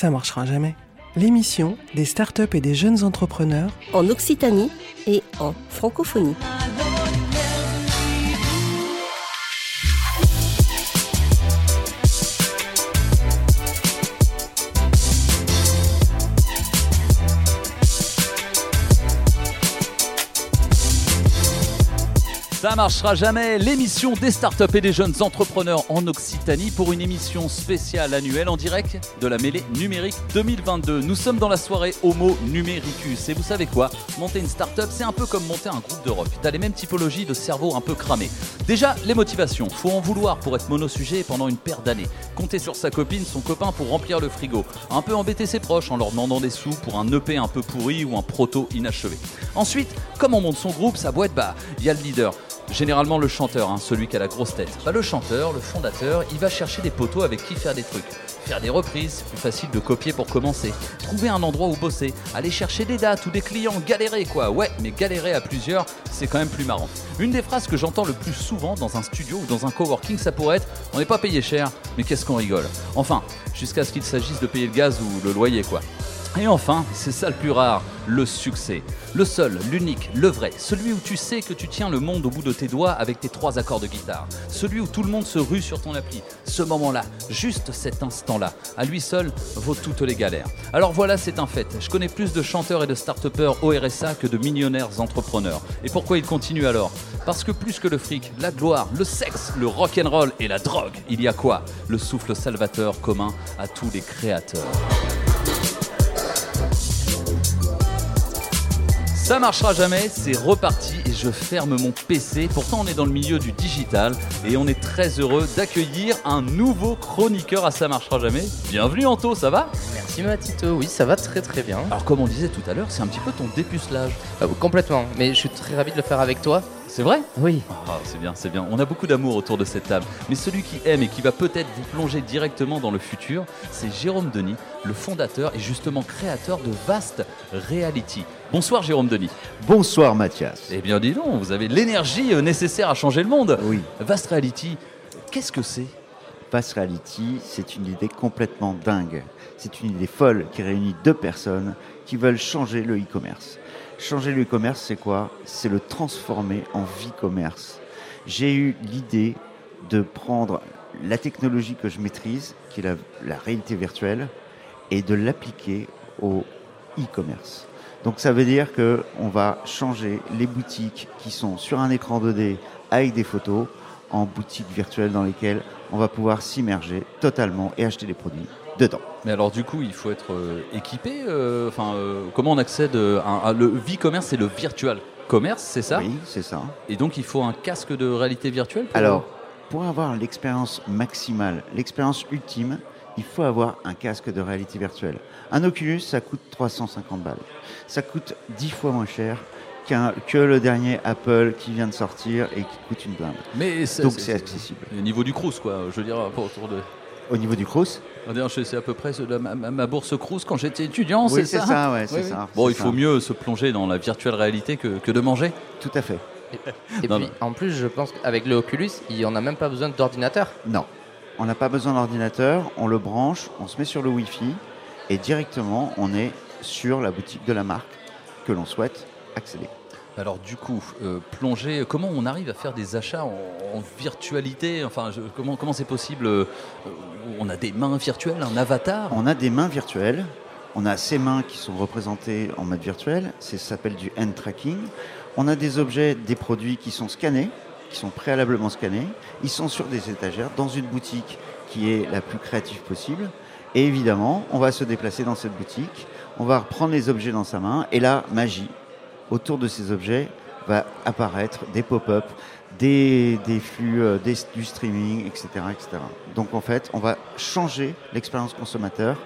Ça marchera jamais. L'émission des startups et des jeunes entrepreneurs en Occitanie et en francophonie. Ça marchera jamais, l'émission des startups et des jeunes entrepreneurs en Occitanie pour une émission spéciale annuelle en direct de la mêlée numérique 2022. Nous sommes dans la soirée Homo Numericus et vous savez quoi? Monter une startup, c'est un peu comme monter un groupe de rock. T'as les mêmes typologies de cerveau un peu cramés. Déjà, les motivations. Faut en vouloir pour être monosujet pendant une paire d'années. Compter sur sa copine, son copain pour remplir le frigo. Un peu embêter ses proches en leur demandant des sous pour un EP un peu pourri ou un proto inachevé. Ensuite, comme on monte son groupe, sa boîte, bah, il y a le leader. Généralement le chanteur, hein, celui qui a la grosse tête. Bah, le chanteur, le fondateur, il va chercher des poteaux avec qui faire des trucs. Faire des reprises, c'est plus facile de copier pour commencer. Trouver un endroit où bosser. Aller chercher des dates ou des clients, galérer quoi. Ouais, mais galérer à plusieurs, c'est quand même plus marrant. Une des phrases que j'entends le plus souvent dans un studio ou dans un coworking, ça pourrait être On n'est pas payé cher, mais qu'est-ce qu'on rigole? Enfin, jusqu'à ce qu'il s'agisse de payer le gaz ou le loyer quoi. Et enfin, c'est ça le plus rare, le succès. Le seul, l'unique, le vrai, celui où tu sais que tu tiens le monde au bout de tes doigts avec tes trois accords de guitare. Celui où tout le monde se rue sur ton appli. Ce moment-là, juste cet instant-là, à lui seul, vaut toutes les galères. Alors voilà, c'est un fait. Je connais plus de chanteurs et de start-upers au RSA que de millionnaires entrepreneurs. Et pourquoi ils continuent alors? Parce que plus que le fric, la gloire, le sexe, le rock'n'roll et la drogue, il y a quoi? Le souffle salvateur commun à tous les créateurs. Ça marchera jamais, c'est reparti et je ferme mon PC. Pourtant, on est dans le milieu du digital et on est très heureux d'accueillir un nouveau chroniqueur à Ça marchera jamais. Bienvenue Anto, ça va? Merci Matito, oui, ça va très très bien. Alors, comme on disait tout à l'heure, c'est un petit peu ton dépucelage. Euh, complètement, mais je suis très ravi de le faire avec toi. C'est vrai? Oui. Ah, c'est bien, c'est bien. On a beaucoup d'amour autour de cette table. Mais celui qui aime et qui va peut-être vous plonger directement dans le futur, c'est Jérôme Denis, le fondateur et justement créateur de Vast Reality. Bonsoir Jérôme Denis. Bonsoir Mathias. Eh bien dis donc, vous avez l'énergie euh, nécessaire à changer le monde. Oui. Vast Reality, qu'est-ce que c'est? Vast Reality, c'est une idée complètement dingue. C'est une idée folle qui réunit deux personnes qui veulent changer le e-commerce. Changer le e-commerce, c'est quoi? C'est le transformer en vie-commerce. J'ai eu l'idée de prendre la technologie que je maîtrise, qui est la, la réalité virtuelle, et de l'appliquer au e-commerce. Donc ça veut dire qu'on va changer les boutiques qui sont sur un écran 2D avec des photos en boutiques virtuelles dans lesquelles on va pouvoir s'immerger totalement et acheter des produits dedans. Mais alors du coup, il faut être euh, équipé. euh, Enfin, euh, comment on accède à, à- le e-commerce, c'est le virtual commerce, c'est ça? Oui, c'est ça. Et donc il faut un casque de réalité virtuelle pour- Alors, pour avoir l'expérience maximale, l'expérience ultime, il faut avoir un casque de réalité virtuelle. Un Oculus, ça coûte 350 balles. Ça coûte 10 fois moins cher qu'un- que le dernier Apple qui vient de sortir et qui coûte une blinde. Mais c'est- Donc c'est- c'est accessible. Au niveau du Crous, quoi. Je veux dire, pas autour de. Au niveau du Crous, On C'est à peu près ma, bourse Crous quand j'étais étudiant, Oui, c'est ça? ça, ouais, c'est Oui, oui. ça, Bon, c'est il faut ça. mieux se plonger dans la virtuelle réalité que, que de manger. tout à fait. Et Non, puis, en plus, je pense qu'avec le Oculus, il n'y en a même pas besoin d'ordinateur. Non, on n'a pas besoin d'ordinateur, on le branche, on se met sur le Wi-Fi et directement on est sur la boutique de la marque que l'on souhaite accéder. Alors du coup, euh, plonger, comment on arrive à faire des achats en, en virtualité? Enfin, je- comment comment c'est possible euh, On a des mains virtuelles, un avatar? On a des mains virtuelles, on a ces mains qui sont représentées en mode virtuel, c'est- ça s'appelle du hand tracking. On a des objets, des produits qui sont scannés, qui sont préalablement scannés. Ils sont sur des étagères dans une boutique qui est la plus créative possible. Et évidemment, on va se déplacer dans cette boutique, on va reprendre les objets dans sa main, et là, magie. Autour de ces objets va apparaître des pop-up, des, des flux, euh, du streaming, etc., etc. Donc en fait, on va changer l'expérience consommateur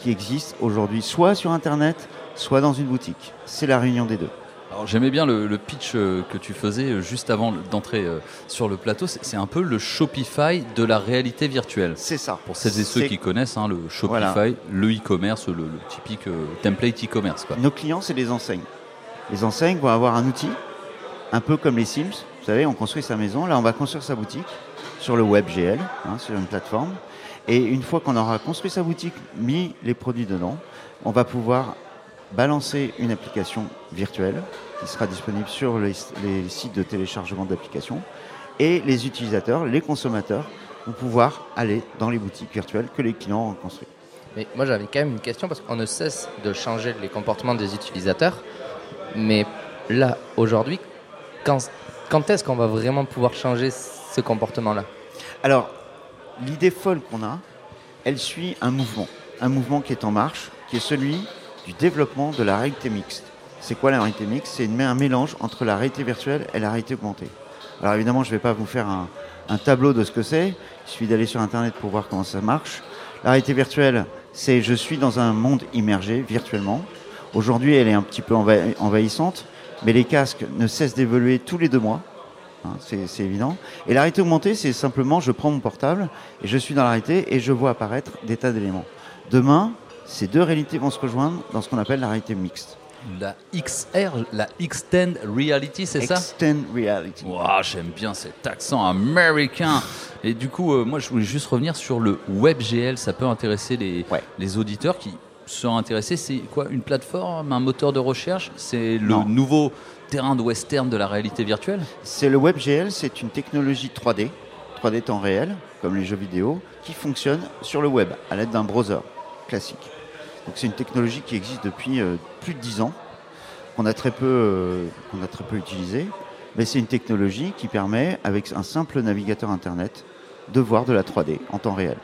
qui existe aujourd'hui soit sur Internet, soit dans une boutique. C'est la réunion des deux. Alors j'aimais bien le, le pitch euh, que tu faisais euh, juste avant d'entrer euh, sur le plateau. C'est un peu le Shopify de la réalité virtuelle. C'est ça. Pour celles et ceux qui connaissent hein, le Shopify, Voilà. le e-commerce, le, le typique template e-commerce. Nos clients, c'est les enseignes. Les enseignes vont avoir un outil, un peu comme les Sims. Vous savez, on construit sa maison. Là, on va construire sa boutique sur le web GL, hein, sur une plateforme. Et une fois qu'on aura construit sa boutique, mis les produits dedans, on va pouvoir balancer une application virtuelle qui sera disponible sur les, les sites de téléchargement d'applications. Et les utilisateurs, les consommateurs, vont pouvoir aller dans les boutiques virtuelles que les clients ont construites. Mais moi j'avais quand même une question parce qu'on ne cesse de changer les comportements des utilisateurs. Mais là, aujourd'hui, quand, quand est-ce qu'on va vraiment pouvoir changer ce comportement-là? Alors, l'idée folle qu'on a, elle suit un mouvement. Un mouvement qui est en marche, qui est celui du développement de la réalité mixte. C'est quoi la réalité mixte? C'est un mélange entre la réalité virtuelle et la réalité augmentée. Alors évidemment, je ne vais pas vous faire un, tableau de ce que c'est. Il suffit d'aller sur Internet pour voir comment ça marche. La réalité virtuelle, c'est je suis dans un monde immergé virtuellement. Aujourd'hui, elle est un petit peu envahi- envahissante, mais les casques ne cessent d'évoluer tous les deux mois. Hein, c'est évident. Et la réalité augmentée, c'est simplement je prends mon portable et je suis dans la réalité et je vois apparaître des tas d'éléments. Demain, ces deux réalités vont se rejoindre dans ce qu'on appelle la réalité mixte. La XR, la Extend Reality, c'est ça Extend reality. Ouah, J'aime bien cet accent américain. Et du coup, euh, moi, je voulais juste revenir sur le WebGL. Ça peut intéresser les, Ouais. les auditeurs qui sont intéressés. C'est quoi Une plateforme, un moteur de recherche? C'est le Non. nouveau terrain de western de la réalité virtuelle? C'est le WebGL, c'est une technologie 3D, 3D temps réel, comme les jeux vidéo, qui fonctionne sur le web à l'aide d'un browser classique. Donc c'est une technologie qui existe depuis euh, plus de 10 ans, qu'on a très peu, euh, qu'on a très peu utilisée, mais c'est une technologie qui permet, avec un simple navigateur internet, de voir de la 3D en temps réel.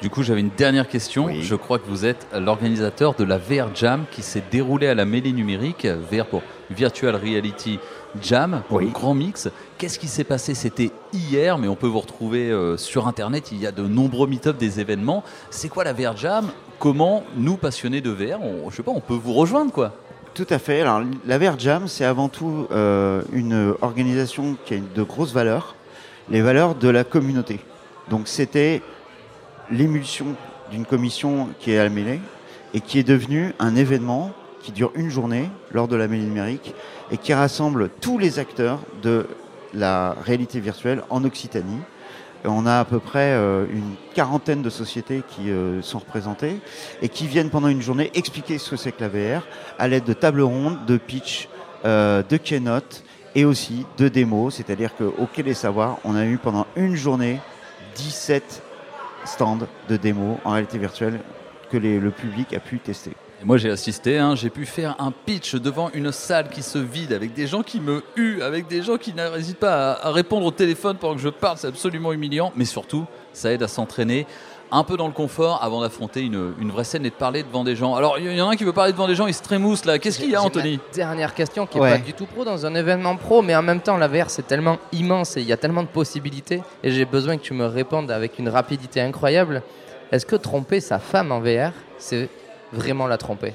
Du coup, j'avais une dernière question. Oui. Je crois que vous êtes l'organisateur de la VR Jam qui s'est déroulée à la mêlée numérique, VR pour Virtual Reality Jam, pour Oui. le grand mix. Qu'est-ce qui s'est passé? C'était hier, mais on peut vous retrouver euh, sur Internet. Il y a de nombreux meet-up des événements. C'est quoi la VR Jam? Comment nous, passionnés de VR, on, je sais pas, on peut vous rejoindre quoi Tout à fait. Alors, la VR Jam, c'est avant tout euh, une organisation qui a de grosses valeurs, les valeurs de la communauté. Donc, c'était l'émulsion d'une commission qui est à la mêlée et qui est devenue un événement qui dure une journée lors de la mêlée numérique et qui rassemble tous les acteurs de la réalité virtuelle en Occitanie. On a à peu près euh, une quarantaine de sociétés qui euh, sont représentées et qui viennent pendant une journée expliquer ce que c'est que la VR à l'aide de tables rondes, de pitch, euh, de keynote et aussi de démos. C'est-à-dire qu'au Quai des Savoirs, on a eu pendant une journée 17 stands de démos en réalité virtuelle que le public a pu tester. Et moi j'ai assisté, hein, j'ai pu faire un pitch devant une salle qui se vide avec des gens qui me huent, avec des gens qui n'hésitent pas à, à répondre au téléphone pendant que je parle, c'est absolument humiliant, mais surtout ça aide à s'entraîner un peu dans le confort avant d'affronter une, une vraie scène et de parler devant des gens. Alors il y en a un qui veut parler devant des gens, il se trémousse là, qu'est-ce qu'il y a Anthony Dernière question qui n'est Ouais. pas du tout pro dans un événement pro, mais en même temps, la VR c'est tellement immense et il y a tellement de possibilités et j'ai besoin que tu me répondes avec une rapidité incroyable. Est-ce que tromper sa femme en VR, c'est vraiment la tromper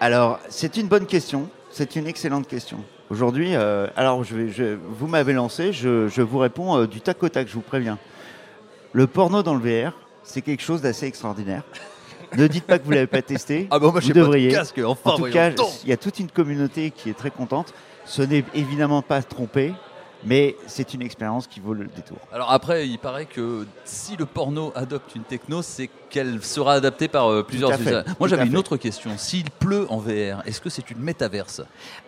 Alors, c'est une bonne question. C'est une excellente question. Aujourd'hui, euh, alors je vais, je- vous m'avez lancé, je, je vous réponds euh, du tac au tac, je vous préviens. Le porno dans le VR, c'est quelque chose d'assez extraordinaire. ne dites pas que vous l'avez pas testé. Ah bah moi vous j'ai pas de devriez. casque, enfin en tout voyons cas, il y a toute une communauté qui est très contente. Ce n'est évidemment pas trompé, mais c'est une expérience qui vaut le détour. Alors après, il paraît que si le porno adopte une techno, c'est qu'elle sera adaptée par euh, plusieurs usages. Moi j'avais une autre question. S'il pleut en VR, est-ce que c'est une métaverse?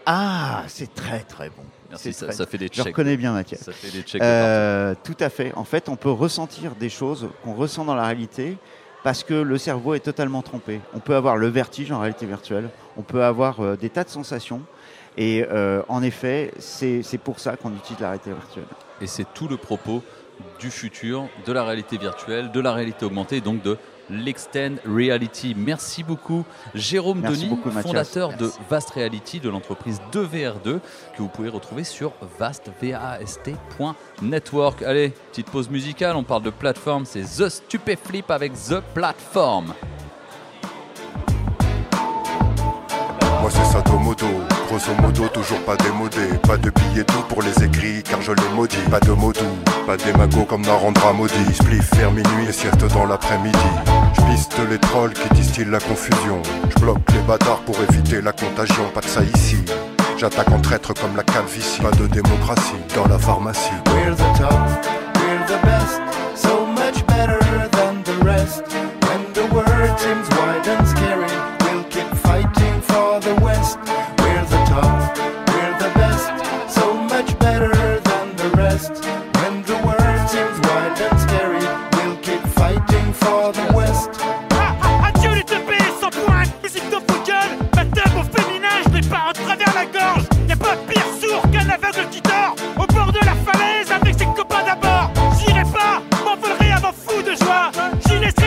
Ah, c'est très très bon. Merci, ça, très- ça fait des Je checks. reconnais bien Mathias. Ça fait des checks. Euh, tout à fait. En fait, on peut ressentir des choses qu'on ressent dans la réalité parce que le cerveau est totalement trompé. On peut avoir le vertige en réalité virtuelle, on peut avoir euh, des tas de sensations. Et euh, en effet, c'est pour ça qu'on utilise la réalité virtuelle. Et c'est tout le propos du futur, de la réalité virtuelle, de la réalité augmentée, et donc de l'Extend Reality. Merci beaucoup, Jérôme Merci Denis, beaucoup, fondateur de. Vast Reality, de l'entreprise 2VR2, que vous pouvez retrouver sur vastvast.network. Allez, petite pause musicale, on parle de plateforme, c'est The Stupéflip avec The Platform. Moi c'est Sadomodo, grosso modo toujours pas démodé. Pas de billets doux pour les écrits car je les maudis. Pas de mots doux, pas d'émago comme Narendra maudit Spliff vers minuit et sieste dans l'après-midi. Je piste les trolls qui distillent la confusion. Je bloque les bâtards pour éviter la contagion. Pas de ça ici. J'attaque en traître comme la calvitie. Pas de démocratie dans la pharmacie. We're the top, we're the best, so much better than the west. When the world seems wide and scary,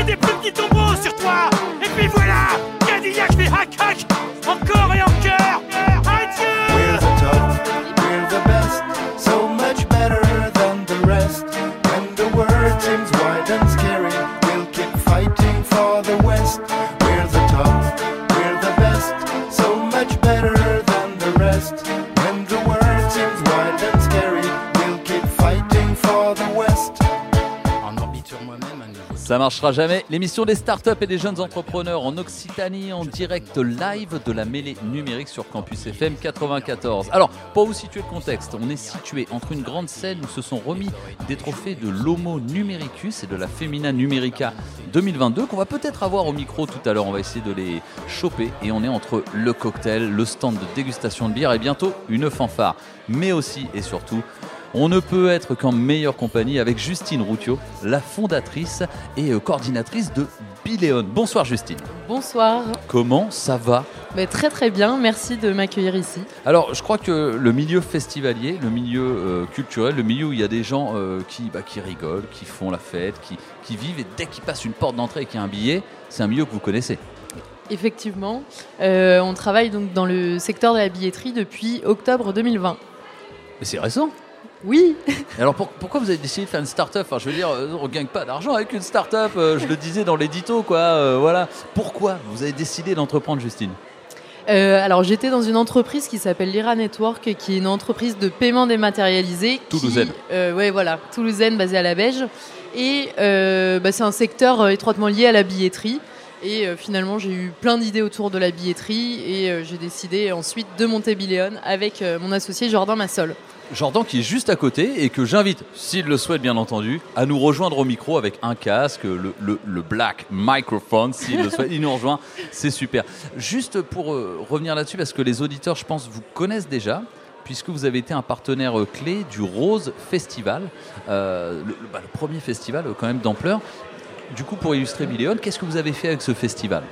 Des plumes qui tomberont sur toi. Et puis voilà, Cadillac, fais hack hack, encore et en Ça marchera jamais. L'émission des startups et des jeunes entrepreneurs en Occitanie en direct live de la mêlée numérique sur Campus FM 94. Alors, pour vous situer le contexte, on est situé entre une grande scène où se sont remis des trophées de l'Homo Numericus et de la Femina Numerica 2022 qu'on va peut-être avoir au micro tout à l'heure. On va essayer de les choper et on est entre le cocktail, le stand de dégustation de bière et bientôt une fanfare. Mais aussi et surtout on ne peut être qu'en meilleure compagnie avec Justine Routio, la fondatrice et euh, coordinatrice de Biléon. Bonsoir Justine. Bonsoir, Comment ça va? Mais très très bien, merci de m'accueillir ici. Alors, je crois que le milieu festivalier, le milieu euh, culturel, le milieu où il y a des gens euh, qui, bah, qui rigolent, qui font la fête, qui, qui vivent, et dès qu'ils passent une porte d'entrée et qu'il y a un billet, c'est un milieu que vous connaissez. Effectivement, euh, on travaille donc dans le secteur de la billetterie depuis octobre 2020. Mais c'est récent. Oui, alors pour- pourquoi vous avez décidé de faire une start-up Enfin, je veux dire, euh, on gagne pas d'argent avec une start-up. euh, je le disais dans l'édito, quoi. euh, voilà. Pourquoi vous avez décidé d'entreprendre, Justine Euh, alors j'étais dans une entreprise qui s'appelle Lira Network, qui est une entreprise de paiement dématérialisé. Toulousaine. Euh, ouais, voilà, toulousaine, basée à la Beige. Et euh, bah, c'est un secteur étroitement lié à la billetterie. Et finalement, j'ai eu plein d'idées autour de la billetterie et j'ai décidé ensuite de monter Billéon avec mon associé Jordan Massol. Jordan qui est juste à côté et que j'invite, s'il le souhaite bien entendu, à nous rejoindre au micro avec un casque, le, black microphone, s'il le souhaite. Il nous rejoint, c'est super. Juste pour euh, revenir là-dessus, parce que les auditeurs, je pense, vous connaissent déjà. Puisque vous avez été un partenaire euh, clé du Rose Festival, euh, bah, le premier festival quand même d'ampleur. Du coup, pour illustrer Billéon, qu'est-ce que vous avez fait avec ce festival?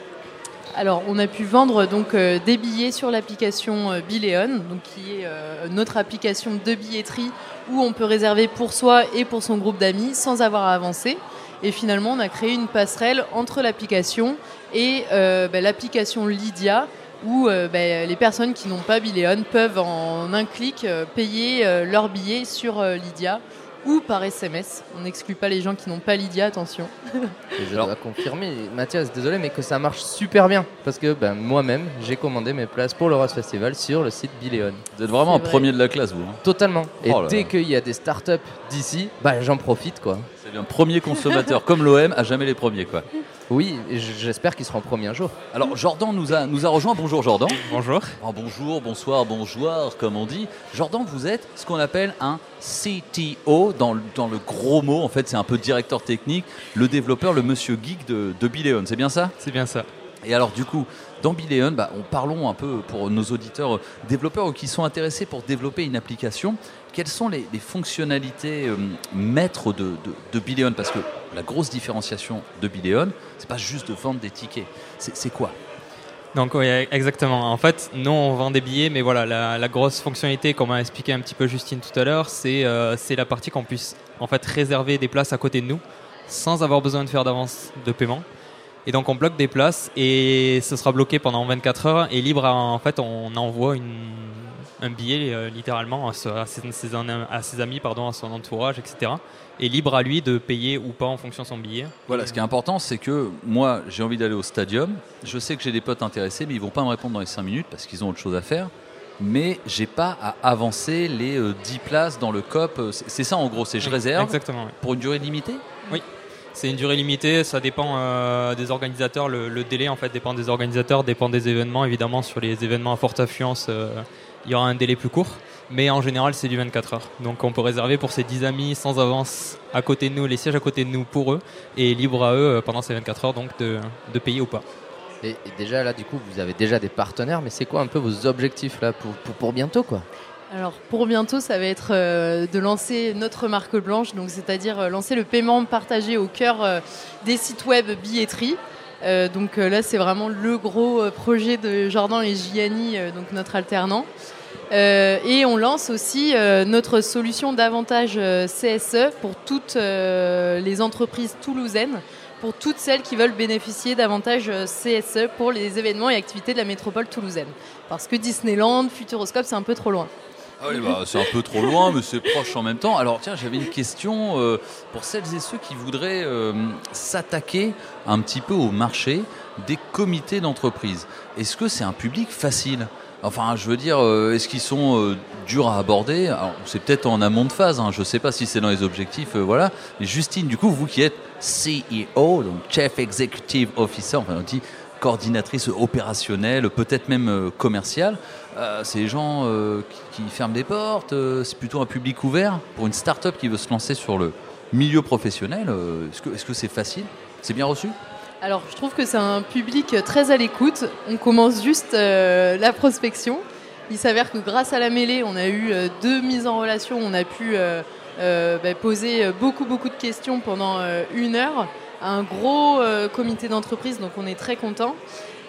Alors, on a pu vendre donc euh, des billets sur l'application euh, Biléon, donc qui est euh, notre application de billetterie où on peut réserver pour soi et pour son groupe d'amis sans avoir à avancer. Et finalement, on a créé une passerelle entre l'application et euh, bah, l'application Lydia, où bah, les personnes qui n'ont pas Biléon peuvent en un clic payer leur billet sur Lydia ou par SMS. On n'exclut pas les gens qui n'ont pas Lydia, attention. Et je dois confirmer, Mathias, désolé, mais que ça marche super bien. Parce que ben, moi-même, j'ai commandé mes places pour le Rose Festival sur le site Biléon. Vous êtes vraiment un vrai. premier de la classe, vous. hein. Totalement. Et Oh là dès là. qu'il y a des startups d'ici, bah, j'en profite, quoi. C'est bien, premier consommateur, comme l'OM, à jamais les premiers, quoi. Oui, j'espère qu'ils seront en premier jour. Alors Jordan nous a, nous a rejoint. Bonjour Jordan. Bonjour. Oh, bonjour, bonsoir, bonjour, comme on dit. Jordan, vous êtes ce qu'on appelle un CTO dans, le- dans le gros mot. En fait, c'est un peu directeur technique, le développeur, le monsieur geek de, de Biléon. C'est bien ça? C'est bien ça. Et alors, du coup, dans Biléon, bah, on parlons un peu pour nos auditeurs développeurs qui sont intéressés pour développer une application. Quelles sont les, fonctionnalités euh, maîtres de, de, Parce que la grosse différenciation de Biléon, c'est pas juste de vendre des tickets. C'est quoi? Donc oui, exactement. En fait, nous on vend des billets, mais voilà, la, grosse fonctionnalité, comme a expliqué un petit peu Justine tout à l'heure, c'est euh, c'est la partie qu'on puisse en fait réserver des places à côté de nous, sans avoir besoin de faire d'avance de paiement. Et donc on bloque des places et ce sera bloqué pendant 24 heures et libre. en fait, on envoie une, un billet euh, littéralement à, ce- à ses, ses- à ses amis, pardon, à son entourage, etc. Et libre à lui de payer ou pas en fonction de son billet. Voilà, ce qui est important, c'est que moi, j'ai envie d'aller au stadium. Je sais que j'ai des potes intéressés, mais ils vont pas me répondre dans les 5 minutes parce qu'ils ont autre chose à faire. Mais j'ai pas à avancer les euh, 10 places dans le COP. C'est ça en gros, c'est je réserve Exactement. oui. pour une durée limitée? Oui. C'est une durée limitée, ça dépend euh, des organisateurs. Le, le délai en fait dépend des organisateurs, dépend des événements. Évidemment, sur les événements à forte affluence, euh, il y aura un délai plus court. Mais en général, c'est du 24 heures. Donc on peut réserver pour ses 10 amis sans avance à côté de nous, les sièges à côté de nous pour eux, et libre à eux euh, pendant ces 24 heures donc de, de payer ou pas. Et, et déjà là, du coup, vous avez déjà des partenaires, mais c'est quoi un peu vos objectifs là pour, pour, pour bientôt quoi? Alors pour bientôt, ça va être euh, de lancer notre marque blanche, donc c'est-à-dire euh, lancer le paiement partagé au cœur euh, des sites web billetterie. Euh, donc euh, là, c'est vraiment le gros euh, projet de Jordan et Gianni, euh, donc notre alternant. Euh, et on lance aussi euh, notre solution d'avantage euh, CSE pour toutes les entreprises toulousaines, pour toutes celles qui veulent bénéficier d'avantages euh, CSE pour les événements et activités de la métropole toulousaine. Parce que Disneyland, Futuroscope, c'est un peu trop loin. Ah oui, bah, c'est un peu trop loin, mais c'est proche en même temps. Alors tiens, j'avais une question pour celles et ceux qui voudraient s'attaquer un petit peu au marché des comités d'entreprise. Est-ce que c'est un public facile? Enfin, je veux dire, euh, est-ce qu'ils sont euh, durs à aborder? C'est peut-être en amont de phase. hein, je ne sais pas si c'est dans les objectifs, euh, voilà. Justine, du coup, vous qui êtes CEO, donc Chief Executive Officer, enfin on dit coordinatrice opérationnelle, peut-être même commerciale, c'est les gens qui, ferment des portes. c'est plutôt un public ouvert pour une start-up qui veut se lancer sur le milieu professionnel. est-ce que c'est facile? C'est bien reçu? Alors, je trouve que c'est un public très à l'écoute. On commence juste euh, la prospection. Il s'avère que grâce à la mêlée, on a eu euh, deux mises en relation. On a pu euh, bah, poser beaucoup, beaucoup de questions pendant une heure à un gros comité d'entreprise. Donc, on est très content.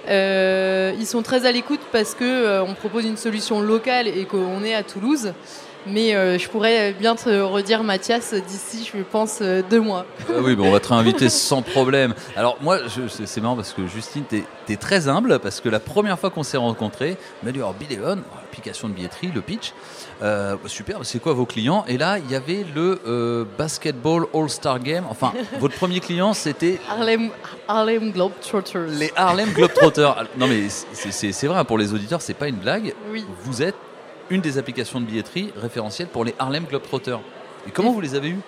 ils sont très à l'écoute parce que euh, on propose une solution locale et qu'on est à Toulouse. Mais euh, je pourrais bien te redire, Mathias, d'ici, je pense, euh, deux mois. Ah oui, bon, on va te réinviter sans problème. Alors moi, c'est marrant parce que Justine, t'es es très humble parce que la première fois qu'on s'est rencontrés, on m'a dit alors application de billetterie, le pitch, euh, super. C'est quoi vos clients? Et là, il y avait le euh, basketball All-Star Game. Enfin, votre premier client, c'était Harlem, Harlem Globetrotters. les Harlem Globetrotters. Non mais c'est vrai pour les auditeurs, c'est pas une blague. Oui. Vous êtes une des applications de billetterie référentielles pour les Harlem Globetrotters. Et comment vous les avez eus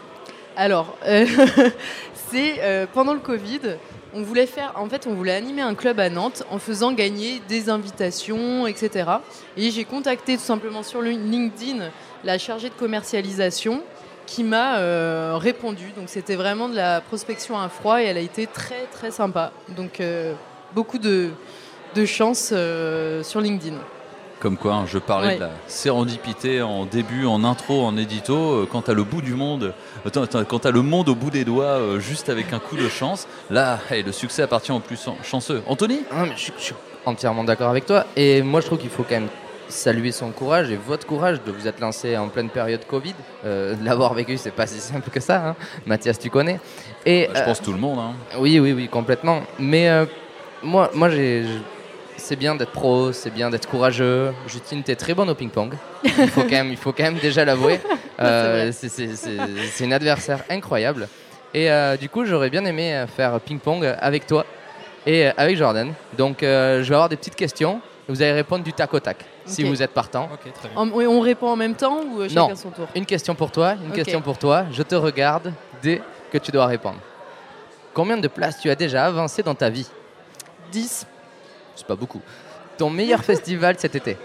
Alors, euh, c'est euh, pendant le Covid, on voulait faire, en fait, on voulait animer un club à Nantes en faisant gagner des invitations, etc. Et j'ai contacté tout simplement sur LinkedIn la chargée de commercialisation qui m'a euh, répondu. Donc c'était vraiment de la prospection à froid et elle a été très très sympa. Donc beaucoup de, de chance sur LinkedIn. Comme quoi, hein, je parlais Ouais. de la sérendipité en début, en intro, en édito. euh, Quand t'as le bout du monde, attends, attends, quand t'as le monde au bout des doigts, euh, juste avec un coup de chance, là, hey, le succès appartient aux plus chan- chanceux. Anthony Non, mais je, suis- je suis entièrement d'accord avec toi. Et moi, je trouve qu'il faut quand même saluer son courage et votre courage de vous être lancé en pleine période Covid. Euh, de L'avoir vécu, c'est pas si simple que ça. hein. Mathias, tu connais. Et, Bah, Je euh, pense tout le monde. hein. Oui, oui, oui, complètement. Mais euh, moi, moi j'ai, c'est bien d'être pro, c'est bien d'être courageux. Justine, t'es très bonne au ping-pong. Il faut quand même, il faut quand même déjà l'avouer. Euh, c'est, une adversaire incroyable. Et euh, du coup, j'aurais bien aimé euh, faire ping-pong avec toi et avec Jordan. Donc, euh, je vais avoir des petites questions. Vous allez répondre du tac au tac, si vous êtes partant. Ok, très bien. En- on répond en même temps ou euh, Non. chacun son tour? Une question pour toi, une question pour toi. Je te regarde dès que tu dois répondre. Combien de places tu as déjà avancé dans ta vie? 10. C'est pas beaucoup. Ton meilleur festival cet été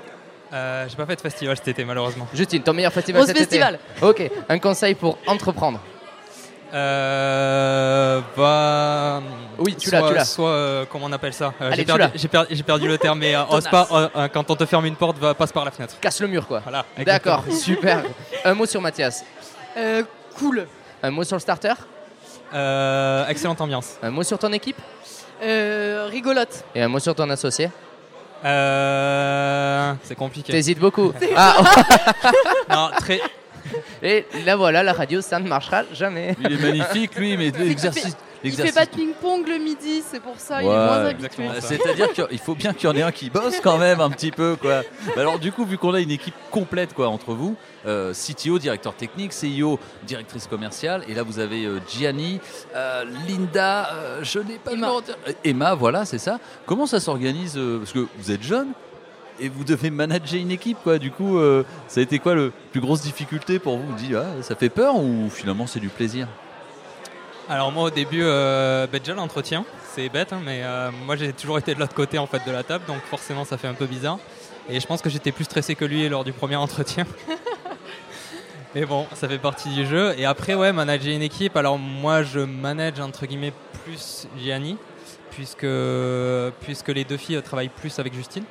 Euh, J'ai pas fait de festival cet été malheureusement. Justine, ton meilleur festival Rose cet Festival. été Ok, un conseil pour entreprendre. Euh, bah, Oui, tu l'as, tu l'as. Soit, euh, comment on appelle ça? Euh, Allez, J'ai tu perdu, l'as. j'ai perdu, j'ai perdu le terme, mais euh, ose Tenace. pas, quand on te ferme une porte, va, passe par la fenêtre. Casse le mur, quoi. Voilà. D'accord, super. Un mot sur Mathias. Euh, cool. Un mot sur le starter. Euh, excellente ambiance. Un mot sur ton équipe. Euh, rigolote. Et un mot sur ton associé. Euh, c'est compliqué. T'hésites beaucoup. Ah, Non, très. et là voilà, la radio, ça ne marchera jamais. Il est magnifique, lui, mais l'exercice. Il fait pas de ping-pong le midi, c'est pour ça, il est moins habitué. Euh, C'est-à-dire qu'il faut bien qu'il y en ait un qui bosse quand même un petit peu quoi. Bah alors du coup vu qu'on a une équipe complète quoi entre vous, euh, CTO, directeur technique, CIO, directrice commerciale, et là vous avez euh, Gianni, euh, Linda, euh, je n'ai pas le Emma. euh, Emma, voilà c'est ça. Comment ça s'organise euh, Parce que vous êtes jeune et vous devez manager une équipe quoi. Du coup euh, ça a été quoi le plus grosse difficulté pour vous? Vous dites ah, ça fait peur ou finalement c'est du plaisir? Alors moi au début, euh, bah, déjà l'entretien, c'est bête, hein, mais euh, moi j'ai toujours été de l'autre côté en fait de la table, donc forcément ça fait un peu bizarre. Et je pense que j'étais plus stressé que lui lors du premier entretien. mais bon, ça fait partie du jeu. Et après, ouais, manager une équipe. Alors moi, je manage entre guillemets plus Gianni, puisque puisque les deux filles travaillent plus avec Justine.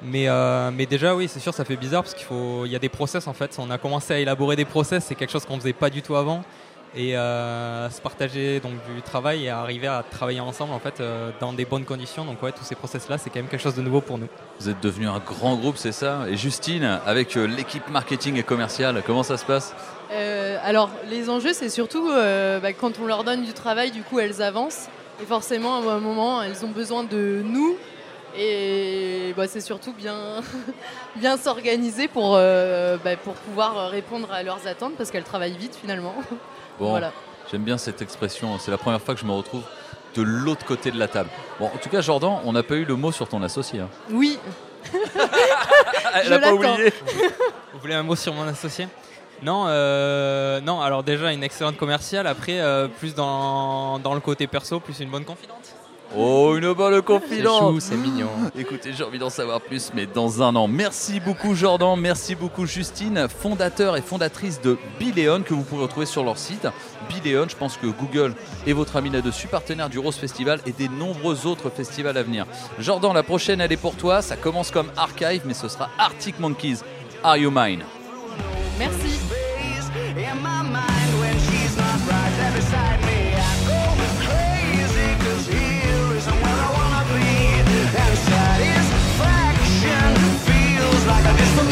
Mais, euh, mais déjà, oui, c'est sûr, ça fait bizarre parce qu'il faut, il y a des process en fait. On a commencé à élaborer des process, c'est quelque chose qu'on faisait pas du tout avant. Et euh, se partager donc du travail et arriver à travailler ensemble en fait euh, dans des bonnes conditions. Donc ouais, tous ces process-là, c'est quand même quelque chose de nouveau pour nous. Vous êtes devenu un grand groupe, c'est ça? Et Justine, avec euh, l'équipe marketing et commerciale, comment ça se passe? Euh, alors, les enjeux, c'est surtout euh, bah, quand on leur donne du travail, du coup, elles avancent. Et forcément, à un moment, elles ont besoin de nous. Et bah, c'est surtout bien, bien s'organiser pour, euh, bah, pour pouvoir répondre à leurs attentes parce qu'elles travaillent vite finalement. Bon, Voilà. j'aime bien cette expression. C'est la première fois que je me retrouve de l'autre côté de la table. Bon, en tout cas, Jordan, on n'a pas eu le mot sur ton associé. hein. Oui, Elle Je n'a pas oublié. Vous voulez un mot sur mon associé? Non, euh, non, alors déjà une excellente commerciale, après euh, plus dans, dans le côté perso, plus une bonne confidente. Oh, une bonne confidente. c'est mignon. Écoutez, j'ai envie d'en savoir plus, mais dans un an. Merci beaucoup Jordan, merci beaucoup Justine, fondateur et fondatrice de Biléon, que vous pouvez retrouver sur leur site. Biléon, je pense que Google est votre ami là-dessus, partenaire du Rose Festival et des nombreux autres festivals à venir. Jordan, la prochaine, elle est pour toi. Ça commence comme Archive, mais ce sera Arctic Monkeys. Are You Mine? Merci. like I just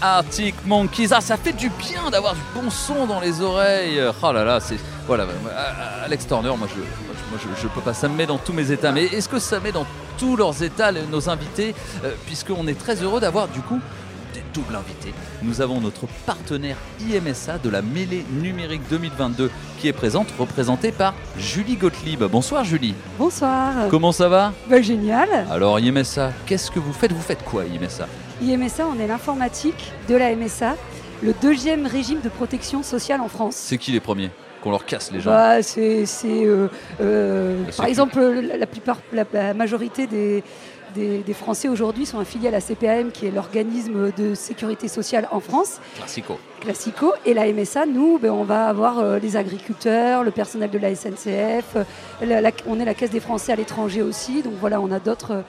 Arctic Monkeys. Ah, ça fait du bien d'avoir du bon son dans les oreilles. Oh là là, c'est. Voilà, Alex Turner, moi, je, moi, je, je peux pas, ça me met dans tous mes états. Mais est-ce que ça met dans tous leurs états nos invités? Euh, Puisqu'on est très heureux d'avoir du coup des doubles invités. Nous avons notre partenaire IMSA de la mêlée numérique 2022 qui est présente, représentée par Julie Gottlieb. Bonsoir Julie. Bonsoir. Comment ça va? Bah, génial. Alors IMSA, qu'est-ce que vous faites? Vous faites quoi IMSA IMSA, on est l'informatique de la MSA, le deuxième régime de protection sociale en France. C'est qui les premiers Qu'on leur casse les gens Bah, c'est, euh, euh, par exemple, la, plupart, la, la majorité des, des, des Français aujourd'hui sont affiliés à la CPAM, qui est l'organisme de sécurité sociale en France, Classico. Classico. Et la MSA, nous, ben, on va avoir euh, les agriculteurs, le personnel de la SNCF, la- on est la Caisse des Français à l'étranger aussi. Donc voilà, on a d'autres,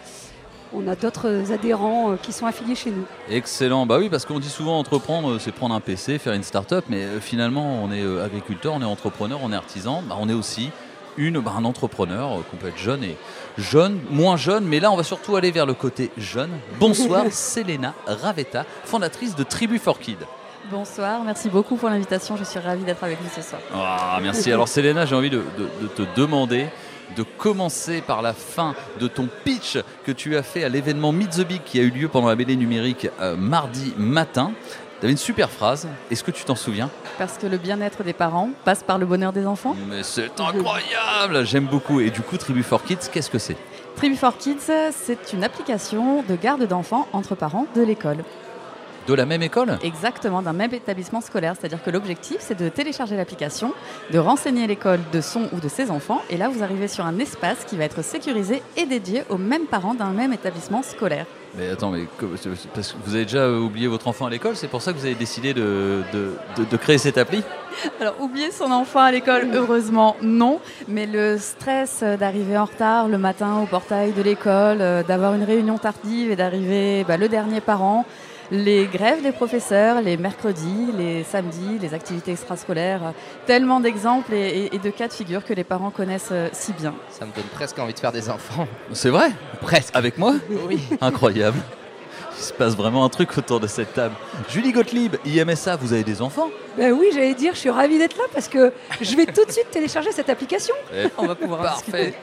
on a d'autres adhérents euh, qui sont affiliés chez nous. Excellent. Bah oui, parce qu'on dit souvent entreprendre, euh, c'est prendre un PC, faire une start-up, mais euh, finalement, on est agriculteur, on est entrepreneur, on est artisan, bah, on est aussi une, bah, un entrepreneur, qu'on peut être jeune et jeune, moins jeune, mais là, on va surtout aller vers le côté jeune. Bonsoir, Selena Ravetta, fondatrice de Tribu for Kids. Bonsoir, merci beaucoup pour l'invitation. Je suis ravie d'être avec vous ce soir. Ah, merci. Alors, Selena, j'ai envie de, de- de te demander de commencer par la fin de ton pitch que tu as fait à l'événement Meet the Big qui a eu lieu pendant la BD numérique euh, mardi matin. Tu avais une super phrase. Est-ce que tu t'en souviens? Parce que le bien-être des parents passe par le bonheur des enfants. Mais c'est incroyable J'aime beaucoup. Et du coup, Tribu for Kids, qu'est-ce que c'est? Tribu for Kids, c'est une application de garde d'enfants entre parents de l'école. De la même école Exactement, d'un même établissement scolaire. C'est-à-dire que l'objectif, c'est de télécharger l'application, de renseigner l'école de son ou de ses enfants. Et là, vous arrivez sur un espace qui va être sécurisé et dédié aux mêmes parents d'un même établissement scolaire. Mais attends, mais parce que vous avez déjà oublié votre enfant à l'école, c'est pour ça que vous avez décidé de, de- de- de créer cette appli? Alors, oublier son enfant à l'école, heureusement, non. Mais le stress d'arriver en retard le matin au portail de l'école, euh, d'avoir une réunion tardive et d'arriver bah, le dernier parent, les grèves des professeurs, les mercredis, les samedis, les activités extrascolaires, tellement d'exemples et, et- et de cas de figure que les parents connaissent euh, si bien. Ça me donne presque envie de faire des enfants. C'est vrai? Presque. Avec moi? Oui. Incroyable. Il se passe vraiment un truc autour de cette table. Julie Gottlieb, IMSA, vous avez des enfants? Ben oui, j'allais dire, je suis ravie d'être là parce que je vais tout de suite télécharger cette application. Eh, On va pouvoir Parfait.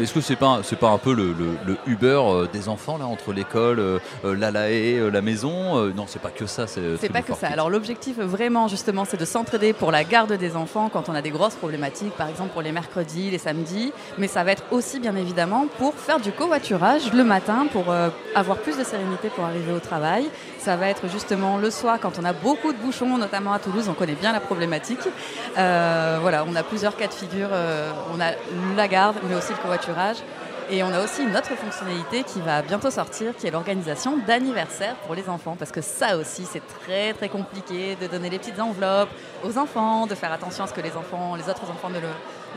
Est-ce que c'est pas c'est pas un peu le, le- le Uber euh, des enfants là entre l'école, euh, euh, l'ALAE, euh, la maison euh, Non, c'est pas que ça. C'est C'est pas que ça. Alors l'objectif vraiment justement c'est de s'entraider pour la garde des enfants quand on a des grosses problématiques, par exemple pour les mercredis, les samedis, mais ça va être aussi bien évidemment pour faire du covoiturage le matin pour euh, avoir plus de sérénité pour arriver au travail. Ça va être justement le soir quand on a beaucoup de bouchons, notamment à Toulouse, on connaît bien la problématique. Euh, voilà, on a plusieurs cas de figure. euh, on a la garde, mais aussi le covoiturage. Et on a aussi une autre fonctionnalité qui va bientôt sortir, qui est l'organisation d'anniversaires pour les enfants. Parce que ça aussi, c'est très très compliqué de donner les petites enveloppes aux enfants, de faire attention à ce que les enfants, les autres enfants ne le,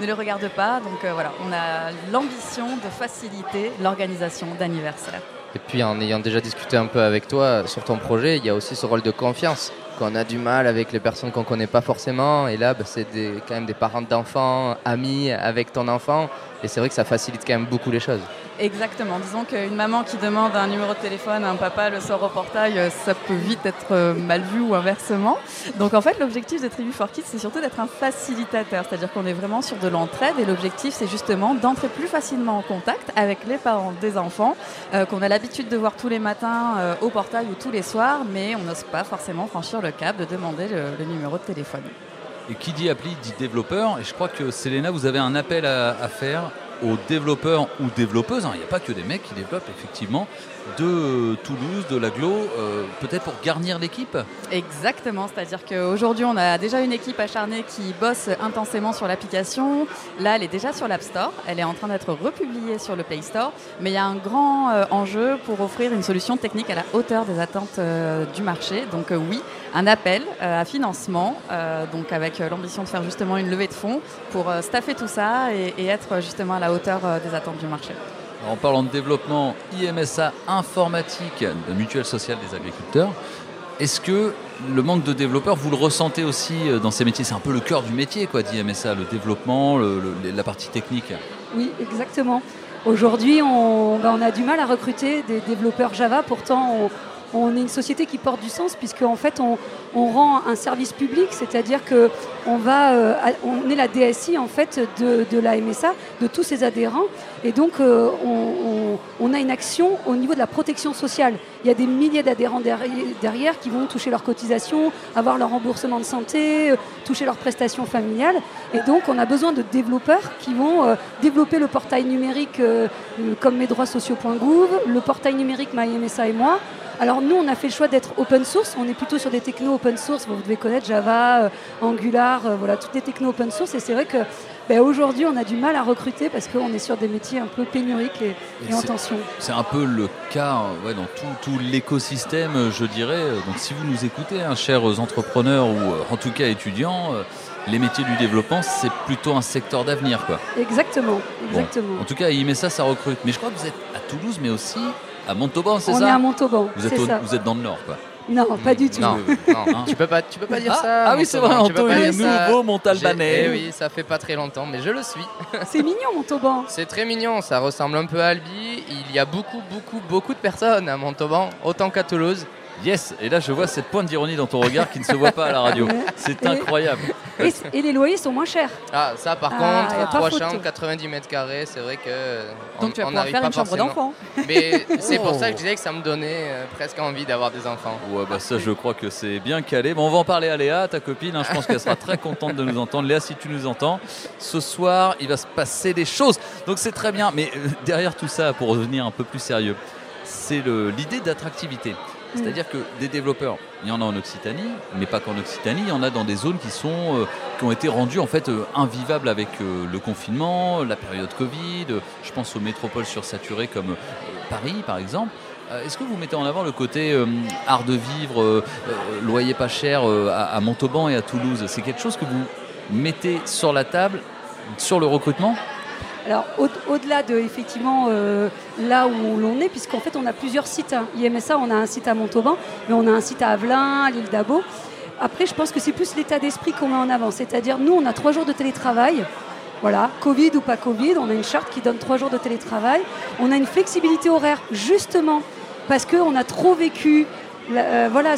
ne le regardent pas. Donc euh, voilà, on a l'ambition de faciliter l'organisation d'anniversaires. Et puis en ayant déjà discuté un peu avec toi sur ton projet, il y a aussi ce rôle de confiance qu'on a du mal avec les personnes qu'on connaît pas forcément. Et là, bah, c'est quand même des parents d'enfants, amis avec ton enfant. Et c'est vrai que ça facilite quand même beaucoup les choses. Exactement. Disons qu'une maman qui demande un numéro de téléphone à un papa le sort au portail, euh, ça peut vite être euh, mal vu ou inversement. Donc en fait, l'objectif de Tribu for Kids, c'est surtout d'être un facilitateur. C'est-à-dire qu'on est vraiment sur de l'entraide et l'objectif, c'est justement d'entrer plus facilement en contact avec les parents des enfants euh, qu'on a l'habitude de voir tous les matins au portail ou tous les soirs, mais on n'ose pas forcément franchir le cap de demander le numéro de téléphone. Et qui dit appli dit développeur. Et je crois que Selena, vous avez un appel à, faire aux développeurs ou développeuses. hein. Il n'y a pas que des mecs qui développent effectivement de Toulouse, de l'aglo, euh, peut-être pour garnir l'équipe. Exactement, c'est-à-dire qu'aujourd'hui on a déjà une équipe acharnée qui bosse intensément sur l'application. Là, elle est déjà sur l'App Store, elle est en train d'être republiée sur le Play Store, mais il y a un grand euh, enjeu pour offrir une solution technique à la hauteur des attentes euh, du marché. Donc oui, un appel à financement, donc avec l'ambition de faire justement une levée de fonds pour staffer tout ça et, être justement à la hauteur des attentes du marché. En parlant de développement, IMSA informatique de mutuelle sociale des agriculteurs. Est-ce que le manque de développeurs, vous le ressentez aussi euh, dans ces métiers? C'est un peu le cœur du métier, quoi, d'IMSA, le développement, la partie technique. Oui, exactement. Aujourd'hui, on, ben, on a du mal à recruter des développeurs Java. Pourtant, on, est une société qui porte du sens puisque en fait, on, rend un service public, c'est-à-dire que on va, euh, est la DSI en fait de, de la MSA, de tous ses adhérents, et donc euh, on, a une action au niveau de la protection sociale. Il y a des milliers d'adhérents derrière, qui vont toucher leurs cotisations, avoir leur remboursement de santé, euh, toucher leurs prestations familiales, et donc on a besoin de développeurs qui vont euh, développer le portail numérique euh, comme mesdroitssociaux.gouv, le portail numérique MyMSA et moi. Alors nous, on a fait le choix d'être open source. On est plutôt sur des technos open source. Vous devez connaître Java, euh, Angular, euh, voilà, toutes les technos open source. Et c'est vrai que ben, aujourd'hui, on a du mal à recruter parce qu'on est sur des métiers un peu pénuriques et, et en tension. C'est un peu le cas euh, ouais, dans tout, tout l'écosystème, je dirais. Donc si vous nous écoutez, hein, chers entrepreneurs ou en tout cas étudiants, les métiers du développement, c'est plutôt un secteur d'avenir. quoi. Exactement, Bon. exactement. En tout cas, à IMSA, ça recrute. Mais je crois que vous êtes à Toulouse, mais aussi à Montauban, c'est On ça est à Montauban, vous êtes, c'est au- ça. vous êtes dans le nord, quoi. Non, pas du tout. Non, non, Hein tu peux pas, tu peux pas dire Ah, ça. ah oui, c'est vrai, tu peux Anto pas est nouveau Montalbanais. Eh oui, ça fait pas très longtemps, mais je le suis. C'est mignon, Montauban. C'est très mignon, ça ressemble un peu à Albi. Il y a beaucoup, beaucoup, beaucoup de personnes à Montauban, autant qu'à Toulouse. Yes, et là je vois cette pointe d'ironie dans ton regard qui ne se voit pas à la radio. C'est incroyable. Et, et les loyers sont moins chers. Ah, ça par Ah, contre, pas 3 photo. chambres, 90 mètres carrés, c'est vrai que. Donc on- tu vas pouvoir faire pas une chambre d'enfant. Mais c'est Oh. pour ça que je disais que ça me donnait euh, presque envie d'avoir des enfants. Ouais, bah ça, je crois que c'est bien calé. Bon, on va en parler à Léa, ta copine. hein. Je pense qu'elle sera très contente de nous entendre. Léa, si tu nous entends, ce soir, il va se passer des choses. Donc c'est très bien. Mais euh, derrière tout ça, pour revenir un peu plus sérieux, c'est l'idée d'attractivité. C'est-à-dire que des développeurs, il y en a en Occitanie, mais pas qu'en Occitanie, il y en a dans des zones qui, sont, euh, qui ont été rendues en fait euh, invivables avec euh, le confinement, la période Covid. Je pense aux métropoles sursaturées comme Paris par exemple. Est-ce que vous mettez en avant le côté art de vivre, loyer pas cher à Montauban et à Toulouse? C'est quelque chose que vous mettez sur la table, sur le recrutement? Alors, au- au-delà de effectivement euh, là où l'on est, puisqu'en fait on a plusieurs sites. hein. IMSA, on a un site à Montauban, mais on a un site à Avelin, à l'île d'Abo. Après, je pense que c'est plus l'état d'esprit qu'on met en avant. C'est-à-dire, nous, on a trois jours de télétravail. Voilà, Covid ou pas Covid, on a une charte qui donne trois jours de télétravail. On a une flexibilité horaire, justement, parce qu'on a trop vécu euh, voilà,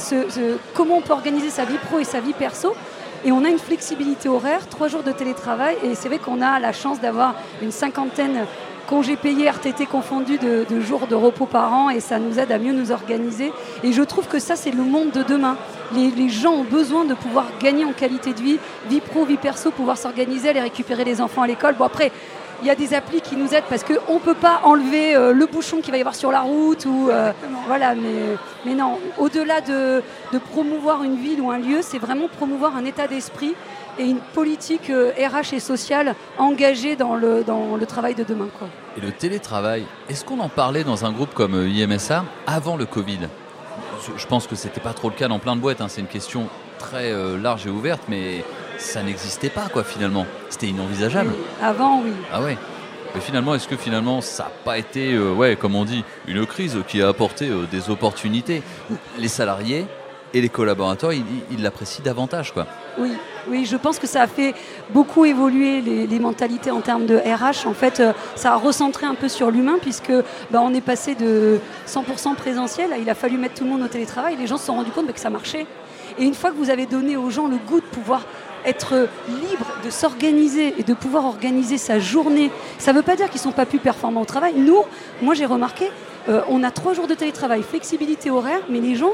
comment on peut organiser sa vie pro et sa vie perso. Et on a une flexibilité horaire, trois jours de télétravail. Et c'est vrai qu'on a la chance d'avoir une cinquantaine congés payés, RTT confondus, de, jours de repos par an. Et ça nous aide à mieux nous organiser. Et je trouve que ça, c'est le monde de demain. Les, les gens ont besoin de pouvoir gagner en qualité de vie, vie pro, vie perso, pouvoir s'organiser, aller récupérer les enfants à l'école. Bon, après, il y a des applis qui nous aident parce qu'on ne peut pas enlever euh, le bouchon qu'il va y avoir sur la route. Ou, euh, voilà, mais, mais non, au-delà de, de promouvoir une ville ou un lieu, c'est vraiment promouvoir un état d'esprit et une politique euh, RH et sociale engagée dans le, dans le travail de demain. Quoi. Et le télétravail, est-ce qu'on en parlait dans un groupe comme euh, IMSA avant le Covid? Je- Je pense que c'était pas trop le cas dans plein de boîtes, hein. c'est une question très euh, large et ouverte, mais ça n'existait pas quoi finalement. C'était inenvisageable. Avant, oui. Ah ouais. Mais finalement, est-ce que finalement ça n'a pas été, euh, ouais, comme on dit, une crise qui a apporté euh, des opportunités Les salariés et les collaborateurs, ils l'apprécient davantage quoi. Oui, oui, je pense que ça a fait beaucoup évoluer les, les mentalités en termes de RH. En fait, euh, ça a recentré un peu sur l'humain puisque bah, on est passé de 100% présentiel. à- Il a fallu mettre tout le monde au télétravail. Les gens se sont rendus compte bah, que ça marchait. Et une fois que vous avez donné aux gens le goût de pouvoir être libre de s'organiser et de pouvoir organiser sa journée, ça ne veut pas dire qu'ils ne sont pas plus performants au travail. Nous, moi j'ai remarqué, euh, on a trois jours de télétravail, flexibilité horaire, mais les gens,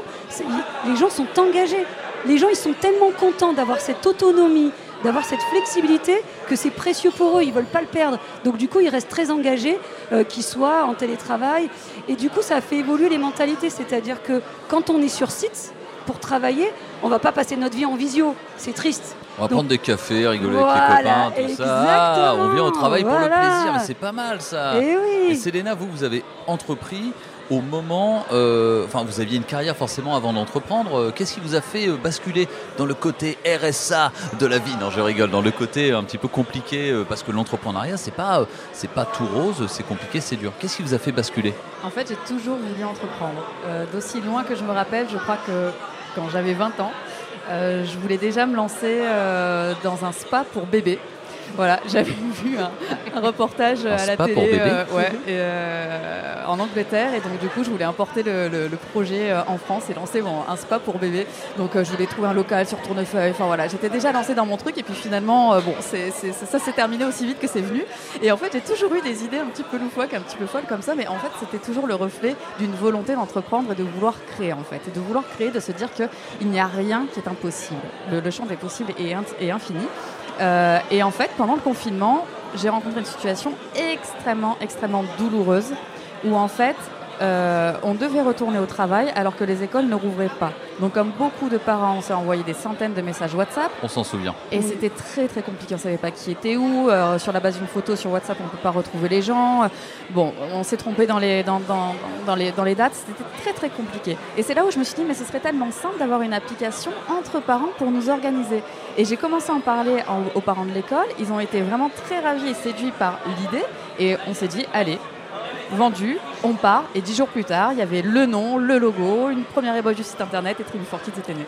les gens sont engagés. Les gens, ils sont tellement contents d'avoir cette autonomie, d'avoir cette flexibilité, que c'est précieux pour eux, ils ne veulent pas le perdre. Donc du coup, ils restent très engagés, euh, qu'ils soient en télétravail. Et du coup, ça a fait évoluer les mentalités, c'est-à-dire que quand on est sur site pour travailler, on ne va pas passer notre vie en visio, c'est triste. On va Donc, prendre des cafés, rigoler Voilà, avec les copains, tout ça. Ah, on vient au travail pour le plaisir, mais c'est pas mal ça. Eh oui. Et Selena, vous, vous avez entrepris au moment, euh, enfin, vous aviez une carrière forcément avant d'entreprendre. Euh, Qu'est-ce qui vous a fait euh, basculer dans le côté RSA de la vie? Non, je rigole, dans le côté un petit peu compliqué, parce que l'entrepreneuriat, c'est pas, c'est pas tout rose, c'est compliqué, c'est dur. Qu'est-ce qui vous a fait basculer? En fait, j'ai toujours voulu entreprendre. Euh, D'aussi loin que je me rappelle, je crois que quand j'avais 20 ans, euh, je voulais déjà me lancer euh, dans un spa pour bébés. Voilà, j'avais vu un, un reportage Un à la télé euh, ouais, et, euh, en Angleterre et donc du coup je voulais importer le, le- le projet euh, en France et lancer bon, un spa pour bébés. Donc je voulais trouver un local sur Tournefeuille. Enfin voilà, j'étais déjà lancée dans mon truc et puis finalement bon, c'est c'est- c'est- ça s'est terminé aussi vite que c'est venu. Et en fait j'ai toujours eu des idées un petit peu loufoques, un petit peu folles comme ça, mais en fait c'était toujours le reflet d'une volonté d'entreprendre et de vouloir créer en fait, et de vouloir créer, de se dire que il n'y a rien qui est impossible. Le, le champ des possibles est infini. Euh, et en fait, pendant le confinement, j'ai rencontré une situation extrêmement, extrêmement douloureuse où en fait, euh, on devait retourner au travail alors que les écoles ne rouvraient pas. Donc, comme beaucoup de parents, on s'est envoyé des centaines de messages WhatsApp. On s'en souvient. Et c'était très très compliqué, on ne savait pas qui était où. Euh, sur la base d'une photo sur WhatsApp, on ne peut pas retrouver les gens. Bon, on s'est trompé dans les, dans, dans- dans les, dans les dates, c'était très très compliqué. Et c'est là où je me suis dit, mais ce serait tellement simple d'avoir une application entre parents pour nous organiser. Et j'ai commencé à en parler en- aux parents de l'école, ils ont été vraiment très ravis et séduits par l'idée. Et on s'est dit, allez, vendu, on part. Et dix jours plus tard, il y avait le nom, le logo, une première ébauche du site internet et Tribu for Kids était né.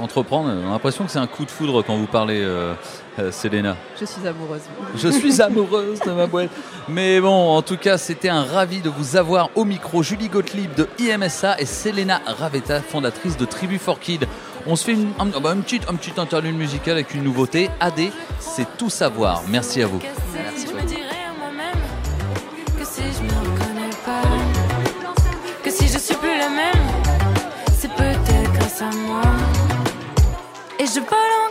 Entreprendre, on a l'impression que c'est un coup de foudre quand vous parlez, euh, euh, Selena. Je suis amoureuse. Je suis amoureuse de ma boîte. Mais bon, en tout cas, c'était un ravi de vous avoir au micro. Julie Gottlieb de IMSA et Selena Ravetta, fondatrice de Tribu for Kids. On se fait une, un, bah, une petite, un petit interlude musical avec une nouveauté. AD, c'est tout savoir. Merci à vous. Je Et je vole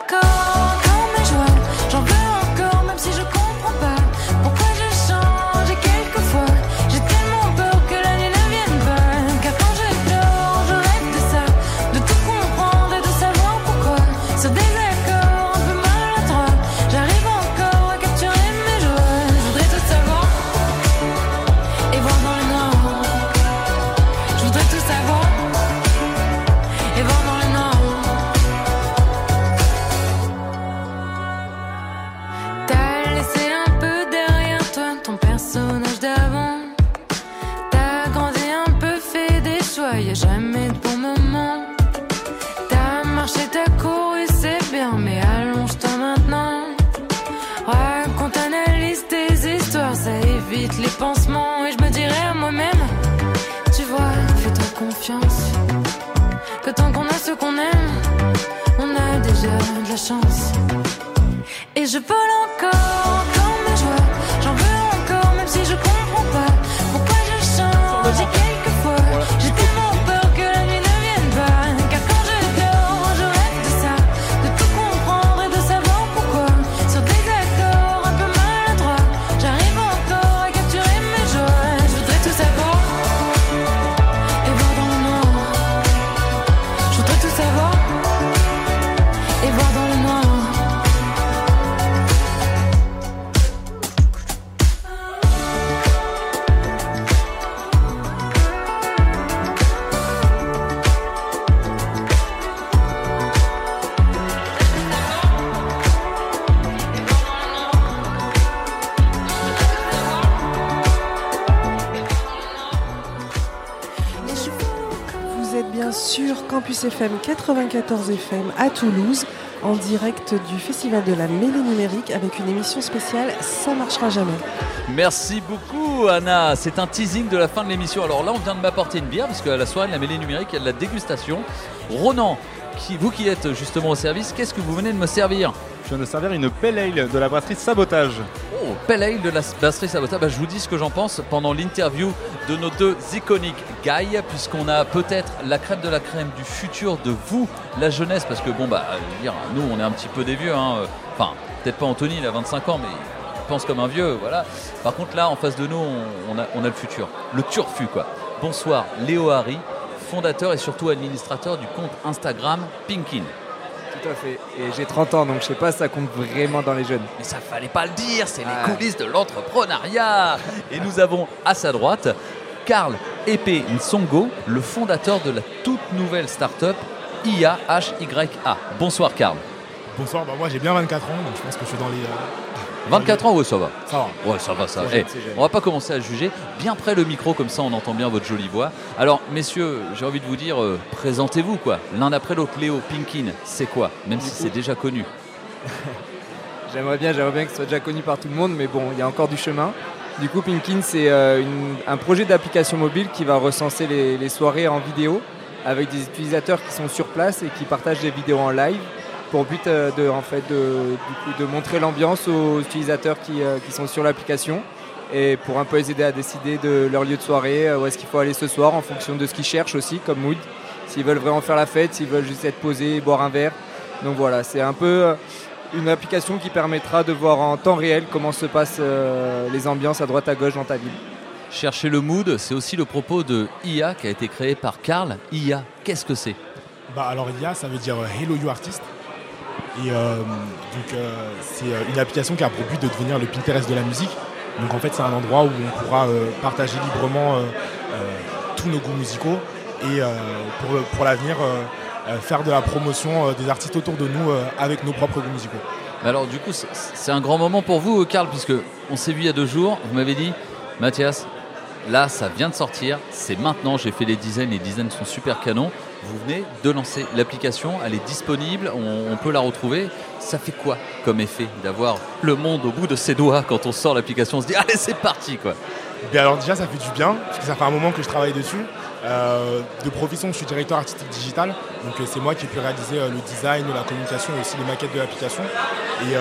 Et je vole encore Campus FM 94 FM à Toulouse, en direct du Festival de la Mêlée Numérique avec une émission spéciale Ça marchera jamais. Merci beaucoup Anna, c'est un teasing de la fin de l'émission. Alors là on vient de m'apporter une bière parce qu'à la soirée de la mêlée numérique il y a de la dégustation. Ronan, qui, vous qui êtes justement au service, qu'est-ce que vous venez de me servir? Je viens de servir une pale ale de la brasserie Sabotage. Oh, Pale Ale de la brasserie Sabotage. Bah, je vous dis ce que j'en pense pendant l'interview de nos deux iconiques guys, puisqu'on a peut-être la crème de la crème du futur de vous, la jeunesse, parce que bon bah, dire, nous on est un petit peu des vieux, hein. enfin peut-être pas Anthony, il a 25 ans, mais il pense comme un vieux, voilà. Par contre là, en face de nous, on a, on a le futur, le turfu quoi. Bonsoir, Léo Harry, fondateur et surtout administrateur du compte Instagram Pinkin. Tout à fait. Et j'ai 30 ans, donc je sais pas si ça compte vraiment dans les jeunes. Mais ça fallait pas le dire, c'est Ah. les coulisses de l'entrepreneuriat. Et nous avons à sa droite Karl Epé Nsongo, le fondateur de la toute nouvelle start-up IAHYA. Bonsoir Karl. Bonsoir, bah moi j'ai bien 24 ans, donc je pense que je suis dans les. Euh, 24 ans, ouais, ça va. Ça va. Ouais, ça va, ça Eh, on va pas commencer à juger. Bien près le micro, comme ça on entend bien votre jolie voix. Alors, messieurs, j'ai envie de vous dire, euh, présentez-vous quoi. L'un après l'autre. Léo, Pinkin, c'est quoi? Même si c'est déjà connu. J'aimerais bien, j'aimerais bien que ce soit déjà connu par tout le monde, mais bon, il y a encore du chemin. Du coup, Pinkin, c'est euh, un projet d'application mobile qui va recenser les, les soirées en vidéo avec des utilisateurs qui sont sur place et qui partagent des vidéos en live pour but euh, de, en fait, de, du coup, de montrer l'ambiance aux utilisateurs qui, euh, qui sont sur l'application et pour un peu les aider à décider de leur lieu de soirée, euh, où est-ce qu'il faut aller ce soir en fonction de ce qu'ils cherchent aussi comme mood. S'ils veulent vraiment faire la fête, s'ils veulent juste être posés, boire un verre. Donc voilà, c'est un peu euh, une application qui permettra de voir en temps réel comment se passent euh, les ambiances à droite à gauche dans ta ville. Chercher le mood, c'est aussi le propos de IA qui a été créé par Karl. IA, qu'est-ce que c'est? Bah alors IA, ça veut dire Hello You Artist. Et euh, donc euh, c'est euh, une application qui a pour but de devenir le Pinterest de la musique. Donc en fait c'est un endroit où on pourra partager librement tous nos goûts musicaux et pour, l'avenir faire de la promotion des artistes autour de nous avec nos propres goûts musicaux. Alors du coup, c'est- c'est un grand moment pour vous, Karl, puisque on s'est vu il y a deux jours. Vous m'avez dit, Mathias, là, ça vient de sortir. C'est maintenant. J'ai fait les dizaines. Les dizaines sont super canons. Vous venez de lancer l'application. Elle est disponible. On, peut la retrouver. Ça fait quoi comme effet d'avoir le monde au bout de ses doigts quand on sort l'application On se dit, allez, c'est parti, quoi. Bien alors déjà ça fait du bien, parce que ça fait un moment que je travaille dessus. Euh, de profession, je suis directeur artistique digital, donc euh, c'est moi qui ai pu réaliser euh, le design, la communication et aussi les maquettes de l'application. Et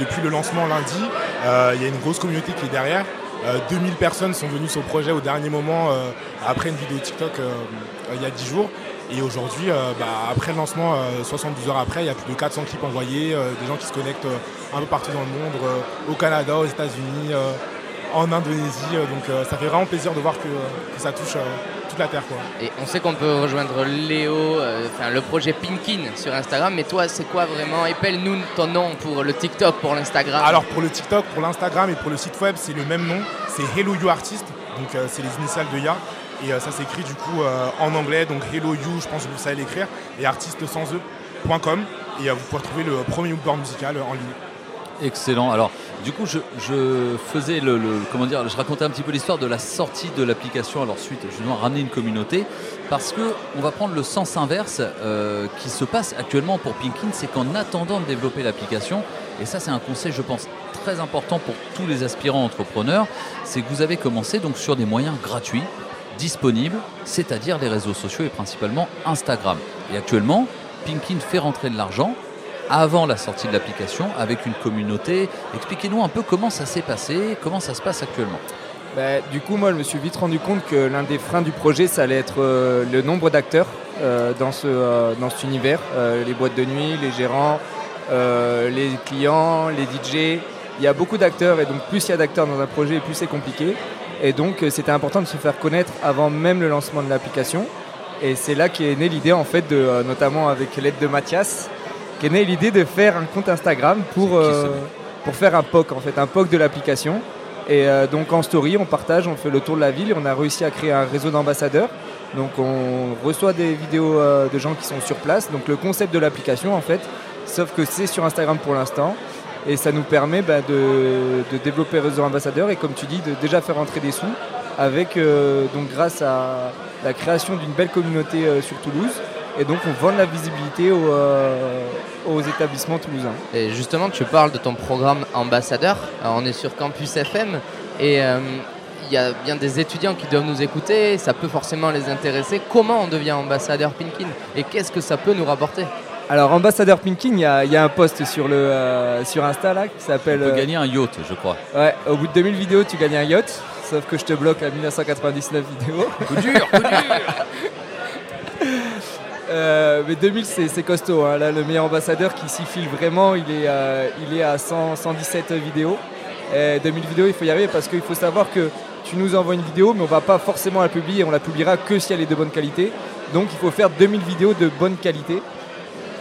depuis le lancement lundi, il y a une grosse communauté qui est derrière. Euh, 2000 personnes sont venues sur le projet au dernier moment après une vidéo TikTok il y a 10 jours. Et aujourd'hui, euh, bah, après le lancement, euh, 72 heures après, il y a plus de 400 clips envoyés, euh, des gens qui se connectent euh, un peu partout dans le monde, au Canada, aux États-Unis, en Indonésie. donc ça fait vraiment plaisir de voir que, que ça touche toute la Terre. Quoi. Et on sait qu'on peut rejoindre Léo, enfin le projet Pinkin sur Instagram, mais toi c'est quoi vraiment? Épelle-nous ton nom pour le TikTok, pour l'Instagram. Alors pour le TikTok, pour l'Instagram et pour le site web, c'est le même nom, c'est Hello You Artist, donc c'est les initiales de Ya. Et euh, ça s'écrit du coup euh, en anglais, donc Hello You, je pense que vous savez l'écrire, et artiste sans e.com. Et euh, vous pouvez retrouver le premier board musical en ligne. Excellent. Alors, du coup, je, faisais le, comment dire, je racontais un petit peu l'histoire de la sortie de l'application. Alors, suite, je dois ramener une communauté parce que on va prendre le sens inverse qui se passe actuellement pour Pinkin, c'est qu'en attendant de développer l'application, et ça, c'est un conseil, je pense, très important pour tous les aspirants entrepreneurs, c'est que vous avez commencé donc sur des moyens gratuits. Disponible, c'est-à-dire les réseaux sociaux et principalement Instagram. Et actuellement, Pinkin fait rentrer de l'argent avant la sortie de l'application avec une communauté. Expliquez-nous un peu comment ça s'est passé, comment ça se passe actuellement. Bah, du coup, moi, je me suis vite rendu compte que l'un des freins du projet, ça allait être euh, le nombre d'acteurs euh, dans, ce, euh, dans cet univers. Les boîtes de nuit, les gérants, les clients, les DJ. Il y a beaucoup d'acteurs et donc plus il y a d'acteurs dans un projet, plus c'est compliqué. Et donc, euh, c'était important de se faire connaître avant même le lancement de l'application. Et c'est là qu'est née l'idée, en fait, de, euh, notamment avec l'aide de Mathias, qu'est née l'idée de faire un compte Instagram pour, euh, pour faire un POC, en fait, un POC de l'application. Et euh, donc en story, on partage, on fait le tour de la ville et on a réussi à créer un réseau d'ambassadeurs. Donc on reçoit des vidéos euh, de gens qui sont sur place. Donc le concept de l'application en fait, sauf que c'est sur Instagram pour l'instant. Et ça nous permet bah, de, développer le réseau ambassadeur et comme tu dis, de déjà faire entrer des sous avec, euh, donc grâce à la création d'une belle communauté euh, sur Toulouse. Et donc on vend la visibilité aux, euh, aux établissements toulousains. Et justement, tu parles de ton programme ambassadeur. On est sur Campus FM et il y a bien des étudiants qui doivent nous écouter. Ça peut forcément les intéresser. Comment on devient ambassadeur Pinkin? Et qu'est-ce que ça peut nous rapporter? Alors, ambassadeur Pinkin, il y, a- il y a un post sur, le, euh, sur Insta là, qui s'appelle. On peut euh, gagner un yacht, je crois. Ouais, au bout de 2000 vidéos, tu gagnes un yacht. Sauf que je te bloque à 1999 vidéos. Coup dur, coup dur Euh, mais 2000, c'est costaud. hein. Là, le meilleur ambassadeur qui s'y file vraiment, il est, il est à 100, 117 vidéos. Et 2000 vidéos, il faut y arriver parce qu'il faut savoir que tu nous envoies une vidéo, mais on va pas forcément la publier. On la publiera que si elle est de bonne qualité. Donc, il faut faire 2000 vidéos de bonne qualité.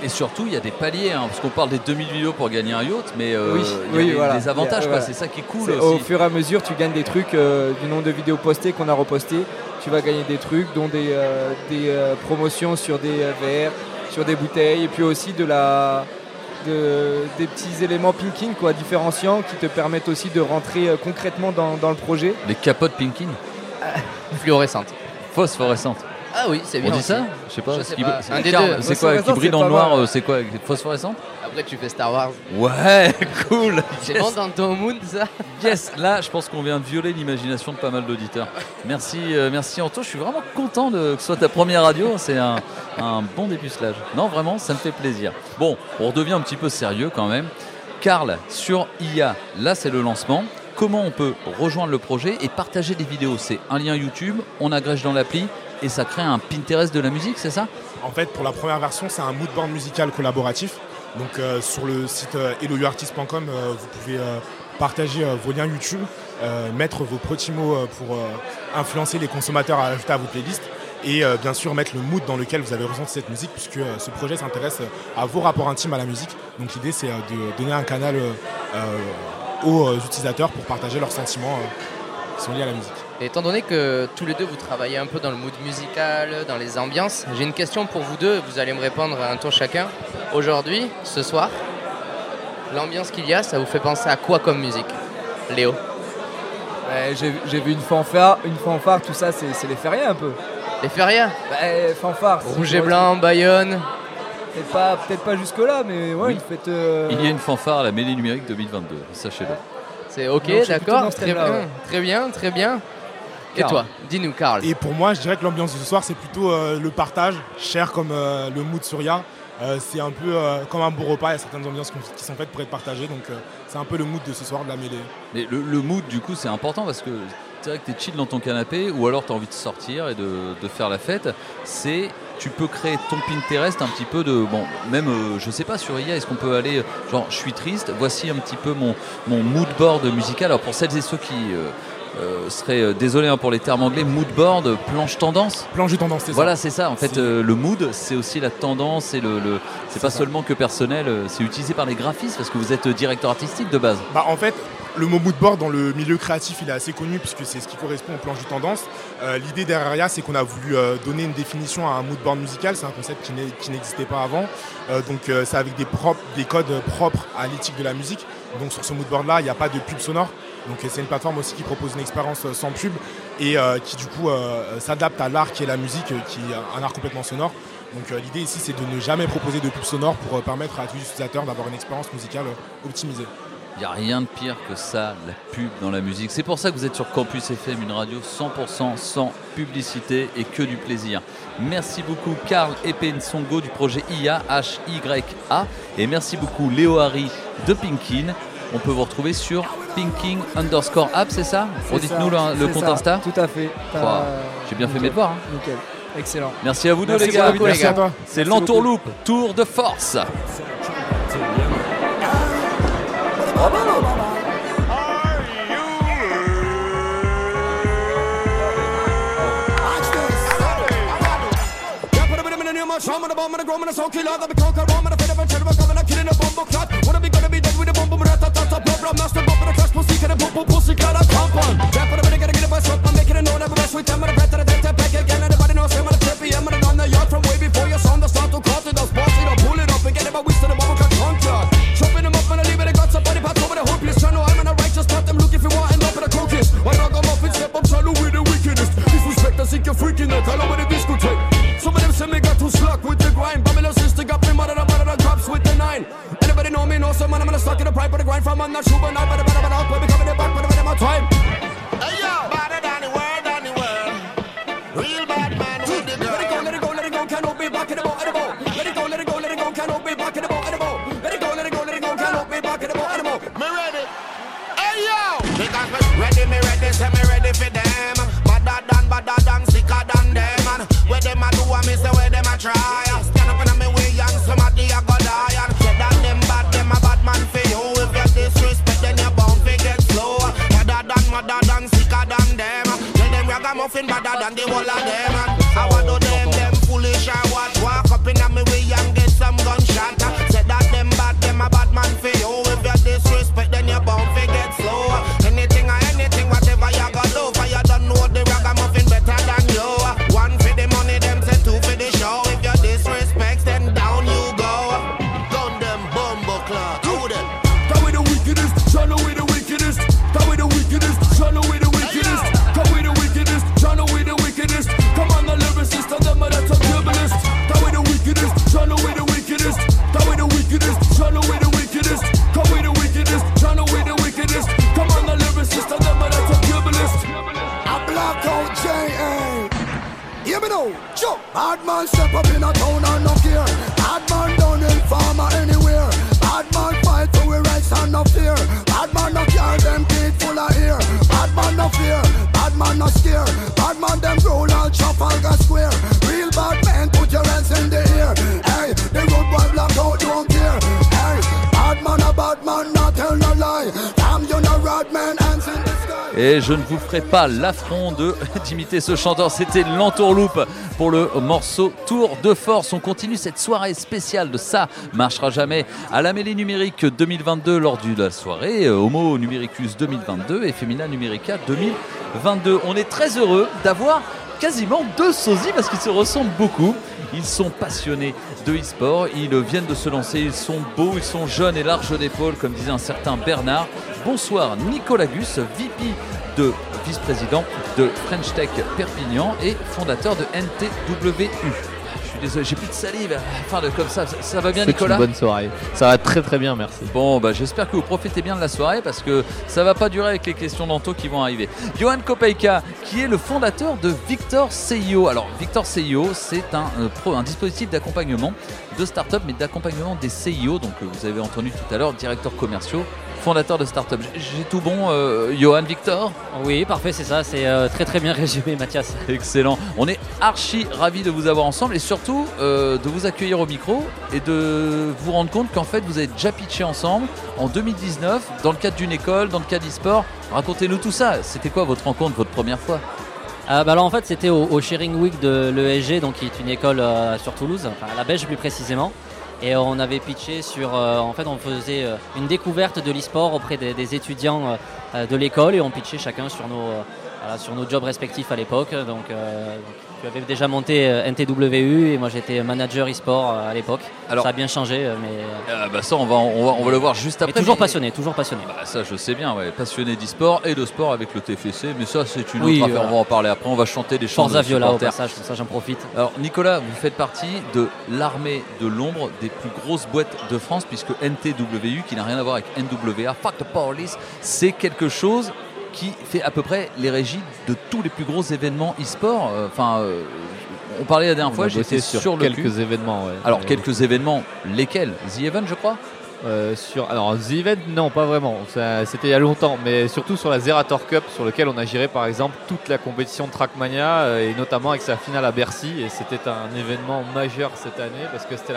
Et surtout, il y a des paliers, hein, parce qu'on parle des 2000 vidéos pour gagner un yacht, mais euh, oui, il y a oui, des, voilà. des avantages, voilà. C'est ça qui est cool aussi. Au fur et à mesure, tu gagnes des trucs euh, du nombre de vidéos postées qu'on a repostées. Tu vas gagner des trucs, dont des, euh, des promotions sur des verres, sur des bouteilles, et puis aussi de la, de- des petits éléments pinking, quoi, différenciants, qui te permettent aussi de rentrer concrètement dans, dans le projet. Les capotes Pinkin Fluorescentes. Phosphorescentes. Ah oui, c'est On bien. dit aussi. ça Je sais pas. Je ce sais qui- pas. c'est- Un des Carl, deux. C'est quoi Qui brille dans le noir euh, C'est quoi Phosphorescente Après, tu fais Star Wars. Ouais, cool. C'est Yes. bon dans ton mood, ça Yes, là, je pense qu'on vient de violer l'imagination de pas mal d'auditeurs. Merci, euh, merci Anto. Je suis vraiment content de, que ce soit ta première radio. C'est un, un bon dépucelage. Non, vraiment, ça me fait plaisir. Bon, on redevient un petit peu sérieux quand même. Karl, sur IA, là, c'est le lancement. Comment on peut rejoindre le projet et partager des vidéos? C'est un lien YouTube, on agrège dans l'appli et ça crée un Pinterest de la musique, c'est ça? En fait, pour la première version, c'est un moodboard musical collaboratif. Donc, euh, sur le site euh, euh, vous pouvez euh, partager vos liens YouTube, mettre vos petits mots pour influencer les consommateurs à ajouter à vos playlists et bien sûr mettre le mood dans lequel vous avez ressenti cette musique puisque ce projet s'intéresse à vos rapports intimes à la musique. Donc l'idée c'est de donner un canal aux utilisateurs pour partager leurs sentiments qui sont liés à la musique. Et étant donné que tous les deux vous travaillez un peu dans le mood musical, dans les ambiances, j'ai une question pour vous deux, vous allez me répondre à un tour chacun. Aujourd'hui, ce soir, l'ambiance qu'il y a, ça vous fait penser à quoi comme musique Léo? Ouais, J'ai vu une fanfare, une fanfare, tout ça, c'est c'est les férias un peu. Les férias Bah, fanfare. Rouge et blanc, Bayonne Peut-être pas, peut peut-être pas jusque-là, mais ouais, Oui. une fête. euh, Il y a une fanfare à la mêlée numérique 2022, sachez-le. C'est ok, d'accord, très ouais. très bien, très bien. Et toi, dis-nous, Karl. Et pour moi, je dirais que l'ambiance de ce soir, c'est plutôt euh, le partage, cher comme euh, le mood Surya. Euh, c'est un peu euh, comme un beau repas, il y a certaines ambiances qui qui sont faites pour être partagées, donc euh, c'est un peu le mood de ce soir de la mêlée. Mais le, le mood, du coup, c'est important parce que c'est vrai que t'es chill dans ton canapé ou alors t'as envie de sortir et de, de faire la fête. C'est tu peux créer ton Pinterest un petit peu de bon même euh, je sais pas sur IA est-ce qu'on peut aller genre je suis triste voici un petit peu mon mon mood board musical alors pour celles et ceux qui euh, euh, seraient euh, désolés hein, pour les termes anglais mood board planche tendance Planche de tendance, c'est ça. voilà c'est ça en fait euh, le mood c'est aussi la tendance et le, le- c'est pas seulement que personnel euh, c'est utilisé par les graphistes parce que vous êtes directeur artistique de base Bah, en fait, le mot moodboard dans le milieu créatif, il est assez connu puisque c'est ce qui correspond aux planches de tendance. Euh, L'idée derrière c'est qu'on a voulu euh, donner une définition à un moodboard musical. C'est un concept qui n'existait pas avant. Euh, donc, c'est avec des, propres- des codes propres à l'éthique de la musique. Donc, sur ce moodboard-là, il n'y a pas de pub sonore. Donc, c'est une plateforme aussi qui propose une expérience euh, sans pub et euh, qui, du coup, euh, s'adapte à l'art qui est la musique, qui est un art complètement sonore. Donc, l'idée ici, c'est de ne jamais proposer de pub sonore pour permettre à tous les utilisateurs d'avoir une expérience musicale optimisée. Il n'y a rien de pire que ça, la pub dans la musique. C'est pour ça que vous êtes sur Campus FM, une radio 100% sans publicité et que du plaisir. Merci beaucoup Karl Epensongo du projet IA H-Y-A et merci beaucoup Léo Harry de Pinkin. On peut vous retrouver sur Pinking underscore app, c'est ça Redites-nous le, compte ça, Insta. Tout à fait. J'ai bien fait mes devoirs. hein. Nickel. Excellent. Merci à vous deux Merci les gars. beaucoup, les gars. C'est l'entourloupe, tour de force. Yeah, put a bit of in the name of Shaman, the bomb, and the grom, and the soul killer. That be conquer, bomb, and the fed of a cheddar, coming, and killing a bomb, clot. Wanna be gonna be dead with a bomb, boom, rat, tat, tat, tat, problem, master, bump, and a crash, pussy, can a boom, boom, pussy, cat, a compound. Yeah, put a bit of gotta get a bus up, I'm making it known, every best with them, and je ne vous ferai pas l'affront de d'imiter ce chanteur. C'était l'entourloupe pour le morceau Tour de Force. On continue cette soirée spéciale de Ça marchera jamais à la mêlée numérique 2022 lors de la soirée euh, Homo Numericus 2022 et Femina Numerica 2022. On est très heureux d'avoir quasiment deux sosies parce qu'ils se ressemblent beaucoup. Ils sont passionnés de e-sport, ils viennent de se lancer, ils sont beaux, ils sont jeunes et larges d'épaules, comme disait un certain Bernard. Bonsoir Nicolas Gus, VP de vice-président de French Tech Perpignan et fondateur de NTWU. Je suis désolé, j'ai plus de salive. Enfin, de, comme ça, ça, ça va bien C'est Nicolas une bonne soirée. Ça va très très bien, merci. Bon, bah, j'espère que vous profitez bien de la soirée parce que ça va pas durer avec les questions d'Anto qui vont arriver. Johan Kopeika, qui est le fondateur de Victor CIO. Alors, Victor CIO, c'est un, euh, un dispositif d'accompagnement de start-up, mais d'accompagnement des CIO. Donc, euh, vous avez entendu tout à l'heure, directeurs commerciaux, fondateur de start-up. J'ai- tout bon, euh, Johan, Victor? Oui, parfait, c'est ça. C'est euh, très très bien résumé, Mathias. Excellent. On est archi ravis de vous avoir ensemble et surtout euh, de vous accueillir au micro et de vous rendre compte qu'en fait vous avez déjà pitché ensemble en 2019 dans le cadre d'une école, dans le cadre d'e-sport. Racontez-nous tout ça. C'était quoi votre rencontre, votre première fois? Euh, bah alors en fait c'était au, au Sharing Week de l'ESG, donc qui est une école euh, sur Toulouse, enfin à la Belge plus précisément. Et on avait pitché sur, euh, en fait on faisait euh, une découverte de l'e-sport auprès des, étudiants euh, de l'école et on pitchait chacun sur nos, jobs respectifs à l'époque. Donc, tu avais déjà monté euh, NTWU et moi j'étais manager e-sport euh, à l'époque. Alors- ça a bien changé, euh, mais Ah bah ça, on va, on va, on va le voir juste mais après. toujours mais- passionné, toujours passionné. Bah ça, je sais bien, ouais. passionné d'e-sport et de sport avec le TFC, mais ça, c'est une Oui, autre affaire. On va en parler après. On va chanter des chants Forza de Viola au passage, ça j'en profite. Alors Nicolas, vous faites partie de l'armée de l'ombre des plus grosses boîtes de France, puisque NTWU, qui n'a rien à voir avec NWA, Fuck the Police, c'est quelque chose qui fait à peu près les régies de tous les plus gros événements e-sport. Euh, Enfin, euh, on parlait la dernière On fois, j'étais sur sur le quelques cul. événements, ouais. Alors Ouais. quelques événements, lesquels? The Event, je crois? Euh, sur, alors, The Event, non, pas vraiment. C'était il y a longtemps, mais surtout sur la Zerator Cup, sur lequel on a géré par exemple toute la compétition de Trackmania euh, et notamment avec sa finale à Bercy. Et c'était un événement majeur cette année parce que c'était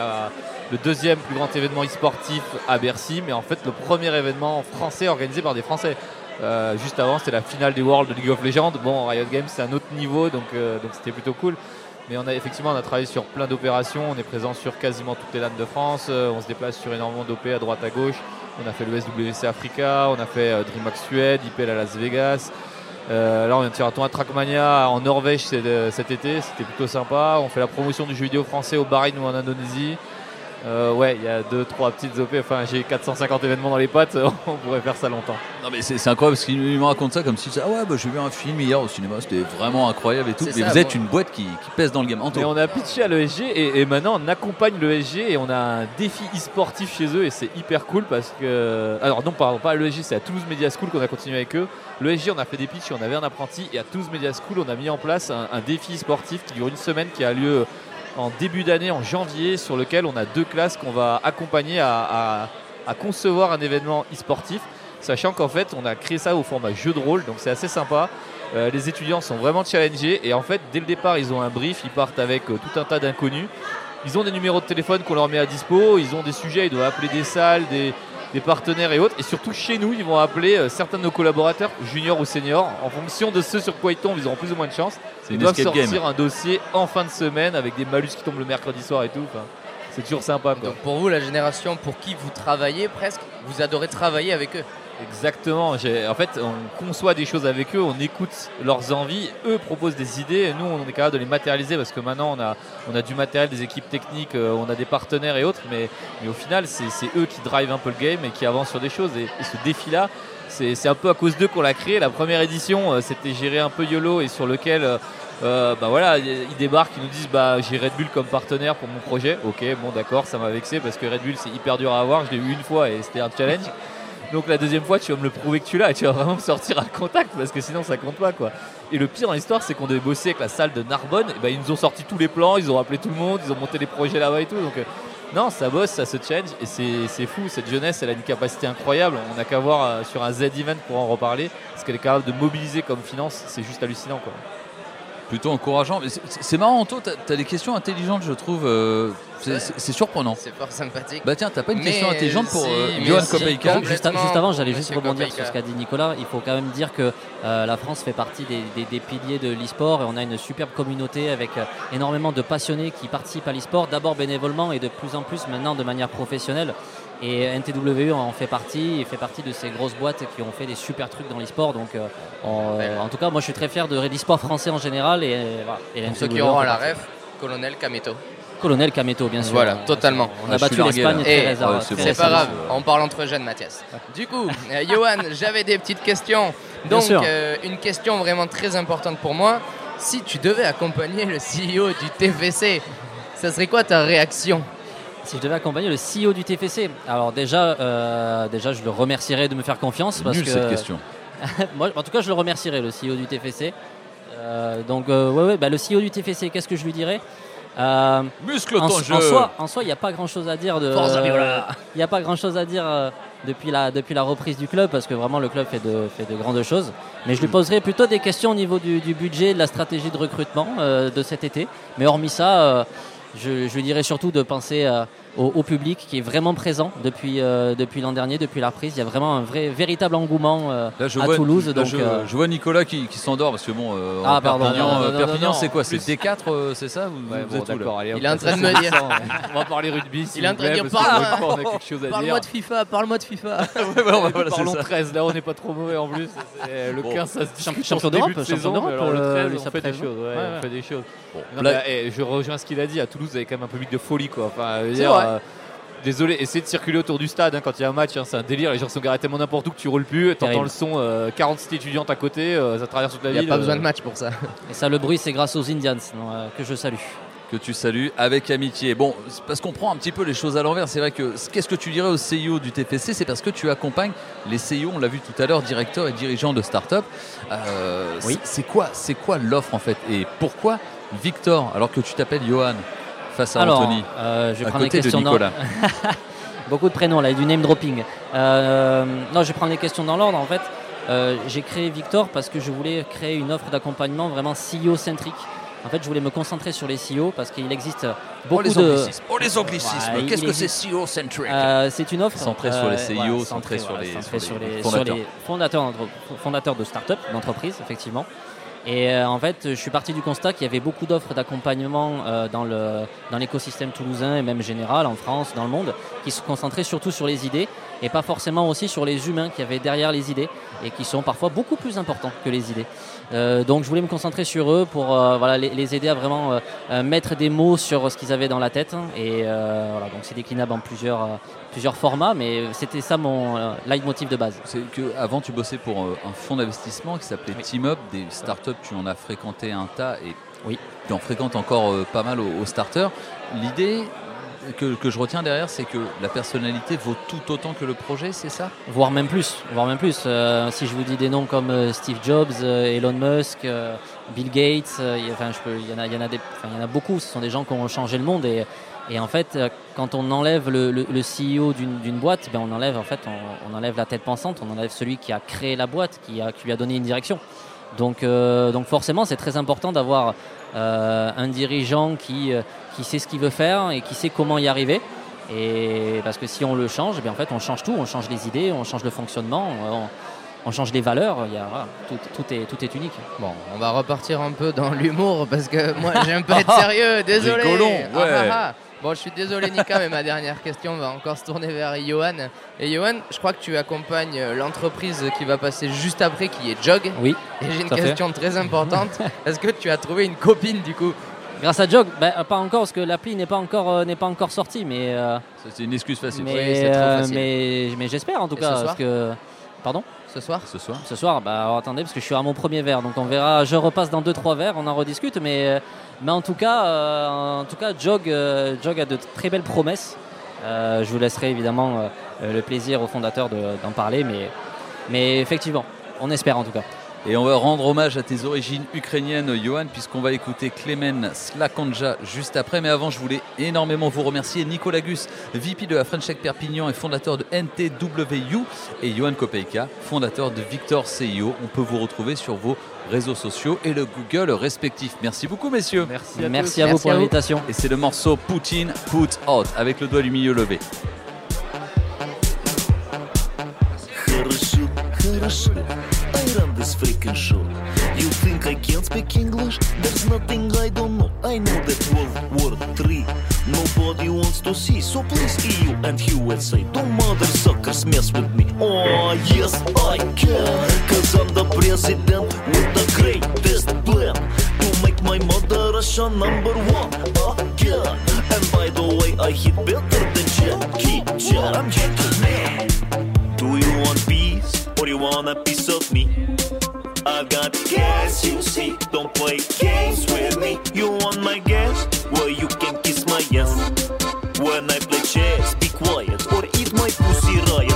le deuxième plus grand événement e-sportif à Bercy, mais en fait le premier événement français organisé par des Français. Euh, juste avant, c'était la finale des Worlds de League of Legends. Bon, Riot Games, c'est un autre niveau, donc euh, donc c'était plutôt cool. Mais on a effectivement on a travaillé sur plein d'opérations, on est présent sur quasiment toutes les LAN de France, euh, on se déplace sur énormément d'OP à droite à gauche. On a fait le SWC Africa, on a fait DreamHack Suède, IPL à Las Vegas. Là on vient de faire un Trackmania en Norvège cet été, c'était plutôt sympa. On fait la promotion du jeu vidéo français au Bahreïn ou en Indonésie. Euh, ouais, il y a deux, trois petites OP. Enfin, j'ai 450 événements dans les pattes. On pourrait faire ça longtemps. Non mais c'est incroyable parce qu'il me raconte ça comme si ah ouais bah, j'ai vu un film hier au cinéma c'était vraiment incroyable et tout mais ça, vous êtes une boîte qui, qui pèse dans le game Anto. Mais on a pitché à l'ESG et, et maintenant on accompagne l'ESG et on a un défi e-sportif chez eux et c'est hyper cool parce que. Alors non, pardon, pas à l'ESG, c'est à Toulouse Media School qu'on a continué avec eux. L'ESG, on a fait des pitchs, on avait un apprenti et à Toulouse Media School, on a mis en place un, un défi sportif qui dure une semaine qui a lieu en début d'année, en janvier, sur lequel on a deux classes qu'on va accompagner à, concevoir un événement e-sportif. Sachant qu'en fait, on a créé ça au format jeu de rôle, donc c'est assez sympa. Euh, les étudiants sont vraiment challengés et en fait, dès le départ, ils ont un brief, ils partent avec euh, tout un tas d'inconnus. Ils ont des numéros de téléphone qu'on leur met à dispo, ils ont des sujets, ils doivent appeler des salles, des, des partenaires et autres. Et surtout chez nous, ils vont appeler euh, certains de nos collaborateurs, juniors ou seniors, en fonction de ce sur quoi ils tombent, ils auront plus ou moins de chance. Ils doivent sortir game. un dossier en fin de semaine avec des malus qui tombent le mercredi soir et tout. Enfin, c'est toujours sympa. Quoi. Donc pour vous, la génération pour qui vous travaillez presque, vous adorez travailler avec eux. Exactement. En fait, on conçoit des choses avec eux, on écoute leurs envies, eux proposent des idées, et nous, on est capable de les matérialiser parce que maintenant, on a, on a du matériel, des équipes techniques, euh, on a des partenaires et autres, mais, mais au final, c'est c'est eux qui drivent un peu le game et qui avancent sur des choses. Et, et ce défi-là, c'est un peu à cause d'eux qu'on l'a créé. La première édition, euh, c'était géré un peu YOLO et sur lequel. euh, euh, bah voilà, ils débarquent, ils nous disent bah j'ai Red Bull comme partenaire pour mon projet. Ok, bon d'accord, ça m'a vexé parce que Red Bull c'est hyper dur à avoir. Je l'ai eu une fois et c'était un challenge. Donc la deuxième fois, tu vas me le prouver que tu l'as et tu vas vraiment me sortir un contact parce que sinon ça compte pas quoi. Et le pire dans l'histoire, c'est qu'on devait bosser avec la salle de Narbonne. Et ben, ils nous ont sorti tous les plans, ils ont appelé tout le monde, ils ont monté les projets là-bas et tout. Non, ça bosse, ça se change et c'est fou. Cette jeunesse, elle a une capacité incroyable. On n'a qu'à voir euh, sur un Z-Event pour en reparler. Ce qu'elle est capable de mobiliser comme finance, c'est juste hallucinant quoi. Plutôt encourageant. Mais c'est- marrant, Anto, t'as as des questions intelligentes, je trouve. euh, c'est- surprenant. C'est fort sympathique. Bah tiens, t'as pas une Mais question intelligente pour euh, Johan complètement. Juste, juste avant, j'allais juste rebondir Kopeika. sur ce qu'a dit Nicolas. Il faut quand même dire que euh, la France fait partie des, des- des piliers de l'e-sport et on a une superbe communauté avec euh, énormément de passionnés qui participent à l'e-sport, d'abord bénévolement et de plus en plus maintenant de manière professionnelle. Et NTWU en fait partie, et fait partie de ces grosses boîtes qui ont fait des super trucs dans l'e-sport. Donc, euh, en, en tout cas, moi je suis très fier de l'e-sport français en général. Et, euh, voilà. Et Pour ceux qui auront la ref, colonel Kameto. Colonel Kameto, bien sûr. Voilà, totalement. On a battu l'Espagne très Et réservé. c'est pas grave, on parle entre jeunes, Mathias. Du coup, euh, Johan, j'avais des petites questions. Donc, euh, une question vraiment très importante pour moi. Si tu devais accompagner le CEO du TVC, ça serait quoi ta réaction? Si je devais accompagner le CEO du TFC, alors déjà, euh, déjà je le remercierais de me faire confiance. Parce Nulle, que, cette question. Moi, en tout cas, je le remercierais, le CEO du TFC. Euh, donc, euh, ouais, ouais, bah, le CEO du TFC, qu'est-ce que je lui dirais? Euh, Muscle en, ton en jeu. soi, en soi, il n'y a pas grand-chose à dire de. Il n'y a pas grand-chose à dire depuis la depuis la reprise du club parce que vraiment le club fait de fait de grandes choses. Mais je lui poserai plutôt des questions au niveau du, du budget, de la stratégie de recrutement de cet été. Mais hormis ça, je, je lui dirais surtout de penser euh, au, au public qui est vraiment présent depuis, euh, depuis l'an dernier, depuis la reprise. Il y a vraiment un vrai, véritable engouement euh, Là, je à vois, Toulouse. là, donc, je, euh, je vois Nicolas qui, qui s'endort parce que bon, euh, Ah, Perpignan, c'est quoi. C'est D4, euh, c'est ça Vous, Ouais, vous bon, êtes où, allez, Il est en train de me dire. On va parler rugby. Il est en train de dire Parle-moi de FIFA, parle-moi de FIFA. Parlons ça. 13, là on n'est pas trop mauvais en plus. Le Bon. 15 ça se Champion d'Europe, champion d'Europe, mais alors le 13 lui, on ça fait des choses. Là- mais, eh, je rejoins ce qu'il a dit, à Toulouse vous avez quand même un public de folie quoi. Enfin, dire, vrai. euh, Désolé, essayer de circuler autour du stade hein, quand il y a un match, hein, c'est un délire. Les gens sont garés tellement n'importe où que tu roules plus. T'entends le son, euh, 40 cités étudiantes à côté, euh, ça traverse toute la Il n'y ville. a pas besoin euh, de match pour ça. Et ça, le bruit, c'est grâce aux Indians non, euh, que je salue. que tu salues avec amitié. Bon, parce qu'on prend un petit peu les choses à l'envers. C'est vrai que qu'est-ce que tu dirais au CIO du TPC C'est parce que tu accompagnes les CIO, on l'a vu tout à l'heure, directeurs et dirigeants de start-up. Euh, Oui. c'est- C'est quoi, c'est quoi l'offre en fait? Et pourquoi Victor, alors que tu t'appelles Johan, face à Alors, Anthony euh, je vais à prendre les côté de questions dans- Nicolas Beaucoup de prénoms là, et du name dropping. Euh, non, je vais prendre les questions dans l'ordre. En fait, Euh, j'ai créé Victor parce que je voulais créer une offre d'accompagnement vraiment CEO-centrique. En fait, je voulais me concentrer sur les CEO parce qu'il existe beaucoup les de. anglicismes. Oh, les anglicismes. Ouais, Qu'est-ce que c'est CEO-centric Euh, C'est une offre Centré sur les CEO, voilà, centré sur les- sur les les, sur les fondateurs de start-up, d'entreprises, effectivement. Et euh, en fait, je suis parti du constat qu'il y avait beaucoup d'offres d'accompagnement euh, dans le dans l'écosystème toulousain et même général en France, dans le monde, qui se concentraient surtout sur les idées et pas forcément aussi sur les humains qui avaient derrière les idées et qui sont parfois beaucoup plus importants que les idées. Euh, donc, je voulais me concentrer sur eux pour euh, voilà les, les aider à vraiment euh, euh, mettre des mots sur ce qu'ils avaient dans la tête. Et voilà, donc c'est déclinable en plusieurs plusieurs formats, mais c'était ça mon euh, leitmotiv de base. C'est que avant tu bossais pour euh, un fonds d'investissement qui s'appelait Team Up, des startups, tu en as fréquenté un tas et oui. tu en fréquentes encore euh, pas mal aux, aux starters. L'idée que, que je retiens derrière, c'est que la personnalité vaut tout autant que le projet, c'est ça? Voire même plus, voire même plus. Euh, si je vous dis des noms comme euh, Steve Jobs, euh, Elon Musk, Bill Gates, enfin, il y en a, il y en a des, enfin, il y en a beaucoup. Ce sont des gens qui ont changé le monde et, et en fait, euh, quand on enlève le, le- le CEO d'une boîte, ben on enlève en fait, on, on enlève la tête pensante, on enlève celui qui a créé la boîte, qui, a, qui lui a donné une direction. Donc, euh, donc forcément, c'est très important d'avoir euh, un dirigeant qui, qui sait ce qu'il veut faire et qui sait comment y arriver. Et parce que si on le change, bien en fait, on change tout, on change les idées, on change le fonctionnement, on, on change les valeurs. Il y a, voilà, tout, tout est, tout est unique. Bon, on va repartir un peu dans l'humour parce que moi j'aime pas être sérieux, désolé. Rigolons, Ah, ouais. ah, ah. Bon, je suis désolé Nika, mais ma dernière question va encore se tourner vers Johan. Et Johan, je crois que tu accompagnes l'entreprise qui va passer juste après, qui est Jog. Oui. Et j'ai une fait. question très importante. Est-ce que tu as trouvé une copine du coup? Grâce à Jog, ben, pas encore parce que l'appli n'est pas encore euh, n'est pas encore sortie, mais euh, C'est une excuse facile. mais, Oui, c'est trop euh, facile. mais, mais j'espère en tout Et cas ce soir parce que pardon? Ce soir Ce soir Ce soir, bah alors, attendez parce que je suis à mon premier verre, donc on verra. Je repasse dans deux trois verres, on en rediscute, mais euh, mais en tout cas, euh, en tout cas, Jog euh, Jog a de très belles promesses. Euh, je vous laisserai évidemment le plaisir aux fondateurs de- d'en parler, mais mais effectivement, on espère en tout cas. Et on va rendre hommage à tes origines ukrainiennes, Johan, puisqu'on va écouter Clémen Slakanja juste après. Mais avant, je voulais énormément vous remercier. Nicolas Gus, VP de la French Tech Perpignan et fondateur de NTWU, et Johan Kopejka, fondateur de Victor CIO. On peut vous retrouver sur vos réseaux sociaux et le Google respectif. Merci beaucoup, messieurs. Merci à Merci à vous pour l'invitation. Et c'est le morceau Poutine Put Out avec le doigt du milieu levé. I run this freaking show. You think I can't speak English? There's nothing I don't know. I know that World War III nobody wants to see. So please, EU and USA, don't mother suckers mess with me. Oh, yes, I can. Cause I'm the president with the greatest plan to make my mother Russia number one again. And by the way, I hit better than Jackie Chan. I'm Jackie Man. Do you want peace? Or you want a piece of me? I've got gas, you see. Don't play games with me. You want my gas? Well, you can kiss my ass. When I play chess, be quiet or eat my pussy riot.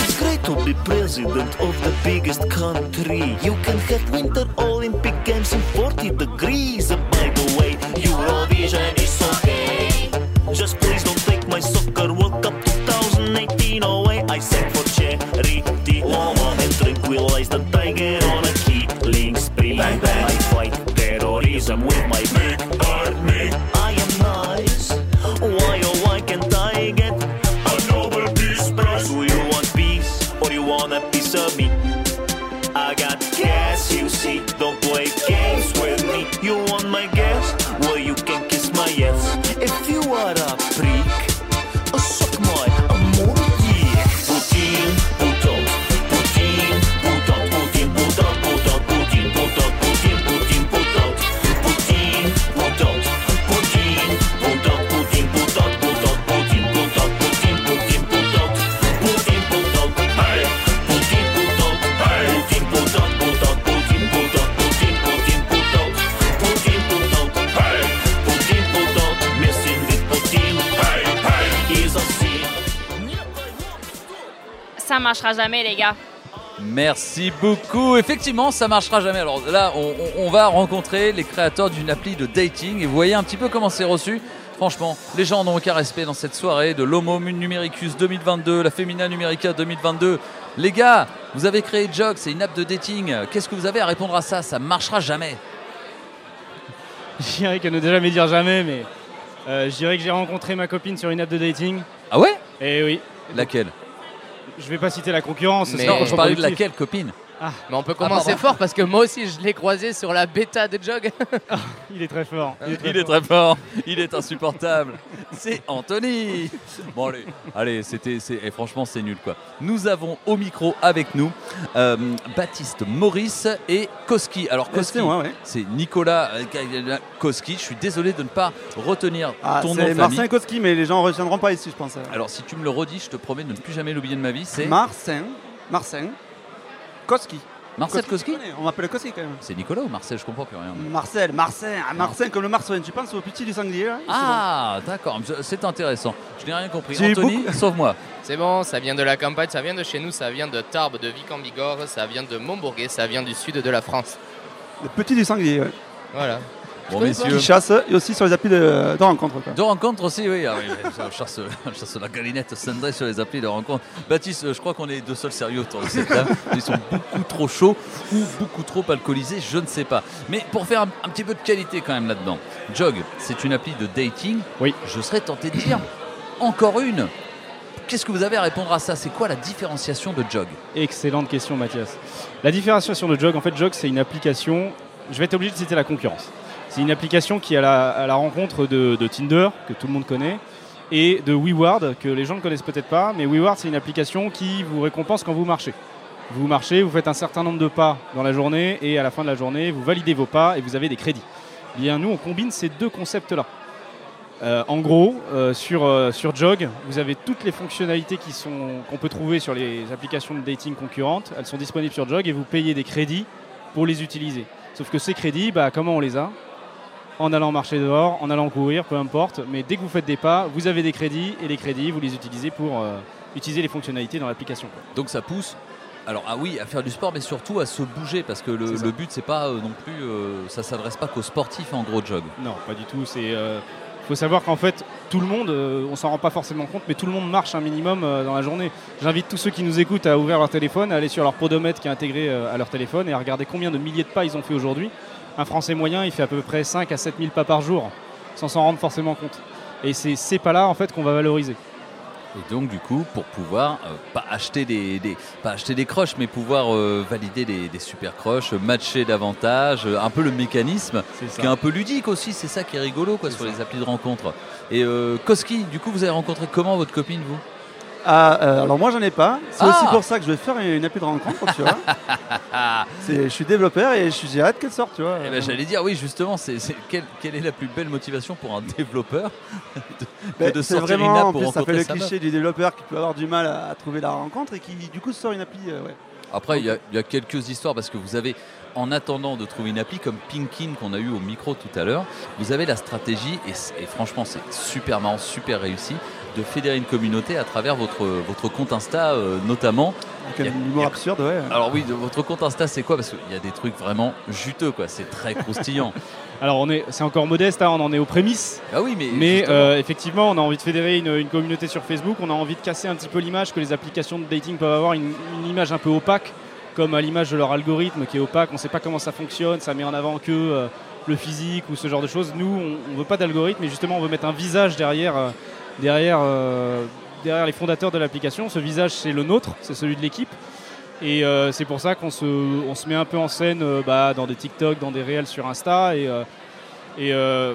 It's great to be president of the biggest country. You can have Winter Olympic Games in 40 degrees. By the way, Eurovision is okay. Just please don't take my soccer World Cup 2018 away. I sang for charity, Loma, and tranquilize the tiger on a killing spree. I fight terrorism with my week. Marchera jamais, les gars. Merci beaucoup. Effectivement, ça marchera jamais. Alors là, on, on- on va rencontrer les créateurs d'une appli de dating et vous voyez un petit peu comment c'est reçu. Franchement, les gens n'ont aucun respect dans cette soirée de l'Homo Numericus 2022, la Femina Numerica 2022. Les gars, vous avez créé Jog, c'est une app de dating. Qu'est-ce que vous avez à répondre à ça? Ça marchera jamais. Je dirais que ne jamais dire jamais, mais euh, je dirais que j'ai rencontré ma copine sur une app de dating. Ah ouais? Eh oui. Laquelle? Je vais pas citer la concurrence. Mais- Non, je parlais de laquelle copine? Mais on peut commencer fort parce que moi aussi je l'ai croisé sur la bêta de Jog. Il est très fort. Il est très fort, il est insupportable. C'est Anthony. Bon allez, allez, c'était, c'est- et franchement c'est nul quoi. Nous avons au micro avec nous euh, Baptiste Maurice et Koski. Alors Ouais, Koski, c'est moi, ouais. c'est Nicolas euh, Koski. Je suis désolé de ne pas retenir Ah, ton nom c'est. Marcin Koski, mais les gens ne retiendront pas ici, je pense. Alors si tu me le redis, je te promets de ne plus jamais l'oublier de ma vie. C'est Marcin, Marcin Koski. Marcel Koski On m'appelle Koski quand même. C'est Nicolas ou Marcel Je comprends plus rien. Marcel, Marcin, ah, Marcin comme le Marcin, tu penses au petit du sanglier là Ah d'accord, c'est intéressant. Je n'ai rien compris. Anthony, sauve-moi. C'est bon, ça vient de la campagne, ça vient de chez nous, ça vient de Tarbes, de Vic en Bigorre, ça vient de Montbourguet, ça vient du sud de la France. Le petit du sanglier, ouais. Voilà. Bon, Qui messieurs. chasse et aussi sur les applis de, de rencontre. Quoi. De rencontre aussi, oui. Ah, oui, je, chasse, la galinette cendrée sur les applis de rencontre. Baptiste, je crois qu'on est deux seuls sérieux autour de cette table. Ils sont beaucoup trop chauds ou beaucoup trop alcoolisés, je ne sais pas. Mais pour faire un, un petit peu de qualité quand même là-dedans. Jog, c'est une appli de dating. Oui. Je serais tenté de dire encore une. Qu'est-ce que vous avez à répondre à ça? C'est quoi la différenciation de Jog? Excellente question, Mathias. La différenciation de Jog, en fait, Jog, c'est une application. Je vais être obligé de citer la concurrence. C'est une application qui est à la, rencontre de, de Tinder, que tout le monde connaît, et de WeWard, que les gens ne connaissent peut-être pas. Mais WeWard, c'est une application qui vous récompense quand vous marchez. Vous marchez, vous faites un certain nombre de pas dans la journée, et à la fin de la journée, vous validez vos pas et vous avez des crédits. Eh Bien, nous, on combine ces deux concepts-là. Euh, en gros, euh, sur, euh, sur Jog, vous avez toutes les fonctionnalités qui sont- qu'on peut trouver sur les applications de dating concurrentes. Elles sont disponibles sur Jog et vous payez des crédits pour les utiliser. Sauf que ces crédits, bah, comment on les a? En allant marcher dehors, en allant courir, peu importe. Mais dès que vous faites des pas, vous avez des crédits et les crédits, vous les utilisez pour euh, utiliser les fonctionnalités dans l'application. Donc ça pousse. Alors ah oui, à faire du sport, mais surtout à se bouger, parce que le, le but c'est pas euh, non plus, euh, ça s'adresse pas qu'aux sportifs en gros jog. Non, pas du tout. C'est euh, faut savoir qu'en fait, tout le monde, euh, on s'en rend pas forcément compte, mais tout le monde marche un minimum dans la journée. J'invite tous ceux qui nous écoutent à ouvrir leur téléphone, à aller sur leur podomètre qui est intégré à leur téléphone et à regarder combien de milliers de pas ils ont fait aujourd'hui. Un Français moyen, il fait à peu près 5 à 7 000 pas par jour, sans s'en rendre forcément compte. Et c'est ces pas-là en fait qu'on va valoriser. Et donc du coup, pour pouvoir euh, pas acheter des, des- pas acheter des croches, mais pouvoir euh, valider des, des super croches, matcher davantage, euh, un peu le mécanisme, qui est un peu ludique aussi. C'est ça qui est rigolo quoi sur les applis de rencontre. Et Koski, du coup, vous avez rencontré comment votre copine vous? Ah, euh, alors moi j'en ai pas. C'est Ah aussi pour ça que je vais faire une appli de rencontre, tu vois. Je suis développeur et je suis j'ai hâte qu'elle sorte, tu vois. Eh ben, J'allais dire oui justement, c'est quelle, quelle est la plus belle motivation pour un développeur de, Ben, de sortir une vraiment, app en pour plus, ça fait rencontrer le meuf cliché du développeur qui peut avoir du mal à, à trouver la rencontre et qui du coup sort une appli. euh, ouais. Après, il y, a- il y a quelques histoires parce que vous avez, en attendant de trouver une appli comme Pinkin qu'on a eu au micro tout à l'heure, vous avez la stratégie et, et franchement, c'est super marrant, super réussi. De fédérer une communauté à travers votre, votre compte Insta euh, notamment. Avec un humour a- absurde, ouais. Alors oui, de- votre compte Insta c'est quoi? Parce qu'il y a des trucs vraiment juteux quoi, c'est très croustillant. Alors on est, c'est encore modeste, hein, on en est aux prémices. Ah oui, mais Mais euh, effectivement, on a envie de fédérer une, une communauté sur Facebook. On a envie de casser un petit peu l'image que les applications de dating peuvent avoir, une, une image un peu opaque, comme à l'image de leur algorithme qui est opaque. On ne sait pas comment ça fonctionne, ça met en avant que euh, le physique ou ce genre de choses. Nous, on ne veut pas d'algorithme, mais justement, on veut mettre un visage derrière, euh, derrière, euh, derrière les fondateurs de l'application. Ce visage, c'est le nôtre, c'est celui de l'équipe. Et euh, c'est pour ça qu'on se, on se met un peu en scène euh, bah, dans des TikTok, dans des réels sur Insta. Et, euh, et euh,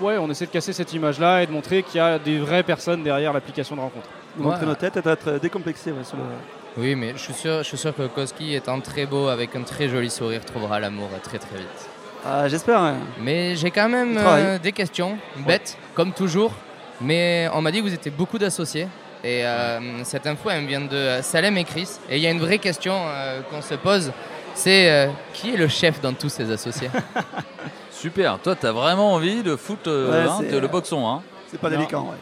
ouais, on essaie de casser cette image-là et de montrer qu'il y a des vraies personnes derrière l'application de rencontre. Montrer nos têtes et d'être décomplexé. ouais, sur le- Oui, mais je suis sûr, je suis sûr que Koski, étant très beau, avec un très joli sourire, trouvera l'amour très très vite. Ah, J'espère. Mais j'ai quand même euh, des questions, bêtes, comme toujours. Mais on m'a dit que vous étiez beaucoup d'associés. Et euh, cette info, elle me vient de Salem et Chris. Et il y a une vraie question euh, qu'on se pose, c'est euh, qui est le chef dans tous ces associés? Super, toi t'as vraiment envie de foutre euh, Ouais, hein, c'est, de- le boxon. Hein.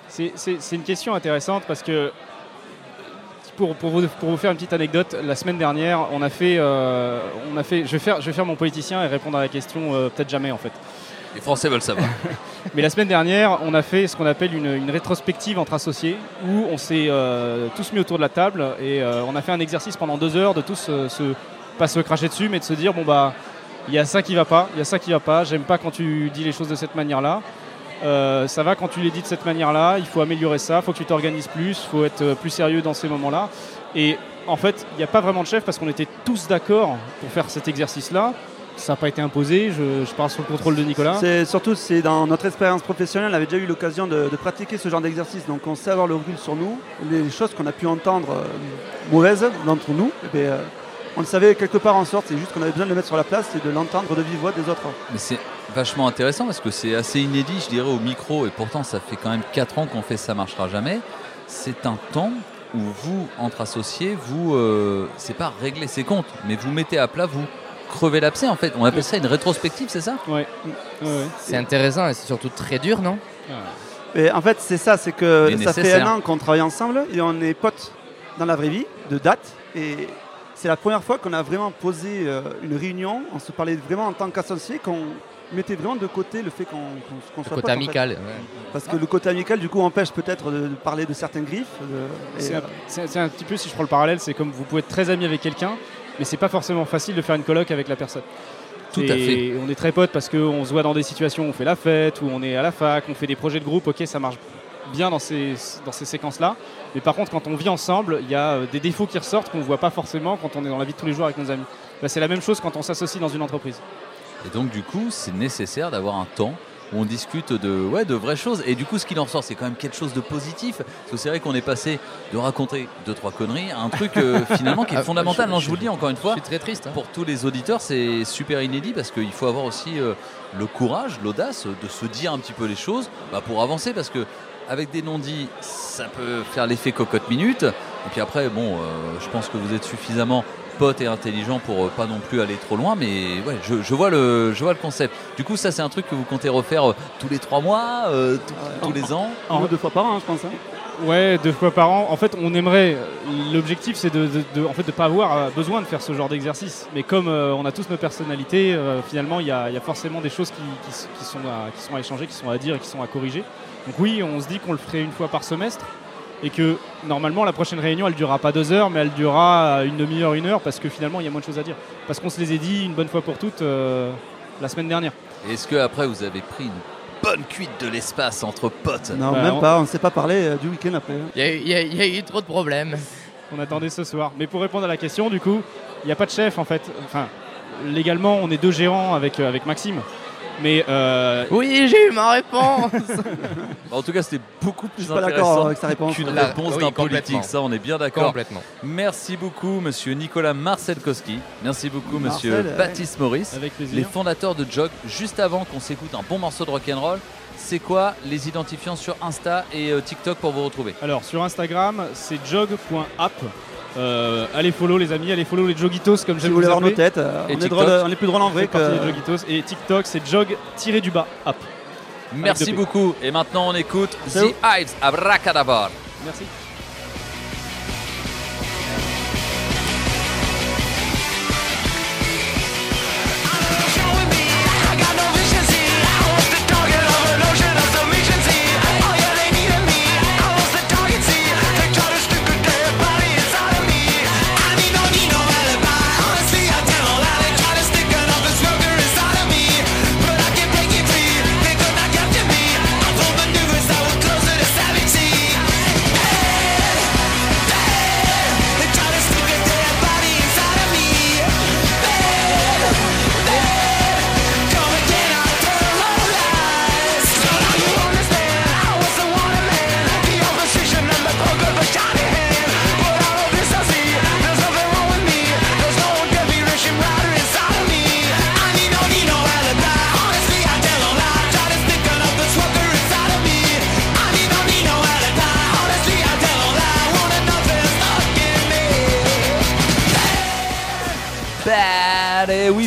C'est- C'est c'est une question intéressante parce que pour, pour, vous, pour vous faire une petite anecdote, la semaine dernière, on a fait, euh, on a fait je, vais faire, je vais faire mon politicien et répondre à la question euh, peut-être jamais en fait. Les Français veulent savoir. Mais la semaine dernière, on a fait ce qu'on appelle une, rétrospective entre associés où on s'est euh, tous mis autour de la table et euh, on a fait un exercice pendant deux heures de tous euh, se, pas se cracher dessus, mais de se dire bon bah il y a ça qui va pas, il y a ça qui va pas, j'aime pas quand tu dis les choses de cette manière-là. Euh, ça va quand tu les dis de cette manière-là, il faut améliorer ça, il faut que tu t'organises plus, il faut être plus sérieux dans ces moments-là. Et en fait, il n'y a pas vraiment de chef parce qu'on était tous d'accord pour faire cet exercice-là. Ça n'a pas été imposé, je, je parle sous le contrôle de Nicolas. C'est surtout c'est dans notre expérience professionnelle, on avait déjà eu l'occasion de, de pratiquer ce genre d'exercice, donc on sait avoir le recul sur nous, les choses qu'on a pu entendre euh, mauvaises d'entre nous, eh bien, euh, on le savait quelque part en sorte, c'est juste qu'on avait besoin de le mettre sur la place et de l'entendre de vive voix des autres. Mais c'est vachement intéressant parce que c'est assez inédit, je dirais, au micro, et pourtant ça fait quand même 4 ans qu'on fait Ça marchera jamais. C'est un temps où vous, entre associés, vous, euh, c'est pas régler ses comptes, mais vous mettez à plat, vous crevez l'abcès en fait. On appelle ça une rétrospective, c'est ça Ouais. C'est intéressant et c'est surtout très dur, non Et en fait, c'est ça, c'est que Mais ça fait un an qu'on travaille ensemble et on est potes dans la vraie vie, de date. Et c'est la première fois qu'on a vraiment posé euh, une réunion, on se parlait vraiment en tant qu'associés, qu'on mettait vraiment de côté le fait qu'on qu'on- qu'on soit côté potes, en fait. amical, ouais. Parce que le côté amical, du coup, empêche peut-être de, de parler de certains griffes. de- C'est euh, un, c'est un petit peu, si je prends le parallèle, c'est comme vous pouvez être très ami avec quelqu'un, mais c'est pas forcément facile de faire une colloque avec la personne. Tout à fait. On est très potes parce qu'on se voit dans des situations où on fait la fête, où on est à la fac, on fait des projets de groupe, ok, ça marche bien dans ces, dans ces séquences-là. Mais par contre, quand on vit ensemble, il y a euh, des défauts qui ressortent qu'on ne voit pas forcément quand on est dans la vie de tous les jours avec nos amis. Bah, c'est la même chose quand on s'associe dans une entreprise. Et donc du coup, c'est nécessaire d'avoir un temps où on discute de, ouais, de vraies choses. Et du coup, ce qu'il en ressort, c'est quand même quelque chose de positif. Parce que c'est vrai qu'on est passé de raconter deux, trois conneries à un truc euh, finalement qui est Ah, fondamental. je- Non, je vous le dis encore une fois. Je suis très triste. hein. Pour tous les auditeurs, c'est super inédit parce qu'il faut avoir aussi euh, le courage, l'audace de se dire un petit peu les choses bah, pour avancer. Parce que avec des non-dits, ça peut faire l'effet cocotte minute. Et puis après, bon, euh, je pense que vous êtes suffisamment pote et intelligent pour euh, pas non plus aller trop loin. Mais ouais, je, je vois, le, je vois le concept. Du coup, ça, c'est un truc que vous comptez refaire euh, tous les trois mois, euh, tous- tous les ans. en deux fois par an, je pense. hein. Ouais, deux fois par an. En fait, on aimerait. L'objectif, c'est de, de, de- en fait, de pas avoir besoin de faire ce genre d'exercice. Mais comme euh, on a tous nos personnalités, euh, finalement, il y a, il y a forcément des choses qui, qui s- qui sont à, qui sont à échanger, qui sont à dire et qui sont à corriger. Donc oui, on se dit qu'on le ferait une fois par semestre et que normalement la prochaine réunion, elle durera pas deux heures, mais elle durera une demi-heure, une heure, parce que finalement, il y a moins de choses à dire. Parce qu'on se les a dit une bonne fois pour toutes euh, la semaine dernière. Est-ce que après vous avez pris une bonne cuite de l'espace entre potes? Non, Bah, même on- pas, on ne s'est pas parlé euh, du week-end après. hein. Il y, a eu- il y a- il y a eu trop de problèmes. On attendait ce soir. Mais pour répondre à la question, du coup, il n'y a pas de chef en fait. Enfin, légalement, on est deux gérants avec, euh, avec Maxime. Mais euh, Oui, j'ai eu ma réponse. En tout cas, c'était beaucoup plus pas d'accord intéressant avec sa réponse. qu'une Là, réponse oui, d'un politique. Ça, on est bien d'accord. Complètement. Merci beaucoup, monsieur Nicolas Marcelkowski. Merci beaucoup, monsieur Marcel, ouais. Baptiste Maurice. avec plaisir. Les fondateurs de Jog. Juste avant qu'on s'écoute un bon morceau de rock'n'roll, c'est quoi les identifiants sur Insta et euh, TikTok pour vous retrouver? Alors sur Instagram, c'est jog.app. Euh, allez follow les amis, allez follow les jogitos comme Si j'aime vous voulez voir nos têtes, euh, Et on, est TikTok drôle- on est plus drôle en vrai que. jogitos. Et TikTok, c'est jog-du-bas app. Merci Avec beaucoup. Et maintenant, on écoute C'est The Hives Abracadabra. Merci.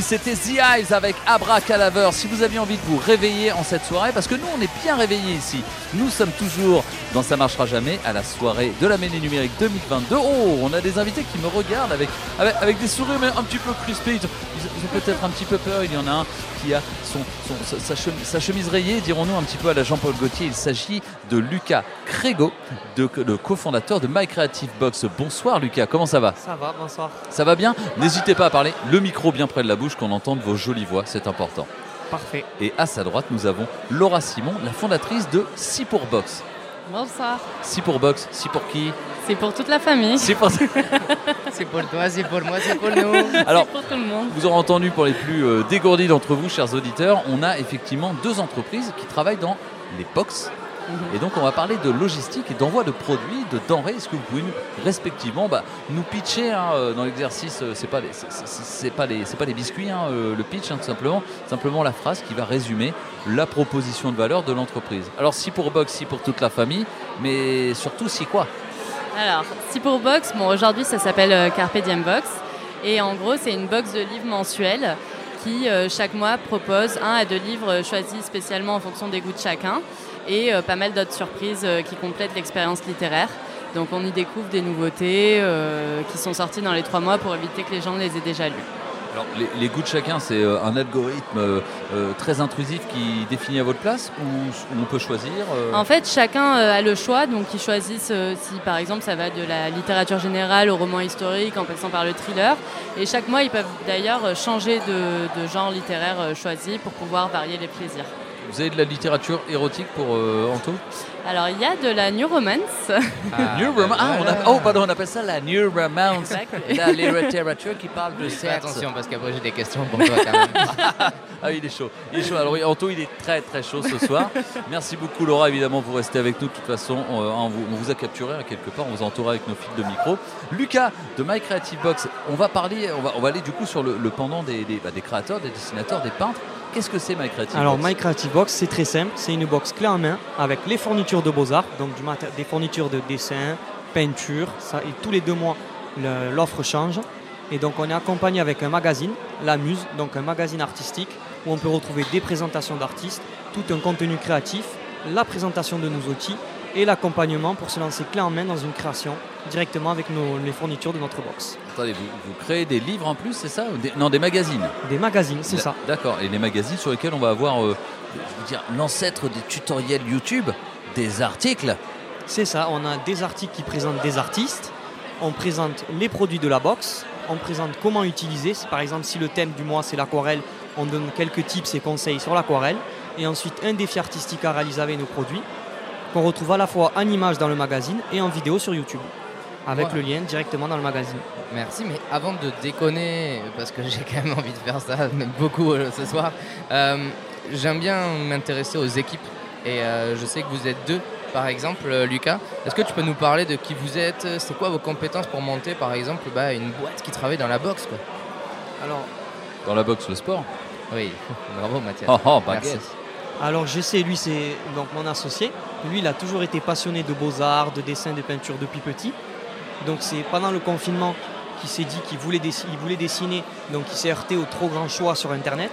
C'était The Hives avec Abracadaver. Si vous aviez envie de vous réveiller en cette soirée, parce que nous, on est bien réveillés ici. Nous sommes toujours dans Ça marchera jamais à la soirée de la mêlée numérique 2022. Oh, on a des invités qui me regardent avec, des sourires, mais un petit peu crispés. Ils- ils ont peut-être un petit peu peur. Il y en a un qui a son, son- sa, chemise, sa chemise rayée, dirons-nous un petit peu à la Jean-Paul Gaultier. Il s'agit de Lucas Crégo, de- le cofondateur de My Creative Box. Bonsoir Lucas, comment ça va? Ça va, bonsour. ça va bien? N'hésitez pas à parler le micro bien près de la bouche qu'on entende vos jolies voix, c'est important. Parfait. Et à sa droite, nous avons Laura Simon, la fondatrice de Si pour Box. Bonsoir. Si pour Box, si pour qui C'est pour toute la famille. C'est pour... c'est pour toi, c'est pour moi, c'est pour nous. Alors, C'est pour tout le monde. Vous aurez entendu pour les plus euh, dégourdis d'entre vous, chers auditeurs, on a effectivement deux entreprises qui travaillent dans les box. Et donc on va parler de logistique et d'envoi de produits, de denrées. Est-ce que vous pouvez respectivement bah, nous pitcher hein, euh, dans l'exercice euh, C'est pas pas les, pas biscuits, hein, euh, le pitch hein, tout simplement, simplement la phrase qui va résumer la proposition de valeur de l'entreprise. Alors si pour box, si pour toute la famille, mais surtout si quoi? Alors, si pour box, bon, aujourd'hui ça s'appelle Carpe Diem Box. Et en gros, c'est une box de livres mensuels qui, chaque mois, propose un à deux livres choisis spécialement en fonction des goûts de chacun et euh, pas mal d'autres surprises euh, qui complètent l'expérience littéraire. Donc, on y découvre des nouveautés euh, qui sont sorties dans les trois mois pour éviter que les gens les aient déjà lus. Alors, les, les goûts de chacun, c'est un algorithme euh, très intrusif qui définit à votre place ou on peut choisir euh, En fait, chacun a le choix, donc ils choisissent euh, si par exemple ça va de la littérature générale au roman historique en passant par le thriller. Et chaque mois, ils peuvent d'ailleurs changer de, de genre littéraire choisi pour pouvoir varier les plaisirs. Vous avez de la littérature érotique pour euh, Anto? Alors il y a de la new romance. New romance. Ah, on a- oh, pardon, on appelle ça la new romance. Exact. La littérature qui parle de Fais sexe. attention parce qu'après j'ai des questions pour toi quand même. ah, il est chaud. Il est chaud. Alors, oui, Anto, il est très très chaud ce soir. Merci beaucoup, Laura. Évidemment, vous restez avec nous. De toute façon, on, on vous, on vous a capturé hein, quelque part. On vous entoure avec nos fils de micro. Lucas de My Creative Box. On va parler, on va, on va aller du coup sur le, le pendant des, des- bah, des créateurs, des dessinateurs, des peintres. Qu'est-ce que c'est My Creative Alors, My Creative Box, c'est très simple. C'est une box clé en main avec les fournitures de beaux-arts, donc des fournitures de dessin, peinture. Ça, et tous les deux mois, l'offre change. Et donc, on est accompagné avec un magazine, La Muse, donc un magazine artistique, où on peut retrouver des présentations d'artistes, tout un contenu créatif, la présentation de nos outils et l'accompagnement pour se lancer clé en main dans une création directement avec nos- les fournitures de notre box. Attendez, vous, vous créez des livres en plus, c'est ça des- Non, des magazines. Des magazines, c'est ça. D'accord. Et les magazines sur lesquels on va avoir, euh, l'ancêtre des tutoriels YouTube, des articles. C'est ça, on a des articles qui présentent des artistes, on présente les produits de la box, on présente comment utiliser. Par exemple, si le thème du mois c'est l'aquarelle, on donne quelques tips et conseils sur l'aquarelle. Et ensuite, un défi artistique à réaliser avec nos produits, qu'on retrouve à la fois en image dans le magazine et en vidéo sur YouTube, avec le lien directement dans le magazine. Merci, mais avant de déconner, parce que j'ai quand même envie de faire ça, même beaucoup euh, ce soir, euh, j'aime bien m'intéresser aux équipes. Et euh, je sais que vous êtes deux, par exemple, euh, Lucas. Est-ce que tu peux nous parler de qui vous êtes? C'est quoi vos compétences pour monter, par exemple, bah, une boîte qui travaille dans la boxe quoi? Alors, Dans la boxe, le sport Oui, bravo Mathias. Oh, oh, Merci. Alors j'essaie, lui c'est donc mon associé. Lui il a toujours été passionné de beaux-arts, de dessin, de peinture depuis petit. Donc c'est pendant le confinement qu'il s'est dit qu'il voulait, dessiner, donc il s'est heurté au trop grand choix sur internet.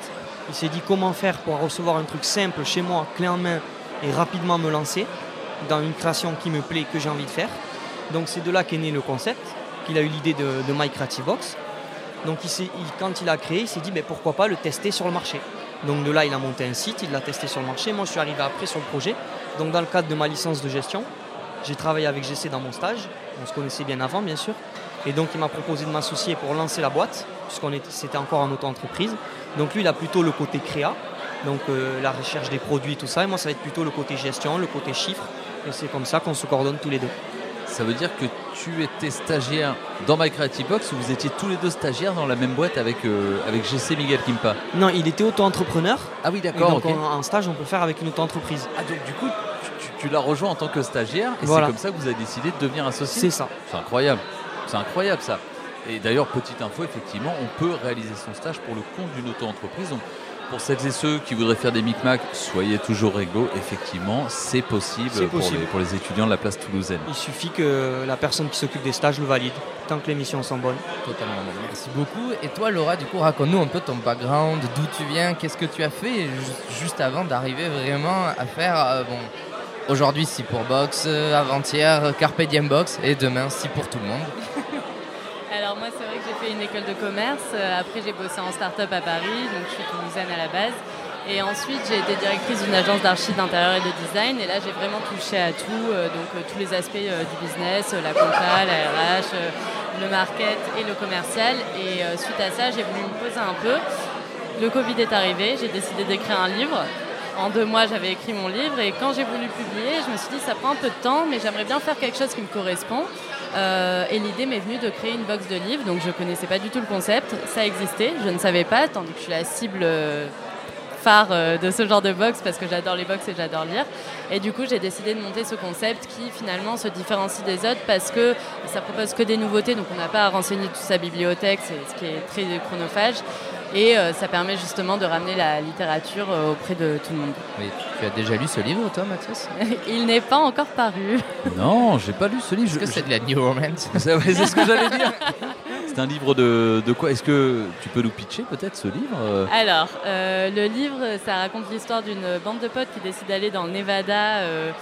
Il s'est dit comment faire pour recevoir un truc simple chez moi, clé en main, et rapidement me lancer dans une création qui me plaît, que j'ai envie de faire? Donc c'est de là qu'est né le concept, qu'il a eu l'idée de, My Creative Box. Donc quand il a créé, il s'est dit ben, pourquoi pas le tester sur le marché? Donc de là, il a monté un site, il l'a testé sur le marché. Moi, je suis arrivé après sur le projet. Donc dans le cadre de ma licence de gestion, j'ai travaillé avec GC dans mon stage. On se connaissait bien avant, bien sûr. Et donc il m'a proposé de m'associer pour lancer la boîte, puisqu'on était, c'était encore en auto-entreprise. Donc lui, il a plutôt le côté créa, donc euh, la recherche des produits, tout ça. Et moi, ça va être plutôt le côté gestion, le côté chiffre. Et c'est comme ça qu'on se coordonne tous les deux. Ça veut dire que tu étais stagiaire dans My Creative Box ou vous étiez tous les deux stagiaires dans la même boîte avec, euh, avec GC Miguel Kimpa Non, il était auto-entrepreneur. Ah oui, d'accord. Donc en stage, on peut faire avec une auto-entreprise. Ah, donc du coup, tu, tu- tu l'as rejoint en tant que stagiaire et Voilà. c'est comme ça que vous avez décidé de devenir associé C'est ça. C'est incroyable. C'est incroyable ça. Et d'ailleurs, petite info, effectivement, on peut réaliser son stage pour le compte d'une auto-entreprise. Donc, pour celles et ceux qui voudraient faire des micmacs, soyez toujours réglo. Effectivement, c'est possible, Pour, possible. les, pour les étudiants de la place toulousaine. Il suffit que la personne qui s'occupe des stages le valide, tant que les missions sont bonnes. Totalement. Merci beaucoup. Et toi, Laura, du coup, raconte-nous un peu ton background, d'où tu viens, qu'est-ce que tu as fait ju- juste avant d'arriver vraiment à faire, euh, bon, aujourd'hui 6 pour Box, euh, avant-hier euh, Carpe Diem Box et demain 6 pour tout le monde? Alors moi c'est vrai fait une école de commerce, Euh, après j'ai bossé en start-up à Paris, donc je suis toulousaine à la base. Et ensuite j'ai été directrice d'une agence d'archi d'intérieur et de design et là j'ai vraiment touché à tout, euh, donc euh, tous les aspects du business, la compta, la RH, le market et le commercial. Et suite à ça j'ai voulu me poser un peu. Le Covid est arrivé, j'ai décidé d'écrire un livre. En deux mois, j'avais écrit mon livre et quand j'ai voulu publier, je me suis dit ça prend un peu de temps, mais j'aimerais bien faire quelque chose qui me correspond. Euh, et l'idée m'est venue de créer une box de livres, donc je connaissais pas du tout le concept. Ça existait, je ne savais pas, tandis que je suis la cible euh, phare euh, de ce genre de box parce que j'adore les box et j'adore lire. Et du coup, j'ai décidé de monter ce concept qui finalement se différencie des autres parce que ça propose que des nouveautés, donc on n'a pas à renseigner toute sa bibliothèque, c'est ce qui est très chronophage. Et euh, ça permet justement de ramener la littérature euh, auprès de tout le monde. Oui, tu as déjà lu ce livre, toi, Mathias? Il n'est pas encore paru. Non, j'ai pas lu ce livre. Est-ce que c'est de la New Romance? C'est ce que j'allais dire. C'est un livre de, de quoi? Est-ce que tu peux nous pitcher peut-être ce livre euh? Alors, euh, le livre, ça raconte l'histoire d'une bande de potes qui décide d'aller dans le Nevada euh,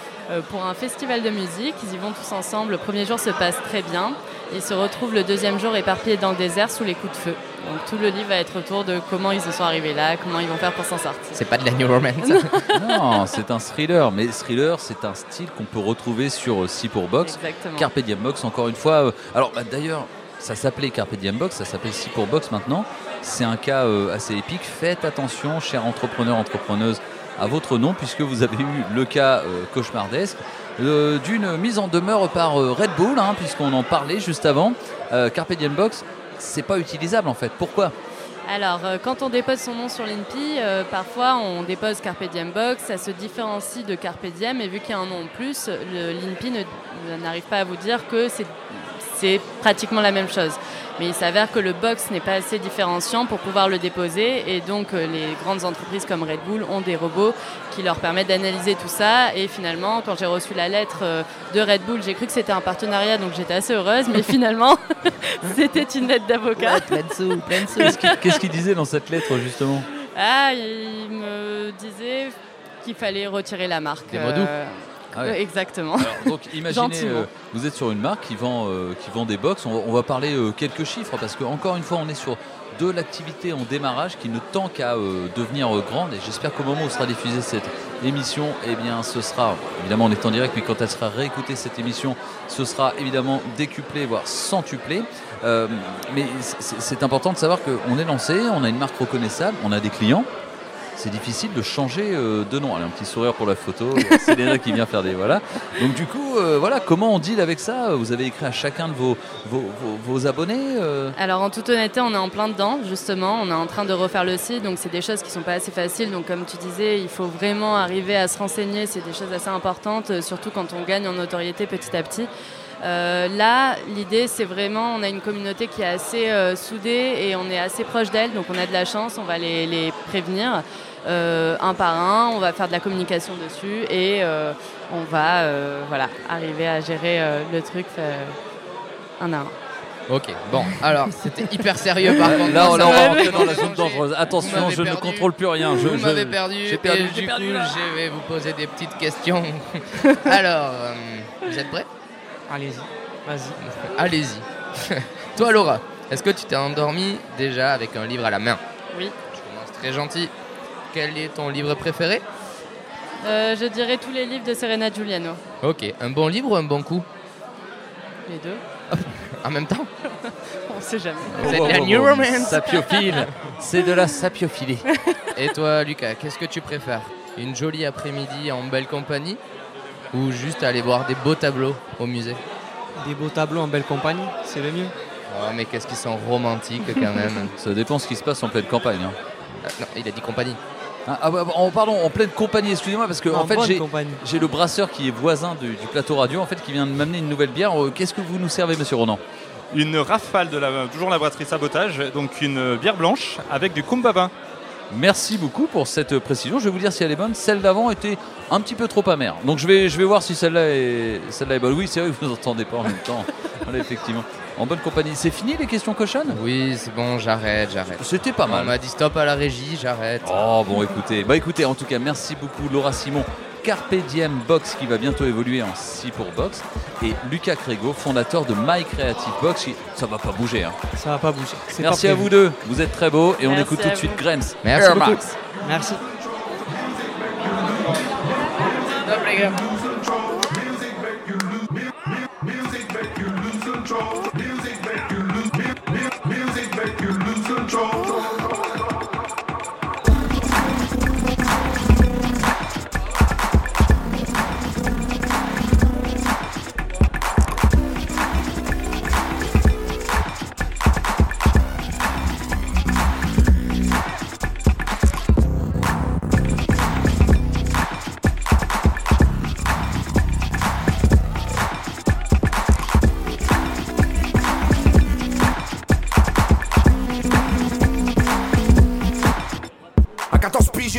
pour un festival de musique. Ils y vont tous ensemble. Le premier jour se passe très bien. Ils se retrouvent le deuxième jour éparpillés dans le désert sous les coups de feu. Donc tout le livre va être autour de comment ils se sont arrivés là, comment ils vont faire pour s'en sortir. C'est pas de la New Romance. Non, c'est un thriller, mais thriller, c'est un style qu'on peut retrouver sur 6 pour Box. Exactement. Carpe Diem Box, encore une fois. euh, alors, bah, d'ailleurs, ça s'appelait Carpe Diem Box, ça s'appelle 6 pour Box maintenant. C'est un cas euh, assez épique. Faites attention, chers entrepreneurs, entrepreneuses, à votre nom, puisque vous avez eu le cas euh, cauchemardesque euh, d'une mise en demeure par euh, Red Bull, hein, puisqu'on en parlait juste avant. Euh, Carpe Diem Box, c'est pas utilisable en fait. Pourquoi? Alors, euh, quand on dépose son nom sur l'INPI, euh, parfois on dépose Carpe Diem Box, ça se différencie de Carpe Diem, et vu qu'il y a un nom en plus, l'INPI n'arrive pas à vous dire que c'est pratiquement la même chose. Mais il s'avère que le box n'est pas assez différenciant pour pouvoir le déposer, et donc euh, les grandes entreprises comme Red Bull ont des robots qui leur permettent d'analyser tout ça, et finalement, quand j'ai reçu la lettre euh, de Red Bull, j'ai cru que c'était un partenariat, donc j'étais assez heureuse, mais finalement, c'était une lettre d'avocat. Qu'est-ce qu'il qu'est-ce qu'il disait dans cette lettre justement? Ah, il me disait qu'il fallait retirer la marque. Des euh, Ah ouais. Exactement. Alors, donc imaginez, euh, vous êtes sur une marque qui vend, euh, qui vend des box. On, va- on va parler euh, quelques chiffres parce que encore une fois, on est sur de l'activité en démarrage qui ne tend qu'à devenir grande. Et j'espère qu'au moment où sera diffusée cette émission, eh bien, ce sera évidemment on est en direct, mais quand elle sera réécoutée cette émission, ce sera évidemment décuplé, voire centuplé. Mais c'est important de savoir qu'on est lancé, on a une marque reconnaissable, on a des clients c'est difficile de changer euh, de nom. Allez, un petit sourire pour la photo. C'est Léna qui vient faire des voilà. Donc du coup, euh, voilà, comment on deal avec ça? Vous avez écrit à chacun de vos, vos, abonnés euh? Alors en toute honnêteté, on est en plein dedans, justement. On est en train de refaire le site, donc c'est des choses qui sont pas assez faciles. Donc comme tu disais, il faut vraiment arriver à se renseigner. C'est des choses assez importantes, surtout quand on gagne en notoriété petit à petit. Euh, là, l'idée, c'est vraiment, on a une communauté qui est assez euh, soudée et on est assez proche d'elle, donc on a de la chance, on va les, les prévenir euh, un par un, on va faire de la communication dessus et euh, on va euh, voilà, arriver à gérer euh, le truc euh, un à un. Ok, bon, alors c'était hyper sérieux par contre. Là, on Ça là, on va rentrer dans la zone dangereuse. Attention, je ne contrôle plus rien. Je- vous je- m'avez perdu. j'ai perdu, et j'ai du perdu, coup, là. je vais vous poser des petites questions. alors, euh, vous êtes prêts? Allez-y, vas-y. Allez-y. Toi, Laura, est-ce que tu t'es endormi déjà avec un livre à la main? Oui. Je commence très gentil. Quel est ton livre préféré? Euh, je dirais tous les livres de Serena Giuliano. Ok, un bon livre ou un bon coup? Les deux. En même temps? On sait jamais. Vous êtes la New Romance Sapiophile. C'est de la sapiophilie. Et toi, Lucas, qu'est-ce que tu préfères? Une jolie après-midi en belle compagnie ou juste aller voir des beaux tableaux au musée Des beaux tableaux en belle compagnie, c'est le mieux. Oh, mais qu'est-ce qu'ils sont romantiques quand même. Ça dépend ce qui se passe en pleine campagne. hein. Euh, non, il a dit compagnie. Ah, ah, bah, en, pardon, en pleine compagnie, excusez-moi, parce que En en fait j'ai, le brasseur qui est voisin du, du plateau radio, en fait, qui vient de m'amener une nouvelle bière. Euh, Qu'est-ce que vous nous servez, monsieur Ronan? Une rafale de la, toujours la brasserie Sabotage, donc une bière blanche avec du kumbaba. Merci beaucoup pour cette précision. Je vais vous dire si elle est bonne. Celle d'avant était un petit peu trop amère. Donc je vais, je vais voir si celle-là est, celle-là est bonne. Oui, c'est vrai que vous n'entendez pas en même temps. Voilà, effectivement. En bonne compagnie. C'est fini les questions cochonnes? Oui, c'est bon, j'arrête, j'arrête. C'était pas mal. On m'a dit stop à la régie, j'arrête. Oh bon écoutez, bah écoutez, en tout cas merci beaucoup Laura Simon, Carpe Diem Box qui va bientôt évoluer en C pour Box et Lucas Crégo, fondateur de My Creative Box. qui- Ça va pas bouger. Hein. Ça va pas bouger. Merci pas à vous deux, vous êtes très beaux et on Merci écoute tout de suite Grens. Merci Air beaucoup. Max. Merci. À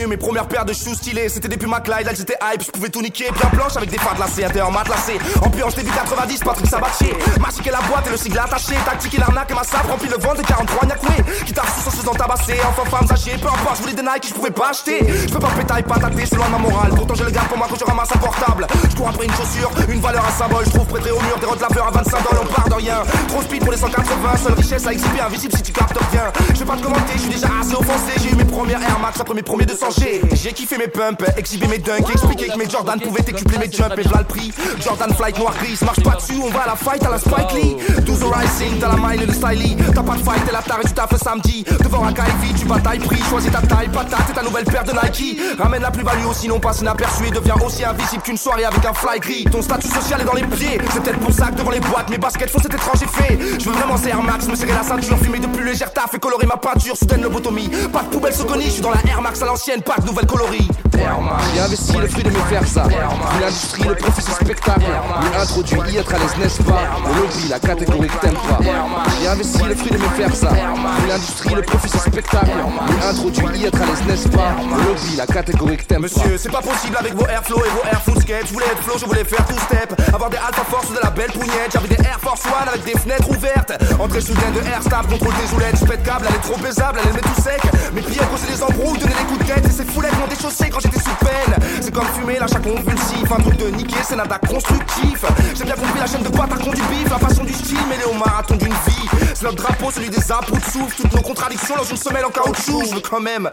mes premières paires de shoes stylées. C'était des Puma Clyde, elles étaient hype. Je pouvais tout niquer, bien blanche avec des fards lacés, intérieur matelassé. Ambiance début 90, Patrick Sabatier. Machiquer la boîte et le sigle attaché. Tactique et l'arnaque et ma sape remplit le ventre de 43 Nyakwe. Qui t'a sous faisant tabasser. Enfin, femmes âgées, peu importe, je voulais des Nike je pouvais pas acheter. Je peux pas pétailler, pas tâter, c'est loin de ma morale. Pourtant, je le garde pour moi quand je ramasse un portable. Je cours après une chaussure, une valeur, un symbole. Je trouve prêté au mur des laveurs à 25 dollars, on part de rien. Trop speed pour les 180, seule richesse à exhiber, invisible si tu captes rien. Je vais pas te commenter, je suis déjà assez offensé. J'ai eu mes premières Air Max après mes premiers 200G. J'ai kiffé mes pumps, exhibé mes dunks, expliqué que mes Jordan pouvaient décupler mes jumps et je le prix. Jordan Flight noir gris, marche pas dessus, on va à la fight à la Spike Lee. 12 Rising, t'as la mile et le stylie. T'as pas de fight, t'es la tare et tu taffes le samedi. Devant un Kyvie, tu batailles prix, choisis ta taille, patate, c'est ta nouvelle paire de Nike. Ramène la plus-value aussi, non passe inaperçu et devient aussi invisible qu'une soirée avec un fly gris. Ton statut social est dans les pieds, c'est peut-être pour ça que devant les boîtes, mes baskets font cet étrange effet. Je veux vraiment Air Max, me serrer la ceinture, fumer de plus légère taf et colorer ma peinture, soudaine lobotomie. Pas de poubelle je suis dans la Air Max à l'ancienne, pas de nouvelle coloris. J'ai investi le fruit de mes faire ça. L'industrie, le profit, c'est spectacle. Lui introduit, y être à l'aise, n'est-ce pas? Le lobby, la catégorie que t'aimes pas. J'ai investi le fruit de mes faire ça. L'industrie, le profit, c'est spectacle. Lui introduit, y être à l'aise, n'est-ce pas? Le lobby, la catégorie que t'aimes pas. Monsieur, c'est pas possible avec vos Airflow et vos Air Food Skate. Je voulais être flow, je voulais faire tout step. Avoir des Alpha Force ou de la belle pougnette. J'avais des Air Force One avec des fenêtres ouvertes. Entrée soudaine de Air Stab, contrôle des oulettes. Je pète câble, elle est trop baisable, elle les met tout sec. Mes pieds ont causé des embrouilles, donner des coups de tête. Ces foulettes m'ont déchaussé quand j'étais sous peine. C'est comme fumer l'achat convulsif. Un truc de niquer, c'est nada constructif. J'ai bien compris la chaîne de bâtard du bif. La passion du style, mêlée au marathon d'une vie. C'est notre drapeau, celui des impôts de souffle. Toutes nos contradictions dans une semelle en caoutchouc. Je veux quand même.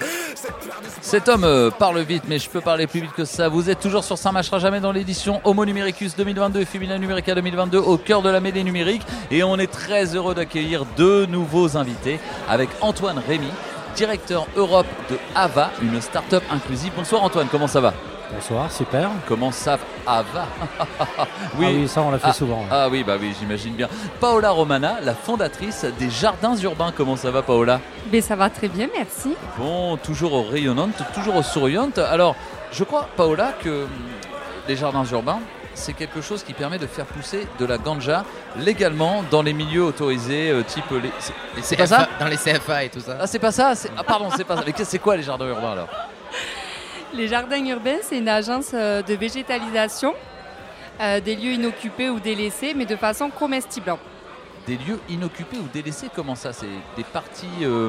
Cet homme euh, parle vite, mais je peux parler plus vite que ça. Vous êtes toujours sur marchera jamais dans l'édition Homo Numericus 2022 et Femina Numerica 2022 au cœur de la mêlée numérique. Et on est très heureux d'accueillir deux nouveaux invités avec Antoine Rémy, directeur Europe de Ava, une start-up inclusive. Bonsoir Antoine, comment ça va? Bonsoir, super. Comment ça Ava Ah oui, ça, on l'a fait Ah, souvent, ouais. Ah oui, bah oui, j'imagine bien. Paola Romana, la fondatrice des Jardins Urbains. Comment ça va Paola? Mais ça va très bien, merci. Bon, toujours rayonnante, toujours souriante. Alors, je crois, Paola, que hum, les jardins urbains, c'est quelque chose qui permet de faire pousser de la ganja légalement dans les milieux autorisés, euh, type les. c'est- Les C'est pas CFA ça Dans les CFA et tout ça. Ah, c'est pas ça c'est- Ah, pardon, c'est pas ça. Mais c'est quoi les jardins urbains alors? Les jardins urbains, c'est une agence euh, de végétalisation euh, des lieux inoccupés ou délaissés, mais de façon comestible. des lieux inoccupés ou délaissés. Comment ça? C'est des parties euh,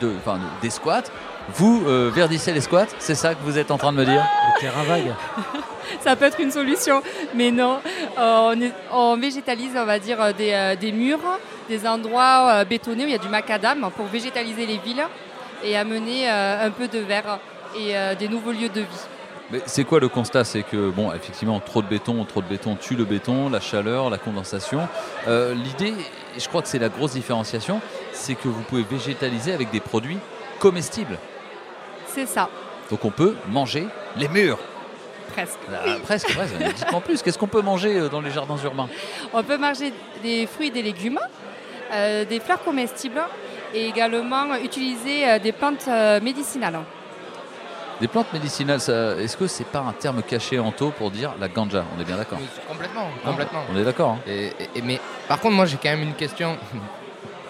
de, enfin, des squats. Vous euh, verdissez les squats, c'est ça que vous êtes en train de me dire Le terrain vague. Ça peut être une solution, mais non. Euh, on, est- on végétalise, on va dire, euh, des, euh, des murs, des endroits euh, bétonnés où il y a du macadam pour végétaliser les villes et amener euh, un peu de verre et euh, des nouveaux lieux de vie. Mais c'est quoi le constat? C'est que, bon, effectivement, trop de béton, trop de béton tue le béton, la chaleur, la condensation. Euh, L'idée, et je crois que c'est la grosse différenciation, c'est que vous pouvez végétaliser avec des produits comestibles. C'est ça, Donc on peut manger les murs. presque. Ah, presque, presque. Dites-moi plus, qu'est-ce qu'on peut manger euh, dans les jardins urbains? On peut manger des fruits et des légumes, euh, des fleurs comestibles et également utiliser euh, des plantes médicinales. Des plantes médicinales, ça- est-ce que c'est pas un terme caché en taux pour dire la ganja? On est bien d'accord Complètement, Ah, complètement. On est d'accord. hein. Et, et- mais par contre, moi j'ai quand même une question.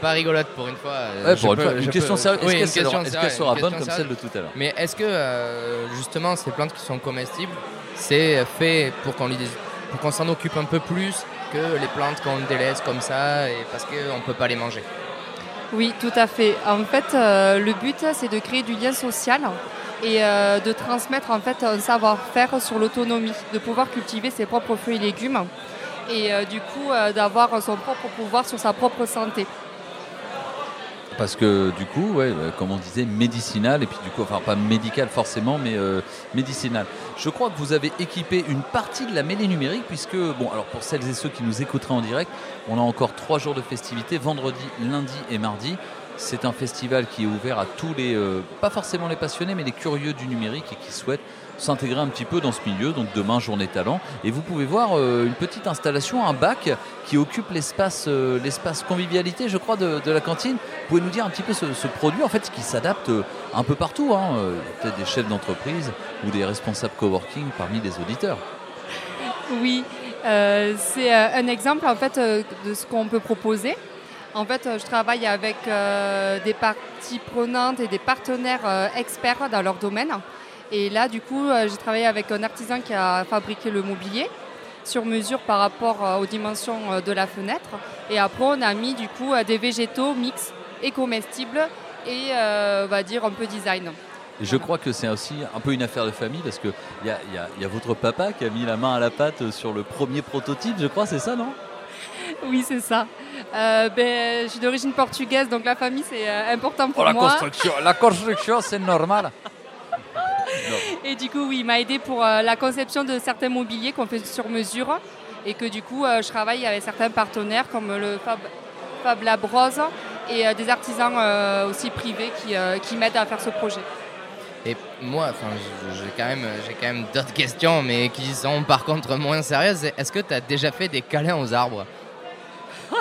Pas rigolote pour une fois. euh, Ouais, pour une peux- fois, une peux- question sérieuse. Est-ce Oui, qu'elle une sera- bonne comme celle de tout à l'heure Mais est-ce que euh, justement ces plantes qui sont comestibles, c'est fait pour qu'on s'en occupe un peu plus que les plantes qu'on délaisse comme ça et parce qu'on ne peut pas les manger? Oui, tout à fait. En fait, euh, le but, c'est de créer du lien social et euh, de transmettre en fait un savoir-faire sur l'autonomie, de pouvoir cultiver ses propres fruits et légumes et euh, du coup euh, d'avoir son propre pouvoir sur sa propre santé. Parce que du coup, euh, comme on disait, médicinal, et puis du coup, enfin pas médical forcément, mais euh, médicinal. Je crois que vous avez équipé une partie de la mêlée numérique, puisque, bon, alors pour celles et ceux qui nous écouteraient en direct, on a encore trois jours de festivités, vendredi, lundi et mardi. C'est un festival qui est ouvert à tous les, euh, pas forcément les passionnés, mais les curieux du numérique et qui souhaitent s'intégrer un petit peu dans ce milieu. Donc demain, journée talent. Et vous pouvez voir euh, une petite installation, un bac qui occupe l'espace euh, convivialité, je crois, de, la cantine. Vous pouvez nous dire un petit peu ce, produit, en fait, qui s'adapte euh, un peu partout. hein. Peut-être des chefs d'entreprise ou des responsables coworking parmi les auditeurs. Oui, c'est un exemple en fait de ce qu'on peut proposer. En fait, je travaille avec des parties prenantes et des partenaires experts dans leur domaine. Et là, du coup, euh, j'ai travaillé avec un artisan qui a fabriqué le mobilier sur mesure par rapport euh, aux dimensions euh, de la fenêtre. Et après, on a mis du coup des végétaux mix et comestibles et euh, on va dire un peu design. Et je crois que c'est aussi un peu une affaire de famille parce qu'il y a, il y a- il y a votre papa qui a mis la main à la pâte sur le premier prototype, je crois, c'est ça, non? Oui, c'est ça. Euh, ben, je suis d'origine portugaise, donc la famille, c'est important pour Oh, la moi. construction, la construction, c'est normal. Et du coup, oui, il m'a aidé pour euh, la conception de certains mobiliers qu'on fait sur mesure. Et que du coup, euh, je travaille avec certains partenaires comme le Fab, Fab Lab Rose et euh, des artisans euh, aussi privés qui, euh, qui m'aident à faire ce projet. Et moi, enfin, j'ai- j'ai quand même, j'ai quand même d'autres questions, mais qui sont par contre moins sérieuses. Est-ce que tu as déjà fait des câlins aux arbres?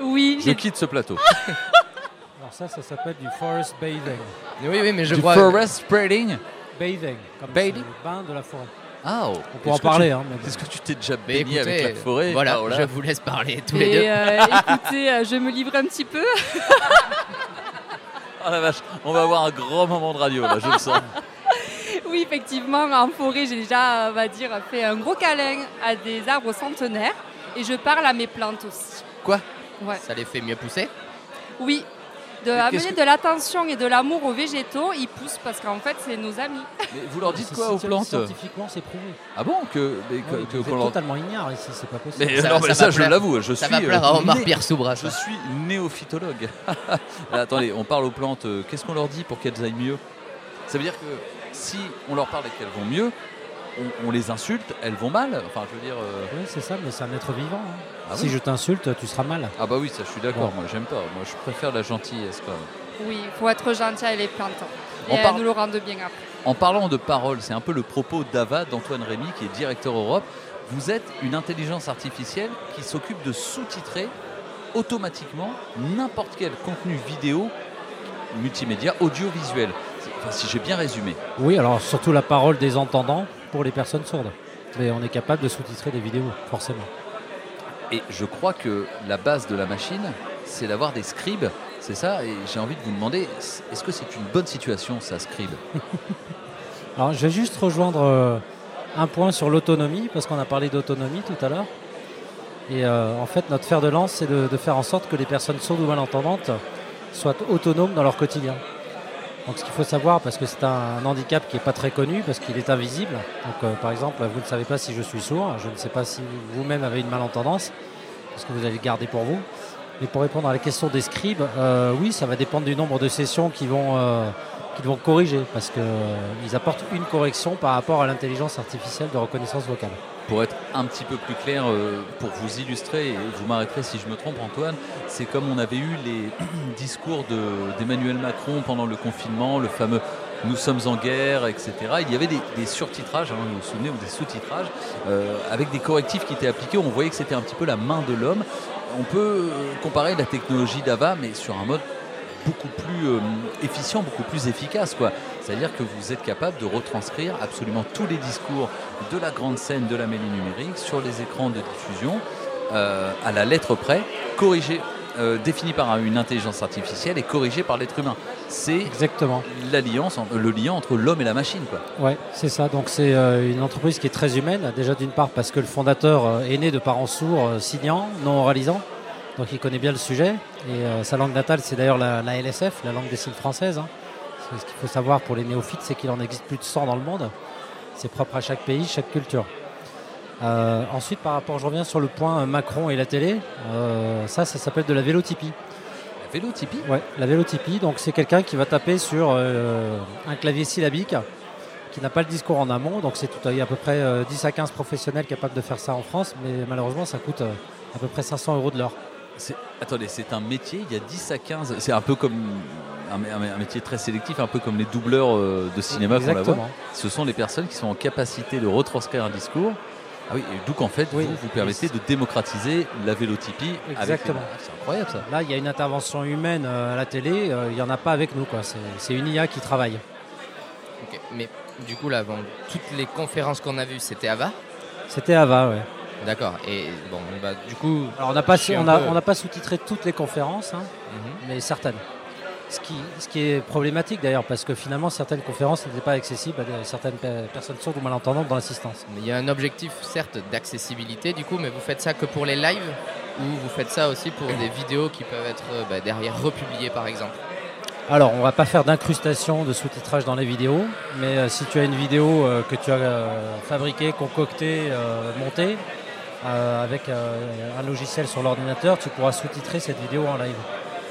Oui, Je quitte ce plateau. Alors ça, ça s'appelle du forest bathing. Oui, oui, mais je Du crois. forest spreading? Bathing, comme Bathing? le bain de la forêt. Ah, oh. On pourra en parler. tu- Hein, mais. Est-ce que tu t'es déjà baigné écoutez, avec la forêt? Voilà, je vous laisse parler tous les deux. euh, écoutez, euh, je me livre un petit peu. Ah la vache, on va avoir un grand moment de radio là, je le sens. Oui, effectivement, en forêt, j'ai déjà, on va dire, fait un gros câlin à des arbres centenaires. Et je parle à mes plantes aussi. Quoi? Ouais. Ça les fait mieux pousser? Oui, de Mais amener qu'est-ce que- de l'attention et de l'amour aux végétaux, ils poussent parce qu'en fait, c'est nos amis. Mais vous leur dites quoi aux plantes Scientifiquement, c'est prouvé. Ah bon que, mais que- Oui, que- vous qu'on êtes leur- totalement ignare ici, c'est pas possible. Mais Ça- non, mais ça ça, va je l'avoue, je ça suis. va plaire à Omar né- Pierre Soubras, Je ça. suis néophytologue. Là, attendez, on parle aux plantes. euh, Qu'est-ce qu'on leur dit pour qu'elles aillent mieux? Ça veut dire que si on leur parle et qu'elles vont mieux, on, on les insulte, elles vont mal. Enfin, je veux dire. euh, Oui, c'est ça, mais c'est un être vivant. hein. Ah si oui. je t'insulte, tu seras mal. Ah bah oui, ça, je suis d'accord. Bon. Moi, j'aime pas. Moi, je préfère la gentillesse quand même. Oui, il faut être gentil avec les plantes. Et On elles parle- nous le rendent bien après. En parlant de parole, c'est un peu le propos d'Ava, d'Antoine Rémy, qui est directeur Europe. Vous êtes une intelligence artificielle qui s'occupe de sous-titrer automatiquement n'importe quel contenu vidéo, multimédia, audiovisuel. C'est- Enfin, si j'ai bien résumé. Oui, alors surtout la parole des entendants pour les personnes sourdes. Mais on est capable de sous-titrer des vidéos, forcément. Et je crois que la base de la machine, c'est d'avoir des scribes. C'est ça, et j'ai envie de vous demander, est-ce que c'est une bonne situation, ça, scribe? Alors, je vais juste rejoindre euh, un point sur l'autonomie, parce qu'on a parlé d'autonomie tout à l'heure. Et euh, en fait, notre fer de lance, c'est de, de faire en sorte que les personnes sourdes ou malentendantes soient autonomes dans leur quotidien. Donc ce qu'il faut savoir, parce que c'est un handicap qui n'est pas très connu, parce qu'il est invisible. Donc euh, par exemple, vous ne savez pas si je suis sourd, je ne sais pas si vous-même avez une malentendance, parce que vous allez le garder pour vous. Mais pour répondre à la question des scribes, euh, oui, ça va dépendre du nombre de sessions qui vont, euh, qu'ils vont corriger, parce qu'ils apportent une correction par rapport à l'intelligence artificielle de reconnaissance vocale. Pour être un petit peu plus clair, euh, pour vous illustrer, et vous m'arrêterez si je me trompe Antoine, c'est comme on avait eu les discours de- d'Emmanuel Macron pendant le confinement, le fameux nous sommes en guerre, etc. Il y avait des, des surtitrages, hein, vous vous souvenez, ou des sous-titrages, euh, avec des correctifs qui étaient appliqués. On voyait que c'était un petit peu la main de l'homme. On peut euh, comparer la technologie d'AVA, mais sur un mode beaucoup plus euh, efficient, beaucoup plus efficace. quoi. C'est-à-dire que vous êtes capable de retranscrire absolument tous les discours de la grande scène de la mêlée numérique sur les écrans de diffusion euh, à la lettre près, corrigé, euh, défini par une intelligence artificielle et corrigé par l'être humain. C'est exactement l'alliance, le lien entre l'homme et la machine. Quoi. Ouais, c'est ça. Donc c'est euh, une entreprise qui est très humaine. Déjà d'une part parce que le fondateur est né de parents sourds, signants, non oralisants. Donc il connaît bien le sujet. Et euh, sa langue natale, c'est d'ailleurs la, la LSF, la langue des signes française. hein. Ce qu'il faut savoir pour les néophytes, c'est qu'il en existe plus de 100 dans le monde. C'est propre à chaque pays, chaque culture. Euh, ensuite, par rapport, je reviens sur le point euh, Macron et la télé. Euh, ça, ça s'appelle de la vélotypie. La vélotypie? Ouais, la vélotypie. Donc c'est quelqu'un qui va taper sur un clavier syllabique qui n'a pas le discours en amont. Donc c'est tout, il y a à peu près euh, 10 à 15 professionnels capables de faire ça en France, mais malheureusement ça coûte à peu près 500 euros de l'heure. C'est- Attendez, c'est un métier, il y a 10 à 15, c'est un peu comme un, un- un métier très sélectif, un peu comme les doubleurs euh, de cinéma qu'on la voit. Ce sont les personnes qui sont en capacité de retranscrire un discours. Ah oui, et donc en fait, vous, vous permettez de démocratiser la vélotypie. les- Exactement. C'est incroyable ça. Là, il y a une intervention humaine euh, à la télé, euh, il n'y en a pas avec nous. quoi. C'est c'est une IA qui travaille. Ok, Mais du coup, là, bon, toutes les conférences qu'on a vues, c'était Ava? C'était Ava, ouais. D'accord. Et bon, bah, du coup. Alors on n'a pas, on a- peu- on n'a pas sous-titré toutes les conférences, hein, Mhm. mais certaines. Ce qui, ce qui est problématique d'ailleurs, parce que finalement certaines conférences n'étaient pas accessibles à des- certaines pe- personnes sourdes ou malentendantes dans l'assistance. Il y a un objectif, certes, d'accessibilité, du coup, mais vous faites ça que pour les lives ou vous faites ça aussi pour des vidéos qui peuvent être euh, bah, derrière republiées, par exemple? Alors, on va pas faire d'incrustation de sous-titrage dans les vidéos, mais euh, si tu as une vidéo euh, que tu as euh, fabriquée, concoctée, montée, euh, avec euh, un logiciel sur l'ordinateur, tu pourras sous-titrer cette vidéo en live.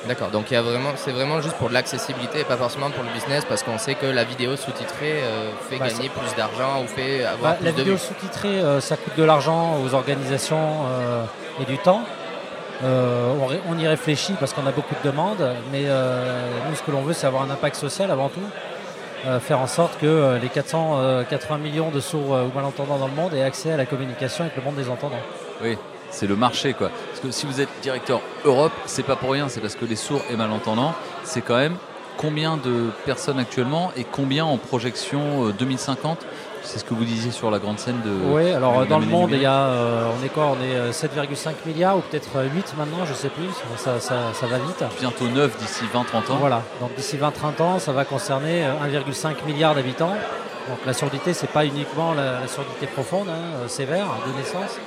D'accord, donc il y a vraiment, c'est vraiment juste pour de l'accessibilité et pas forcément pour le business parce qu'on sait que la vidéo sous-titrée euh, fait Bah, gagner plus d'argent ou fait avoir Bah, plus la de vidéo sous-titrée, euh, ça coûte de l'argent aux organisations euh, et du temps. On, y réfléchit parce qu'on a beaucoup de demandes, mais nous, ce que l'on veut, c'est avoir un impact social avant tout. Euh, faire en sorte que euh, les 480 millions de sourds euh, ou malentendants dans le monde aient accès à la communication avec le monde des entendants. Oui, c'est le marché quoi. Parce que si vous êtes directeur Europe, c'est pas pour rien, c'est parce que les sourds et malentendants, c'est quand même combien de personnes actuellement et combien en projection euh, 2050 C'est ce que vous disiez sur la grande scène de. Oui, alors de euh, dans le monde, il y a, euh, on est quoi On est euh, 7,5 milliards ou peut-être euh, 8 maintenant, je sais plus. Ça, ça- ça va vite. Bientôt 9 d'ici 20-30 ans. Voilà, donc d'ici 20-30 ans, ça va concerner euh, 1,5 milliard d'habitants. Donc la surdité, c'est pas uniquement la, la surdité profonde, hein, euh, sévère, de naissance,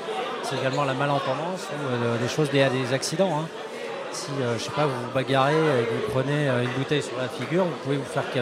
c'est également la malentendance ou euh, les choses liées à des accidents. hein. Si, euh, je sais pas, vous vous bagarrez et que vous prenez euh, une bouteille sur la figure, vous pouvez vous faire ca-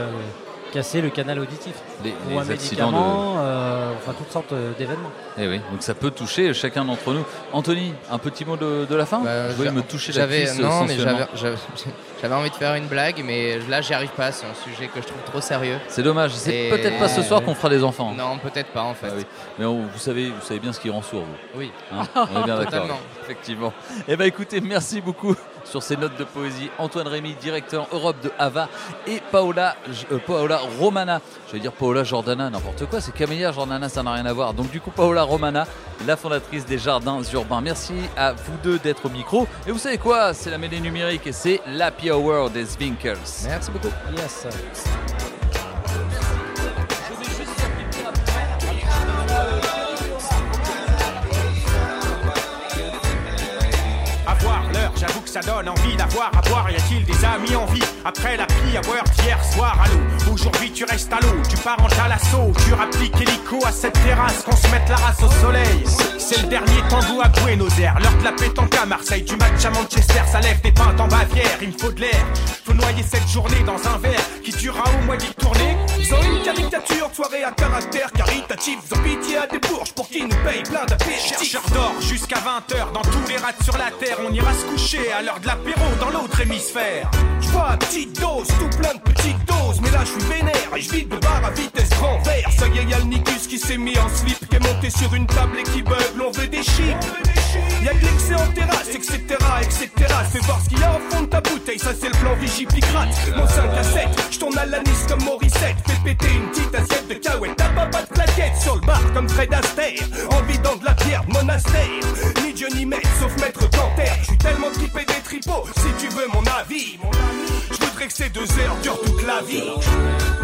casser le canal auditif. Les- ou les un accidents de- euh, enfin toutes sortes euh, d'événements. Eh oui, donc ça peut toucher chacun d'entre nous. Anthony, un petit mot de, de la fin Je voulais J'a- me toucher la j'avais- cuisse Non, mais j'avais, envie de faire une blague, mais là, j'y arrive pas. C'est un sujet que je trouve trop sérieux. C'est dommage. C'est Et- peut-être pas ce soir qu'on fera des enfants. Non, peut-être pas en fait. Ah oui. Mais on- vous savez, vous savez bien ce qui rend sourd, vous. Oui. Hein on est bien d'accord. Totalement. Effectivement. Eh ben écoutez, merci beaucoup sur ces notes de poésie. Antoine Rémy, directeur Europe de Ava, et Paola, euh, Romana. Je vais dire Paola Jordana, n'importe quoi. C'est Camélia Jordana, ça n'a rien à voir. Donc du coup, Paola Romana, la fondatrice des Jardins Urbains. Merci à vous deux d'être au micro. Et vous savez quoi? C'est la mêlée numérique et c'est l'Happy Hour des Winkles. Merci beaucoup. Yes. Ça donne envie d'avoir à boire. Y a-t-il des amis en vie après la pie à boire d'hier soir à l'eau? Aujourd'hui tu restes à l'eau, tu pars en talasso, tu rappliques hélico à cette terrasse qu'on se mette la race au soleil. C'est le dernier tango à Buenos Aires, l'heure de la pétanque à Marseille, du match à Manchester, ça lève des pintes en Bavière. Il me faut de l'air, faut noyer cette journée dans un verre qui durera au moins tourner. Ils ont une caricature, soirée à caractère caritatif. Ont pitié à des bourges pour qui nous payent plein d'apéritifs. Chercheur d'or jusqu'à 20h dans tous les rats sur la terre. On ira se coucher à l'heure de l'apéro dans l'autre hémisphère. Je vois petite dose, tout plein de petites doses. Mais là je suis vénère et je vide de bar à vitesse grand vert. Ça y est, y'a le Nicus qui s'est mis en slip, qui est monté sur une table et qui bug. L'on veut des chics. Y'a que l'excès en terrasse, etc., etc. Fais voir ce qu'il a au fond de ta bouteille, ça c'est le plan Vigipicrate. Mon 5 à 7, je tourne à l'anis comme Morissette. Fais péter une petite assiette de cahuète, t'as pas, pas de plaquettes sur le bar comme Fred Astaire. En vidant de la pierre de monastère. Ni Dieu ni maître, sauf maître Canter. Je suis tellement trippé des tripots, si tu veux mon avis. Je voudrais que ces deux heures durent toute la vie.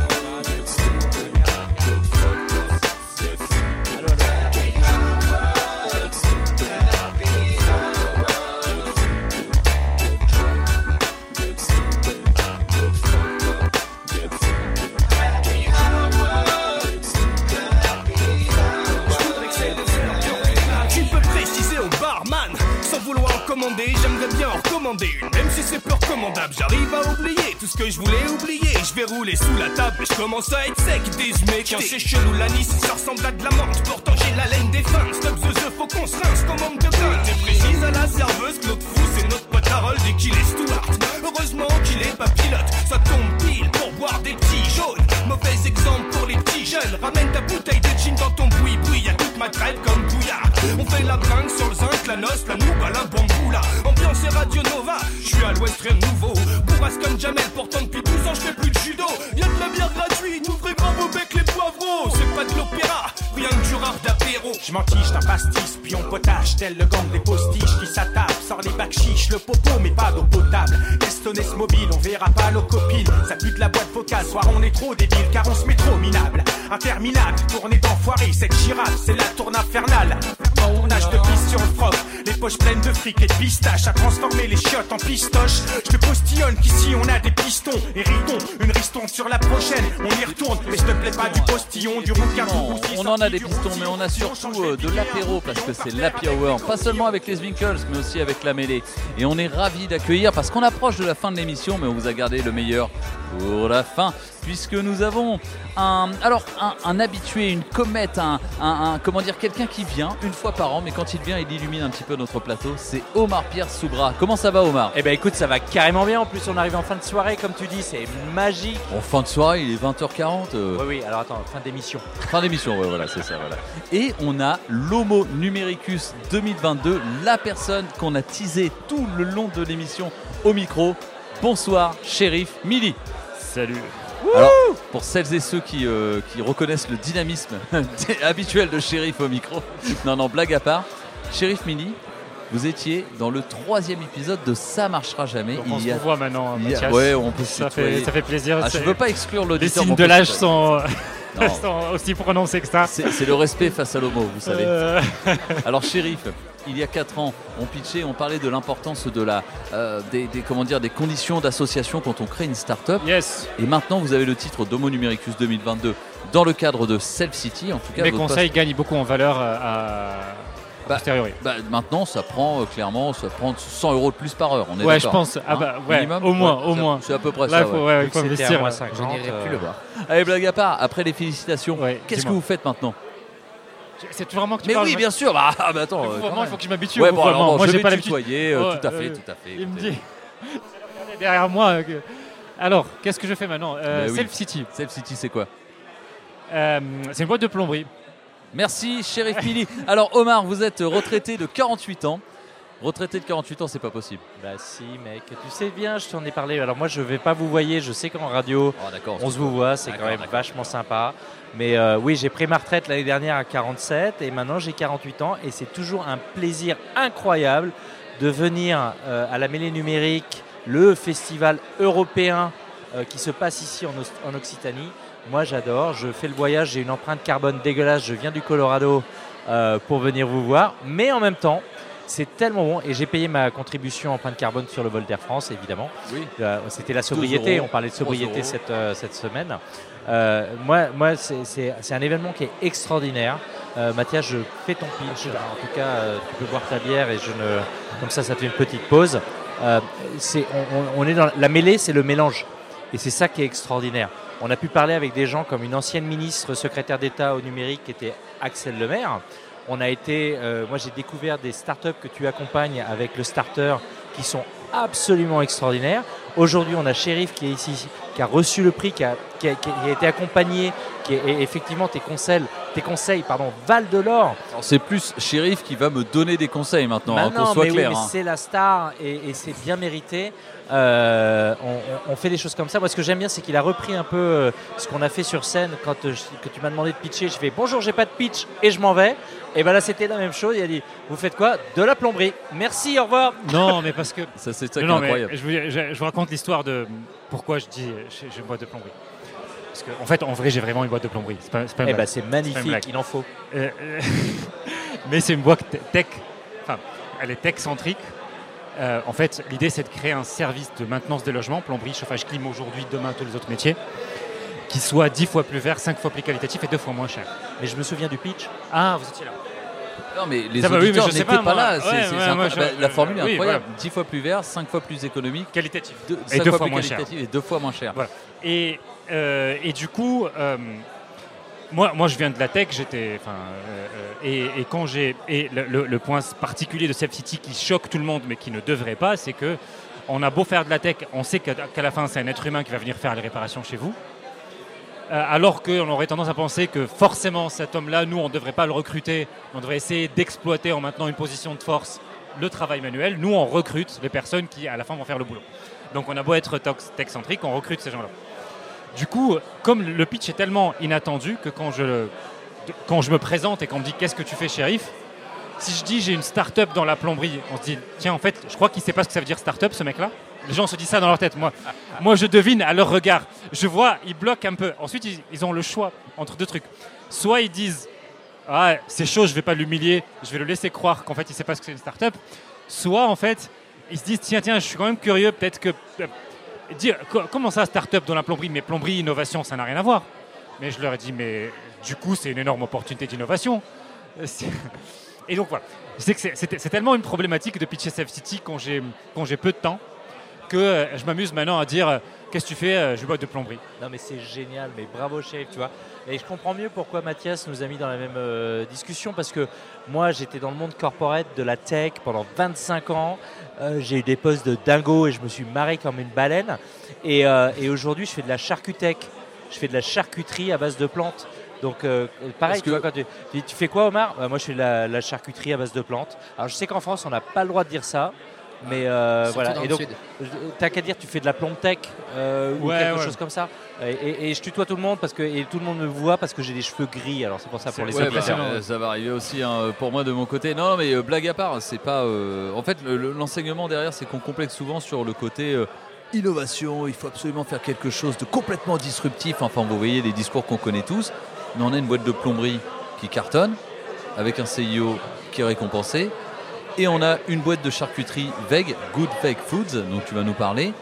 J'aimerais bien en recommander une. Même si c'est peu recommandable, j'arrive à oublier Tout ce que je voulais oublier. Je vais rouler sous la table je commence à être sec Des Tiens c'est chelou l'anis, ça ressemble à de la menthe. Pourtant j'ai la laine des fins Stop the the, faut qu'on se rince comme homme de pain T'es précise à la serveuse, Claude Fou c'est notre Harold et qu'il est Stuart Heureusement qu'il est pas pilote. Ça tombe pile pour boire des petits jaunes. Mauvais exemple pour les petits jeunes. Ramène ta bouteille de gin dans ton boui-boui. Y'a toute ma traite comme bouillard On fait la bringue sur le zinc, la noce, la nouba, la bamboula. Ambiance et Radio Nova, je suis à l'ouest rien de nouveau. Bourrasse comme Jamel, pourtant depuis 12 ans je plus de judo. Y'a de la bière gratuite, ouvrez grand vos becs les poivreaux. C'est pas de l'opéra, que du rap d'apéro. Je m'entiche d'un pastis, puis on potage Tel le gang des postiches qui s'attapent Sort les bacs chiches, le popo mais pas d'eau potable. Estonner ce mobile, on verra pas nos copines. Ça pue de la boîte vocale, soir on est trop débile Car on se met trop minable. Interminable, tournée d'enfoiré Cette girafe, c'est la tourne infernale. Tournage de piste sur le froc Les poches pleines de fric et de pistaches À transformer les chiottes en pistoches. Je te postillonne qu'ici on a des pistons Et ritons, une riston sur la prochaine. On y retourne, mais je te plaît pas du postillon Du rouquin Non, on en a des pistons, mais on a surtout euh, de l'apéro parce que c'est l'happy. Pas seulement avec les Winkles, mais aussi avec la mêlée. Et on est ravis d'accueillir parce qu'on approche de la fin de l'émission, mais on vous a gardé le meilleur pour la fin. Puisque nous avons un, alors un, un habitué, une comète, un, un- un- comment dire, quelqu'un qui vient une fois par an, mais quand il vient, il illumine un petit peu notre plateau. C'est Omar Pierre Soubra. Comment ça va, Omar? Eh ben écoute, ça va carrément bien. En plus, on arrive en fin de soirée, comme tu dis, c'est magique. En fin de soirée, il est 20h40. euh, Oui, oui, alors attends, fin d'émission. Fin d'émission, ouais, voilà, c'est ça, voilà. Et on a l'Homo Numericus 2022, la personne qu'on a teasé tout le long de l'émission au micro. Bonsoir, shérif Mili. Salut. Alors, pour celles et ceux qui, euh, qui reconnaissent le dynamisme habituel de shérif au micro, non, non, blague à part, shérif Mili, vous étiez dans le troisième épisode de Ça marchera jamais. Donc on se maintenant, il y a- Mathias. ouais, on peut se Ça fait- ça fait plaisir, Ah, je veux pas exclure Les l'auditeur. signes mais on de l'âge se sont, aussi prononcés que ça. C'est c'est le respect face à l'homo, vous savez. Euh. Alors, shérif, il y a 4 ans, on pitchait, on parlait de l'importance de la, euh, des, des- comment dire, des conditions d'association quand on crée une start-up. Yes. Et maintenant, vous avez le titre d'Homo Numericus 2022 dans le cadre de Self City. En tout cas, Mes conseils poste- gagnent beaucoup en valeur euh, à, Bah, posteriori. bah, maintenant, ça prend euh, clairement, ça prend 100 euros de plus par heure. On est Ouais, je pense. Ah hein, bah, ouais, minimum au moins, Ouais, au c'est- moins. C'est à peu près Là, ça. il faut- ouais, faut investir, à moins euh, 50, je n'irai plus le voir. Allez, blague à part, après les félicitations, qu'est-ce que vous faites maintenant? C'est vraiment que tu Mais parles, oui, bien sûr. Bah, ah, bah, attends. Le euh, il faut que je m'habitue Ouais, bon, alors, Moi, je vais pas tutoyer, euh, Ouais, tout à fait, euh, tout à fait. Il me dit derrière moi. euh, Alors, qu'est-ce que je fais maintenant oui. Self City. Self City, c'est quoi? Euh, C'est une boîte de plomberie. Merci, shérif Mili. Alors, Omar, vous êtes retraité de 48 ans. Retraité de 48 ans, c'est pas possible. Bah si mec, tu sais bien, je t'en ai parlé. Alors moi je vais pas vous voyer, je sais qu'en radio Oh, on se vous voit, c'est quand même vachement sympa. Mais euh, oui, j'ai pris ma retraite l'année dernière à 47 et maintenant j'ai 48 ans et c'est toujours un plaisir incroyable de venir euh, à la mêlée numérique, le festival européen euh, qui se passe ici en, Occitanie. Moi j'adore, je fais le voyage, j'ai une empreinte carbone dégueulasse, je viens du Colorado pour venir vous voir, mais en même temps c'est tellement bon. Et j'ai payé ma contribution empreinte carbone sur le vol d'Air France, évidemment. Oui. Euh, C'était la sobriété. euros, On parlait de 3 sobriété cette, euh, cette semaine. Euh, moi, moi c'est- un événement qui est extraordinaire. Euh, Mathias, je fais ton pitch. En tout cas, euh, tu peux boire ta bière et je ne. Comme ça, ça fait une petite pause. Euh, on, est dans la mêlée, c'est le mélange. Et c'est ça qui est extraordinaire. On a pu parler avec des gens comme une ancienne ministre secrétaire d'État au numérique qui était Axel Lemaire. On a été, moi j'ai découvert des startups que tu accompagnes avec le starter qui sont absolument extraordinaires. Aujourd'hui, on a Shérif qui est ici, qui a reçu le prix, qui a, qui a- qui a été accompagné, qui est et effectivement tes conseils, tes conseils, pardon, Val de l'Or. C'est plus Shérif qui va me donner des conseils maintenant, hein, qu'on soit mais clair. hein. c'est la star et, et c'est bien mérité. Euh, on, fait des choses comme ça. Moi, ce que j'aime bien, c'est qu'il a repris un peu euh, ce qu'on a fait sur scène quand euh, je- que tu m'as demandé de pitcher. Je fais bonjour, j'ai pas de pitch et je m'en vais. Et ben là, c'était la même chose. Il a dit Vous faites quoi? De la plomberie. Merci, au revoir. Non, mais parce que. Ça, c'est ça Non, qui est incroyable. Je vous, je- je vous raconte l'histoire de pourquoi je dis j'ai une boîte de plomberie. Parce qu'en en fait, en vrai, j'ai vraiment une boîte de plomberie. C'est pas, c'est pas une Eh ben, c'est magnifique, il en faut. Euh, euh, mais c'est une boîte te- tech. Enfin, elle est tech-centrique. Euh, en fait, l'idée, c'est de créer un service de maintenance des logements, plomberie, chauffage, clim aujourd'hui, demain, tous les autres métiers, qui soit 10 fois plus vert, 5 fois plus qualitatif et 2 fois moins cher. Mais je me souviens du pitch. Ah, vous étiez là. Non, mais les oui, auditeurs je sais n'étaient pas, pas, là. Ouais, ouais, je- Bah, la formule est oui, incroyable. voilà. 10 fois plus vert, 5 fois plus économique. Qualitatif. Deux, Et cinq deux fois, fois plus moins cher. et deux fois moins cher. Voilà. Et, euh, et du coup, euh, moi, moi, je viens de la tech, j'étais, euh, et, et quand j'ai, et le, le- le point particulier de Safe City qui choque tout le monde, mais qui ne devrait pas, c'est que on a beau faire de la tech, on sait qu'à qu'à la fin, c'est un être humain qui va venir faire les réparations chez vous. Euh, alors qu'on aurait tendance à penser que forcément cet homme-là, nous, on ne devrait pas le recruter, on devrait essayer d'exploiter en maintenant une position de force le travail manuel. Nous, on recrute les personnes qui, à la fin, vont faire le boulot. Donc on a beau être tech-centrique, on recrute ces gens-là. Du coup, comme le pitch est tellement inattendu que quand je, quand je me présente et qu'on me dit qu'est-ce que tu fais, shérif, si je dis j'ai une start-up dans la plomberie, on se dit tiens, en fait, je crois qu'il sait pas ce que ça veut dire start-up, ce mec-là. Les gens se disent ça dans leur tête. Moi, moi, je devine à leur regard. Je vois, ils bloquent un peu. Ensuite, ils, ont le choix entre deux trucs. Soit ils disent ah, c'est chaud, je vais pas l'humilier, je vais le laisser croire qu'en fait, il sait pas ce que c'est une start-up. Soit, en fait, ils se disent tiens, tiens, je suis quand même curieux, peut-être que. euh, dire co- comment ça, start-up dans la plomberie? Mais plomberie, innovation, ça n'a rien à voir. Mais je leur ai dit mais du coup, c'est une énorme opportunité d'innovation. Et donc voilà. C'est- tellement une problématique de pitcher Safe City quand j'ai peu de temps que euh, je m'amuse maintenant à dire euh, qu'est-ce que tu fais Euh, Je bois de plomberie. Non mais c'est génial, mais bravo chef, tu vois. Et je comprends mieux pourquoi Mathias nous a mis dans la même euh, discussion parce que moi j'étais dans le monde corporate de la tech pendant 25 ans. Euh, j'ai eu des postes de dingo et je me suis marré comme une baleine. Et, euh, et aujourd'hui je fais de la charcutech. Je fais de la charcuterie à base de plantes. Donc euh, pareil, tu, que- vois, quand tu, tu- tu fais quoi Omar? Bah, Moi je fais de la, la charcuterie à base de plantes. Alors je sais qu'en France on n'a pas le droit de dire ça. Mais euh, Surtout voilà. Et donc, t'as qu'à dire, tu fais de la plombe tech euh, ou Ouais, quelque ouais. chose comme ça. Et, et- et je tutoie tout le monde parce que et tout le monde me voit parce que j'ai des cheveux gris. Alors c'est pour ça pour les Ouais, bah, euh, ça va arriver aussi hein, pour moi de mon côté. Non, non, mais euh, blague à part, c'est pas. euh, En fait, le- le- l'enseignement derrière, c'est qu'on complexe souvent sur le côté euh, innovation. Il faut absolument faire quelque chose de complètement disruptif. Enfin, vous voyez les discours qu'on connaît tous. Mais on a une boîte de plomberie qui cartonne avec un CIO qui est récompensé. Et on a une boîte de charcuterie VEG, Good Fake Foods, dont tu vas nous parler,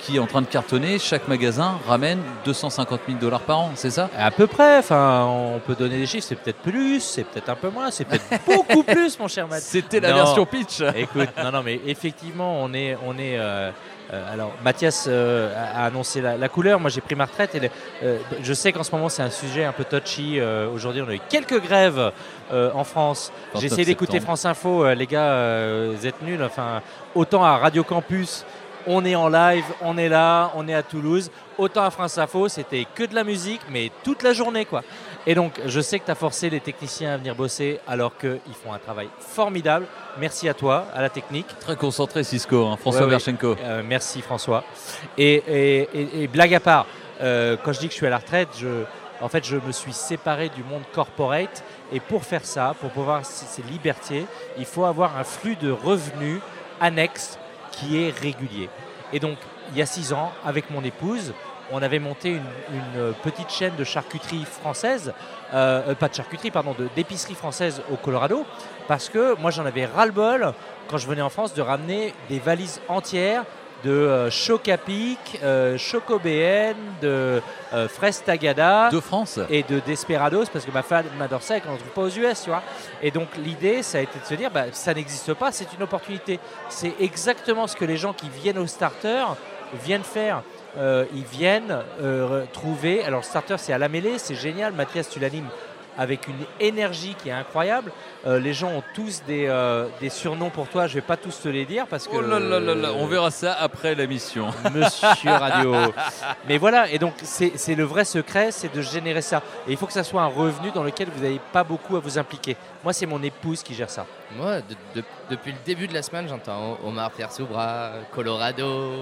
qui est en train de cartonner. Chaque magasin ramène 250 000 dollars par an, c'est ça? À peu près. Enfin, on peut donner des chiffres. C'est peut-être plus, c'est peut-être un peu moins, c'est peut-être beaucoup plus, mon cher Mathieu. C'était la Non. version pitch. Écoute, non, non, mais effectivement, on est, on est. euh, euh, alors, Mathias euh, a annoncé la, la couleur. Moi, j'ai pris ma retraite. Et le- euh, je sais qu'en ce moment, c'est un sujet un peu touchy. Aujourd'hui, on a eu quelques grèves en France. J'ai 29 essayé d'écouter. France Info. Les gars, vous êtes nuls. Enfin, autant à Radio Campus. On est en live, on est là, on est à Toulouse. Autant à France Info, c'était que de la musique, mais toute la journée, quoi. Et donc, je sais que tu as forcé les techniciens à venir bosser alors qu'ils font un travail formidable. Merci à toi, à la technique. Très concentré, Cisco, hein, François Ouais, ouais. Berchenko. Euh, merci François. Et, et- et- et blague à part, euh, quand je dis que je suis à la retraite, je, en fait, je me suis séparé du monde corporate. Et pour faire ça, pour pouvoir ces libertés, il faut avoir un flux de revenus annexe qui est régulier. Et donc, il y a six ans, avec mon épouse, on avait monté une, une petite chaîne de charcuterie française, euh, euh, pas de charcuterie, pardon, de- d'épicerie française au Colorado, parce que moi j'en avais ras-le-bol quand je venais en France de ramener des valises entières de euh, choc à pic, euh, de euh, fraises tagada. De France Et de Desperados, parce que ma femme adore ça et qu'on ne trouve pas aux US, tu vois. Et donc l'idée, ça a été de se dire, bah, ça n'existe pas, c'est une opportunité. C'est exactement ce que les gens qui viennent au starter viennent faire. Euh, ils viennent euh, trouver. Alors, le starter, c'est à la mêlée, c'est génial. Mathias, tu l'animes avec une énergie qui est incroyable. Euh, les gens ont tous des, euh, des surnoms pour toi. Je vais pas tous te les dire parce que. Oh là là là là, on verra ça après l'émission. Monsieur Radio. Mais voilà, et donc c'est c'est le vrai secret, c'est de générer ça. Et il faut que ça soit un revenu dans lequel vous n'avez pas beaucoup à vous impliquer. Moi, c'est mon épouse qui gère ça. Moi, de- de- depuis le début de la semaine, j'entends Omar Pierre Soubra, Colorado,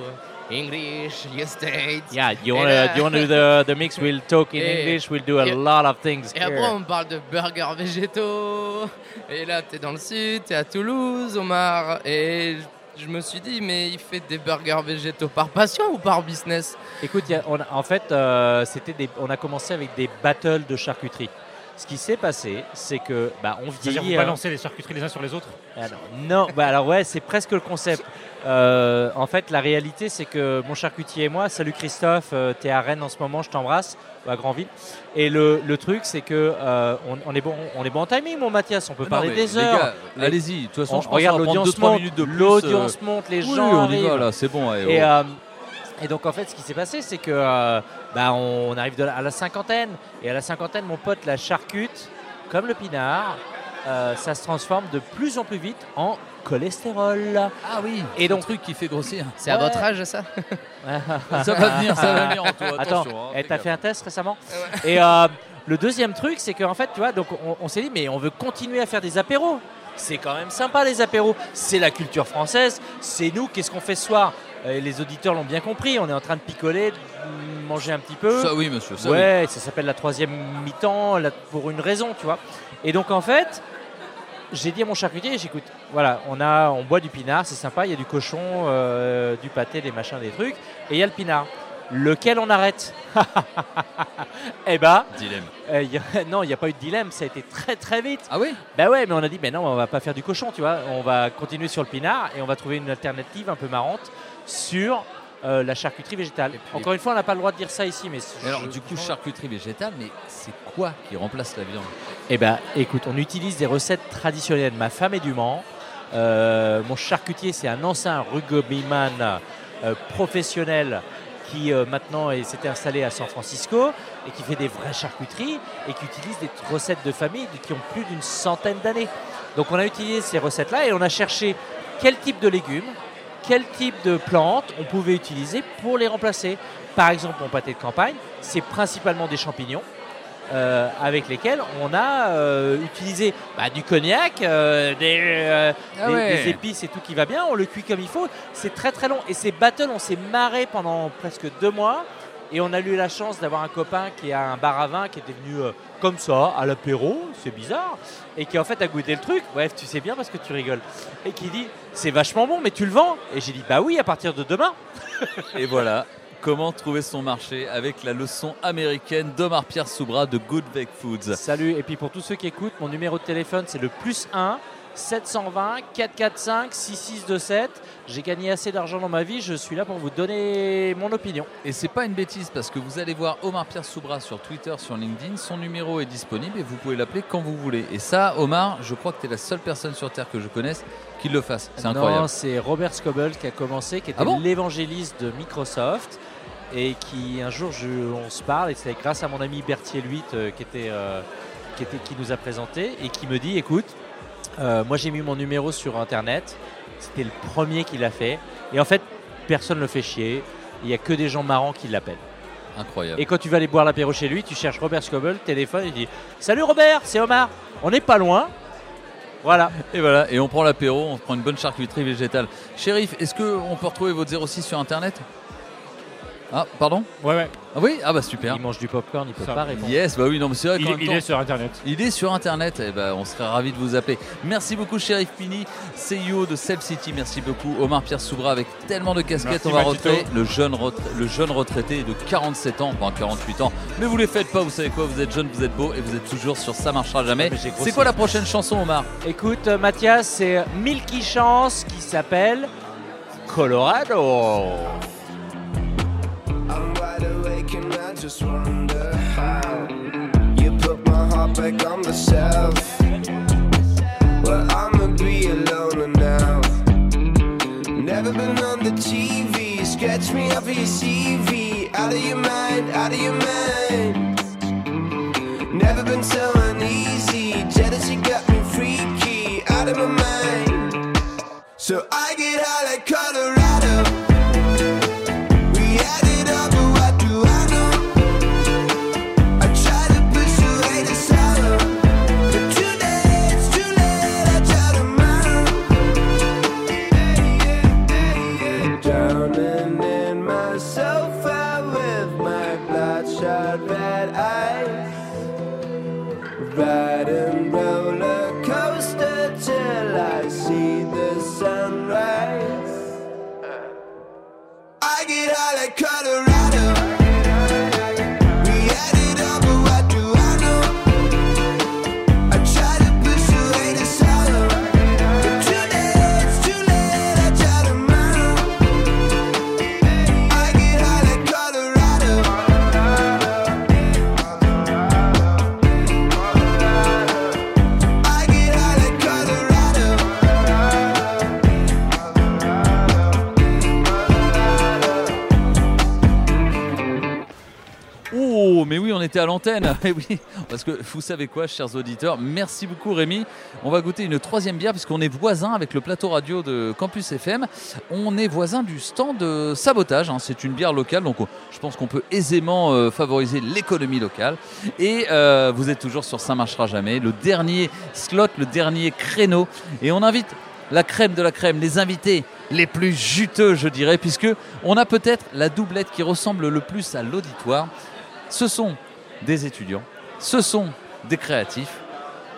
English, US States. Yeah, you want to do the, the mix? We'll talk in Et- English, we'll do a et- lot of things. Et après, on parle de burgers végétaux. Et là, t'es dans le sud, t'es à Toulouse, Omar. Et je me suis dit, mais il fait des burgers végétaux par passion ou par business? Écoute, il y a- on a- en fait, euh, c'était on a commencé avec des battles de charcuterie. Ce qui s'est passé, c'est que bah, on C'est-à-dire vieillit. vous hein. balancez les charcuteries les uns sur les autres Alors, non, bah alors ouais, c'est presque le concept. Euh, en fait, la réalité, c'est que mon charcutier et moi, salut Christophe, euh, t'es à Rennes en ce moment, je t'embrasse, à Grandville. Et le, le truc, c'est que euh, on, on est bon, on est bon en timing, mon Mathias, on peut Non, parler des heures. allez-y. De toute façon, on- je pense regarde l'audience 2-3 monte, L'audience euh, monte, les oui, gens on y va, arrivent. là, c'est bon, allez, Et, et donc en fait, ce qui s'est passé, c'est que euh, bah, on arrive de la- à la cinquantaine, et à la cinquantaine, mon pote la charcute, comme le pinard, euh, ça se transforme de plus en plus vite en cholestérol. Ah oui, et donc truc qui fait grossir. C'est à votre âge, ça Ça va venir, ça va venir, Attends, hein, eh, t'as fait un test récemment Et euh, le deuxième truc, c'est qu'en fait, tu vois, donc on, on s'est dit, mais on veut continuer à faire des apéros. C'est quand même sympa les apéros. C'est la culture française. C'est nous. Qu'est-ce qu'on fait ce soir? Euh, Les auditeurs l'ont bien compris. On est en train de picoler, de manger un petit peu. Ça oui, monsieur, ça ouais, ça s'appelle la troisième mi-temps pour une raison, tu vois. Et donc en fait, j'ai dit à mon charcutier, j'écoute, voilà, on a, on boit du pinard, c'est sympa, il y a du cochon, euh, du pâté, des machins, des trucs, et il y a le pinard. Lequel on arrête Eh ben, Dilemme. euh, il y a- non, il n'y a pas eu de dilemme, ça a été très très vite. Ah oui? Bah ouais, mais on a dit, mais non, on va pas faire du cochon, tu vois, on va continuer sur le pinard et on va trouver une alternative un peu marrante sur euh, la charcuterie végétale. Encore une fois, on n'a pas le droit de dire ça ici, mais. Mais alors, du coup, charcuterie végétale, mais c'est quoi qui remplace la viande? Eh ben, écoute, on utilise des recettes traditionnelles. Ma femme est du Mans. Euh, mon charcutier, c'est un ancien rugbyman euh, professionnel qui euh, maintenant est- s'était installé à San Francisco et qui fait des vraies charcuteries et qui utilise des recettes de famille qui ont plus d'une centaine d'années. Donc on a utilisé ces recettes-là et on a cherché quel type de légumes, quel type de plantes on pouvait utiliser pour les remplacer. Par exemple, mon pâté de campagne, c'est principalement des champignons. euh, avec lesquels on a euh, utilisé bah, du cognac, euh, des, Ah des- ouais. des épices et tout qui va bien, on le cuit comme il faut. C'est très très long. Et ces battles, on s'est marré pendant presque deux mois. Et on a eu la chance d'avoir un copain qui a un bar à vin qui était venu euh, comme ça, à l'apéro, c'est bizarre, et qui en fait a goûté le truc. Bref, tu sais bien parce que tu rigoles. Et qui dit C'est vachement bon, mais tu le vends Et j'ai dit Bah oui, à partir de demain. Et voilà, comment trouver son marché avec la leçon américaine d'Omar Pierre Soubra de Good Veg Foods. Salut, et puis pour tous ceux qui écoutent, mon numéro de téléphone c'est le plus 1 720 445 6627. J'ai gagné assez d'argent dans ma vie, je suis là pour vous donner mon opinion. Et c'est pas une bêtise parce que vous allez voir Omar Pierre Soubra sur Twitter, sur LinkedIn, son numéro est disponible et vous pouvez l'appeler quand vous voulez. Et ça, Omar, je crois que tu es la seule personne sur Terre que je connaisse qui le fasse. C'est incroyable. Non, c'est Robert Scoble qui a commencé, qui était Ah bon l'évangéliste de Microsoft et qui un jour je- on se parle et c'est grâce à mon ami Berthier Luit euh, qui, était, euh, qui, était, qui nous a présenté et qui me dit écoute, euh, moi j'ai mis mon numéro sur internet, c'était le premier qui l'a fait et en fait personne ne le fait chier, il n'y a que des gens marrants qui l'appellent. Incroyable. Et quand tu vas aller boire l'apéro chez lui, tu cherches Robert Scoble, téléphone, il dit Salut Robert, c'est Omar, on n'est pas loin. Voilà. Et voilà, et on prend l'apéro, on prend une bonne charcuterie végétale. Shérif, est-ce qu'on peut retrouver votre 06 sur internet? Ah, pardon? Ouais, ouais. Ah oui, ah bah super. Il mange du popcorn, il peut Ça. pas répondre. Yes, bah oui, non, mais c'est vrai Il- même il temps- est sur Internet. Il est sur Internet, et ben, on serait ravis de vous appeler. Merci beaucoup, Sheriff Pini, CEO de Seb City. Merci beaucoup, Omar Pierre Soubra, avec tellement de casquettes. Merci, on va Matito. retrouver le jeune, le jeune retraité de 47 ans, enfin 48 ans. Mais vous les faites pas, vous savez quoi, vous êtes jeune, vous êtes beau, et vous êtes toujours sur Ça marchera jamais. mais j'ai grossi. C'est quoi la prochaine chanson, Omar? Écoute, euh, Mathias, c'est Milky Chance qui s'appelle Colorado. Just wonder how you put my heart back on the shelf. Well, I'ma be alone now. Never been on the TV, scratch me of your CV. Out of your mind, out of your mind. Never been so à l'antenne. Eh oui, parce que vous savez quoi, chers auditeurs, merci beaucoup Rémi. On va goûter une troisième bière puisqu'on est voisin avec le plateau radio de Campus FM. On est voisin du stand de Sabotage. hein. C'est une bière locale, donc on- je pense qu'on peut aisément euh, favoriser l'économie locale. Et euh, vous êtes toujours sur Ça marchera jamais, le dernier slot, le dernier créneau. Et on invite la crème de la crème, les invités les plus juteux, je dirais, puisque on a peut-être la doublette qui ressemble le plus à l'auditoire. Ce sont des étudiants, ce sont des créatifs,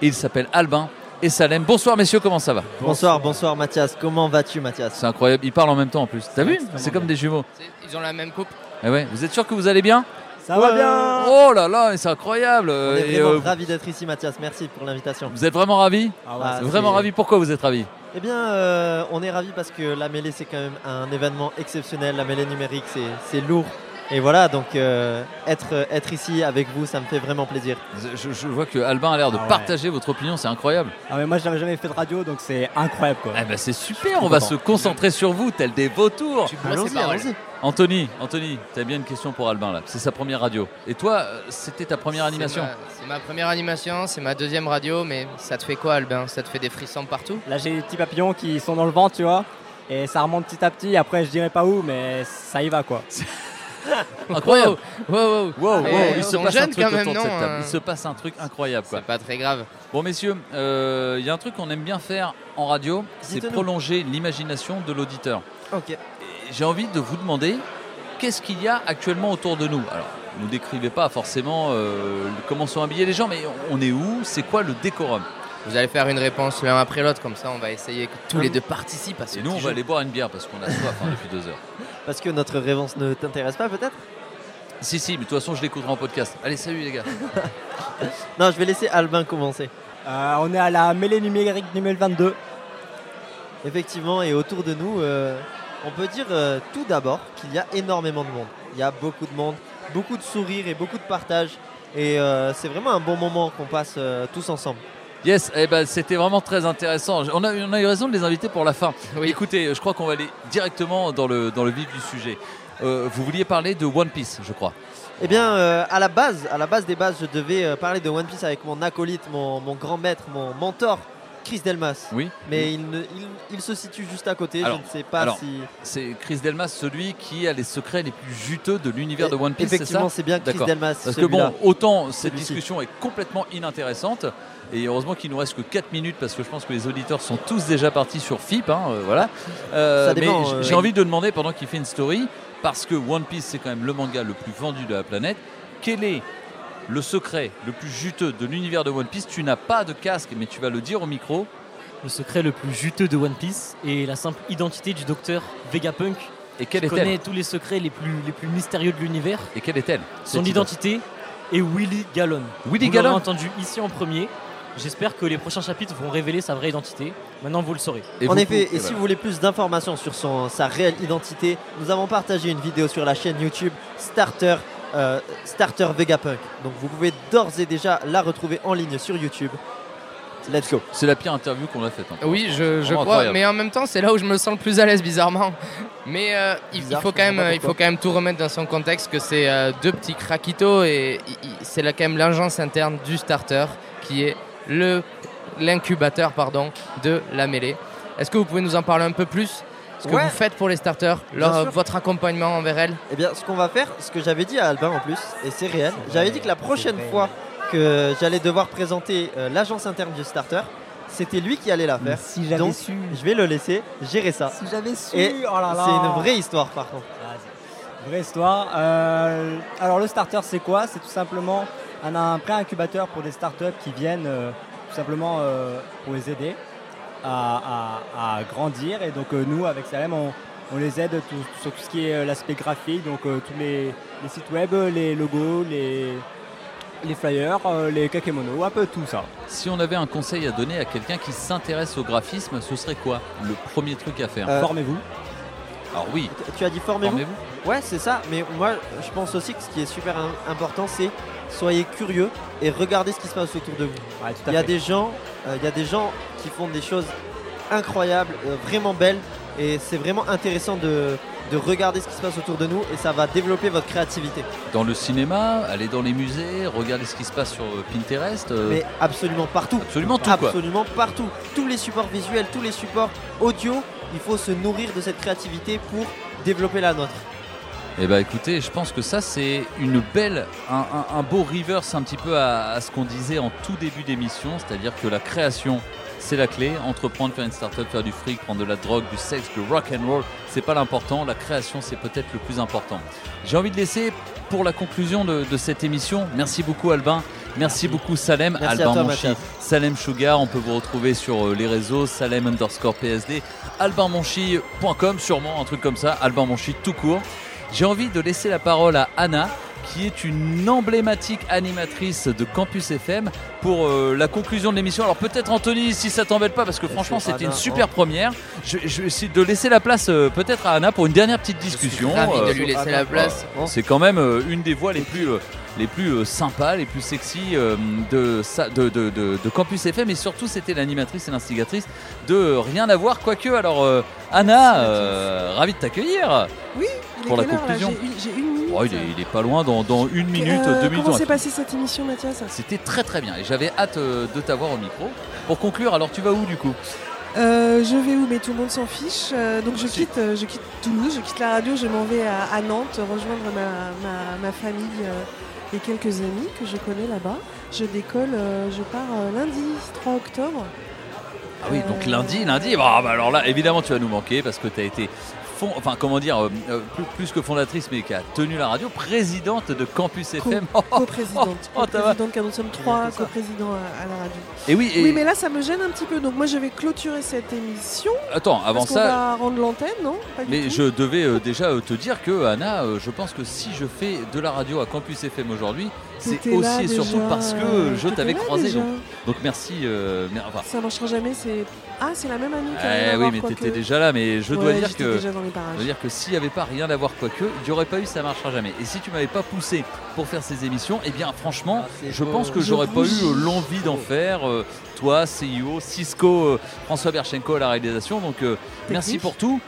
et ils s'appellent Albin et Salem. Bonsoir messieurs, comment ça va Bonsoir, bonsoir Mathias. Comment vas-tu Mathias C'est incroyable, ils parlent en même temps en plus. T'as vu C'est comme bien. des jumeaux. Ils ont la même coupe. Eh ouais, vous êtes sûr que vous allez bien Ça va bien Oh là là, mais c'est incroyable On est Et, vraiment euh, ravis d'être ici Mathias, merci pour l'invitation. Vous êtes vraiment ravis Ah, Vraiment ravis Pourquoi vous êtes ravis Eh bien, euh, on est ravis parce que la mêlée c'est quand même un événement exceptionnel. La mêlée numérique c'est- c'est lourd. Et voilà, donc euh, être, être ici avec vous, ça me fait vraiment plaisir. je, je vois que Albin a l'air de Ah ouais. partager votre opinion, c'est incroyable. Ah mais moi j'avais jamais fait de radio donc c'est incroyable quoi. Eh ben c'est super, on va se concentrer sur vous, tel des vautours. Allons-y, allons-y. Anthony, Anthony, tu as bien une question pour Albin là. C'est sa première radio. Et toi, euh, c'était ta première animation C'est ma, ma première animation, c'est ma deuxième radio, mais ça te fait quoi, Albin? Ça te fait des frissons partout? Là j'ai des petits papillons qui sont dans le ventre tu vois. Et ça remonte petit à petit, après je dirais pas où mais ça y va quoi. Incroyable. Wow, wow, wow. Wow, il se passe un truc quand même, non, cette table. euh. Il se passe un truc incroyable. C'est pas très grave. Bon, messieurs, euh, il y a un truc qu'on aime bien faire en radio, c'est prolonger l'imagination de l'auditeur. Ok. J'ai envie de vous demander qu'est-ce qu'il y a actuellement autour de nous? Alors, ne décrivez pas forcément euh, comment sont habillés les gens, mais on est où? C'est quoi le décorum? Vous allez faire une réponse l'un après l'autre, comme ça on va essayer que tous les deux participent à ce Et nous, on va aller boire une bière parce qu'on a soif hein, depuis deux heures. Parce que notre réponse ne t'intéresse pas peut-être Si, si, mais de toute façon, je l'écouterai en podcast. Allez, salut les gars. Non, je vais laisser Albin commencer. Euh, on est à la mêlée numérique 2022. Effectivement, et autour de nous, euh, on peut dire euh, tout d'abord qu'il y a énormément de monde. Il y a beaucoup de monde, beaucoup de sourires et beaucoup de partage. Et euh, c'est vraiment un bon moment qu'on passe euh, tous ensemble. Yes, eh ben, c'était vraiment très intéressant. On a, on a eu raison de les inviter pour la fin. Écoutez, je crois qu'on va aller directement dans le, dans le vif du sujet. Euh, vous vouliez parler de One Piece, je crois. Eh bien, euh, à la base, à la base des bases, je devais euh, parler de One Piece avec mon acolyte, mon, mon grand maître, mon mentor, Chris Delmas. Oui. Mais il, ne- il, il se situe juste à côté. Alors, je ne sais pas alors, si. C'est Chris Delmas, celui qui a les secrets les plus juteux de l'univers de One Piece. effectivement, c'est bien Chris. Delmas, Parce que bon, autant cette discussion est complètement inintéressante. Et heureusement qu'il nous reste que 4 minutes parce que je pense que les auditeurs sont tous déjà partis sur FIP. hein, euh, voilà. Euh, dépend, mais euh, j'ai envie de demander pendant qu'il fait une story parce que One Piece c'est quand même le manga le plus vendu de la planète. Quel est le secret le plus juteux de l'univers de One Piece Tu n'as pas de casque, mais tu vas le dire au micro. Le secret le plus juteux de One Piece est la simple identité du docteur Vegapunk. Et quelle qui est-elle connaît tous les secrets les plus, les plus mystérieux de l'univers. Et quelle est-elle Son identité est Willy Gallon. Willy vous Gallon entendu ici en premier. J'espère que les prochains chapitres vont révéler sa vraie identité. Maintenant, vous le saurez. en effet, et si vous voulez plus d'informations sur son, sa réelle identité, nous avons partagé une vidéo sur la chaîne YouTube Starter, euh, Starter Vegapunk. Donc vous pouvez d'ores et déjà la retrouver en ligne sur YouTube. Let's go. C'est la pire interview qu'on a faite. hein. Oui, je, crois, incroyable. mais en même temps, c'est là où je me sens le plus à l'aise, bizarrement. Mais euh, il, il faut quand même, comprends pas il faut pourquoi. quand même tout remettre dans son contexte que c'est euh, deux petits craquitos et c'est là quand même l'agence interne du starter qui est le l'incubateur pardon de la mêlée. Est-ce que vous pouvez nous en parler un peu plus? Ce que Ouais. vous faites pour les starters, leur- votre accompagnement envers elles Eh bien, ce qu'on va faire, ce que j'avais dit à Albin en plus, et c'est réel, j'avais dit que la prochaine fois que j'allais devoir présenter euh, l'agence interne du starter, c'était lui qui allait la faire. si j'avais Donc, su. je vais le laisser gérer ça. Si j'avais su, Et oh là là. c'est une vraie histoire par contre. Vraie histoire. Euh, alors le starter c'est quoi? C'est tout simplement un, un pré-incubateur pour des startups qui viennent euh, tout simplement euh, pour les aider à, à- à grandir. Et donc euh, nous avec Salem on, on les aide tout- sur tout ce qui est euh, l'aspect graphique, donc euh, tous les, les sites web, les logos, les, les flyers, euh, les kakemono, un peu tout ça. Si on avait un conseil à donner à quelqu'un qui s'intéresse au graphisme, ce serait quoi Le premier truc à faire? Euh, Formez-vous. Alors oui. Tu as dit formez-vous? Formez-vous. Ouais, c'est ça. Mais moi, je pense aussi que ce qui est super im- important, c'est soyez curieux et regardez ce qui se passe autour de vous. Ouais, tout à il y a fait. des gens, euh, il y a des gens qui font des choses incroyables, euh, vraiment belles, et c'est vraiment intéressant de, de regarder ce qui se passe autour de nous, et ça va développer votre créativité. Dans le cinéma, aller dans les musées, regarder ce qui se passe sur euh, Pinterest. euh, Mais absolument partout. Absolument tout, quoi. Absolument partout. Tous les supports visuels, tous les supports audio, il faut se nourrir de cette créativité pour développer la nôtre. Eh ben écoutez, je pense que ça c'est une belle, un, un- un beau reverse un petit peu à, à ce qu'on disait en tout début d'émission, c'est-à-dire que la création c'est la clé. Entreprendre, faire une start-up, faire du fric, prendre de la drogue, du sexe, du rock and roll, c'est pas l'important. La création c'est peut-être le plus important. J'ai envie de laisser pour la conclusion de, de cette émission. Merci beaucoup Albin. Merci, beaucoup Salem, Merci Albin toi, Monchi. Salem Sugar. On peut vous retrouver sur euh, les réseaux Salem underscore PSD, albinmonchi.com, sûrement un truc comme ça, Albin Monchi tout court. J'ai envie de laisser la parole à Anna, qui est une emblématique animatrice de Campus FM pour euh, la conclusion de l'émission. Alors peut-être Anthony, si ça t'embête pas, parce que franchement sûr, c'était une super oh. première. Je, je vais essayer de laisser la place euh, peut-être à Anna pour une dernière petite discussion. ravi de Euh, lui laisser la place. euh, C'est quand même euh, une des voix les plus, euh, les plus euh, sympas, les plus sexy euh, de, de, de- de- de Campus FM. Et surtout c'était l'animatrice et l'instigatrice de Rien à voir. Quoique, alors euh, Anna, euh, ravi de t'accueillir. Oui, il est Pour la heure, conclusion. J'ai une- J'ai une minute. Oh, il, est, il est pas loin, dans, dans une minute, Euh, deux minutes. Comment s'est passée cette émission, Mathias C'était très très bien et j'avais hâte euh, de t'avoir au micro. Pour conclure, alors tu vas où du coup? Euh, je vais où Mais tout le monde s'en fiche. Euh, donc je quitte, euh, je quitte Toulouse, je quitte la radio, je m'en vais à, à Nantes rejoindre ma, ma- ma famille et quelques amis que je connais là-bas. Je décolle, je pars lundi 3 octobre. Ah oui, donc lundi, lundi, bah, bah, alors là, évidemment, tu vas nous manquer parce que tu as été, fond- enfin, comment dire, euh, euh, plus, plus que fondatrice, mais qui a tenu la radio, présidente de Campus FM. Oh, oh, Co-présidente. oh, t'as- Co-présidente, car nous sommes trois coprésidents à, à la radio. Et oui, et- oui, mais là, ça me gêne un petit peu. Donc moi, je vais clôturer cette émission. Attends, avant Parce ça- va rendre l'antenne, non? Pas Mais je devais euh, déjà euh, te dire que, Anna, euh, je pense que si je fais de la radio à Campus FM aujourd'hui, c'est aussi et surtout déjà, parce que euh, je t'avais croisé. Donc, donc merci. euh, mais- enfin, Ça marchera jamais, c'est. Ah, c'est la même année qui a rien Eh oui, mais t'étais déjà là, mais je dois Ouais, dire que, déjà dans les parages. je dois dire que s'il n'y avait pas rien à voir quoique, il n'y aurait pas eu ça marchera jamais. Et si tu m'avais pas poussé pour faire ces émissions, eh bien franchement, je beau. pense que Je j'aurais pas eu euh, l'envie d'en faire. euh, toi, CIO, Cisco, euh, François Berchenko à la réalisation. Donc euh, merci pour tout.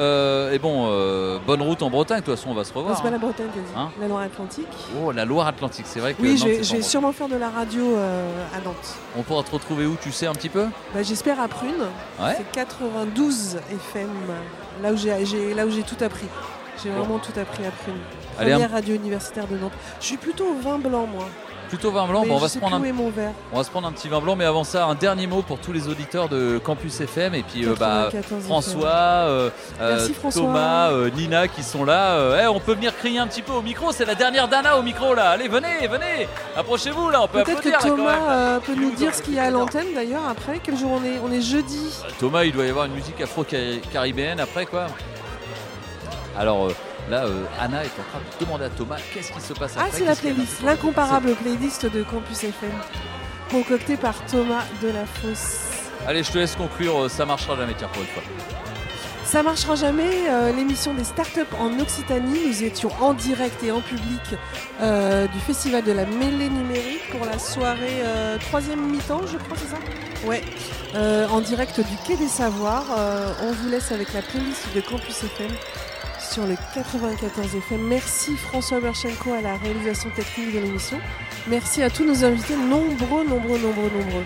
Euh, et bon, euh, bonne route en Bretagne. De toute façon, on va se Non, revoir. c'est pas hein. la Bretagne, t'as dit. Hein la Loire-Atlantique. Oh, la Loire-Atlantique, c'est vrai que Oui, Nantes, je vais, je sûrement faire de la radio euh, à Nantes. On pourra te retrouver où, tu sais un petit peu? Bah, J'espère à Prune. Ouais. C'est 92 FM, là où j'ai j'ai- là où j'ai tout appris. J'ai Bon. vraiment tout appris à Prune. Allez, Première un- radio universitaire de Nantes. Je suis plutôt au vin blanc, moi. Plutôt vin blanc. Bon, on va se prendre un, mon verre. on va se prendre un petit vin blanc, mais avant ça, un dernier mot pour tous les auditeurs de Campus FM et puis euh, bah, 94 François, euh, euh, Merci, François. Thomas, Nina qui sont là. Eh, on peut venir crier un petit peu au micro. C'est la dernière Dana au micro là. Allez, venez, venez. Approchez-vous là. On peut Peut-être que Thomas peut nous dire ce qu'il y a à l'antenne d'ailleurs après. Quel jour on est On est jeudi? Thomas, il doit y avoir une musique afro-caribéenne après quoi. Alors euh, là, euh, Anna est en train de demander à Thomas qu'est-ce qui se passe Ah, après. c'est la playlist, l'incomparable playlist de Campus FM. Concoctée par Thomas Delafosse. Allez, je te laisse conclure. euh, Ça marchera jamais, tiens, pour une fois. Ça marchera jamais, euh, l'émission des startups en Occitanie. Nous étions en direct et en public euh, du Festival de la mêlée numérique pour la soirée euh, troisième mi-temps, je crois, c'est ça? Ouais, en direct du Quai des Savoirs. On vous laisse avec la playlist de Campus FM sur le 94 FM. Merci François Berchenko à la réalisation technique de l'émission. Merci à tous nos invités, nombreux, nombreux, nombreux, nombreux.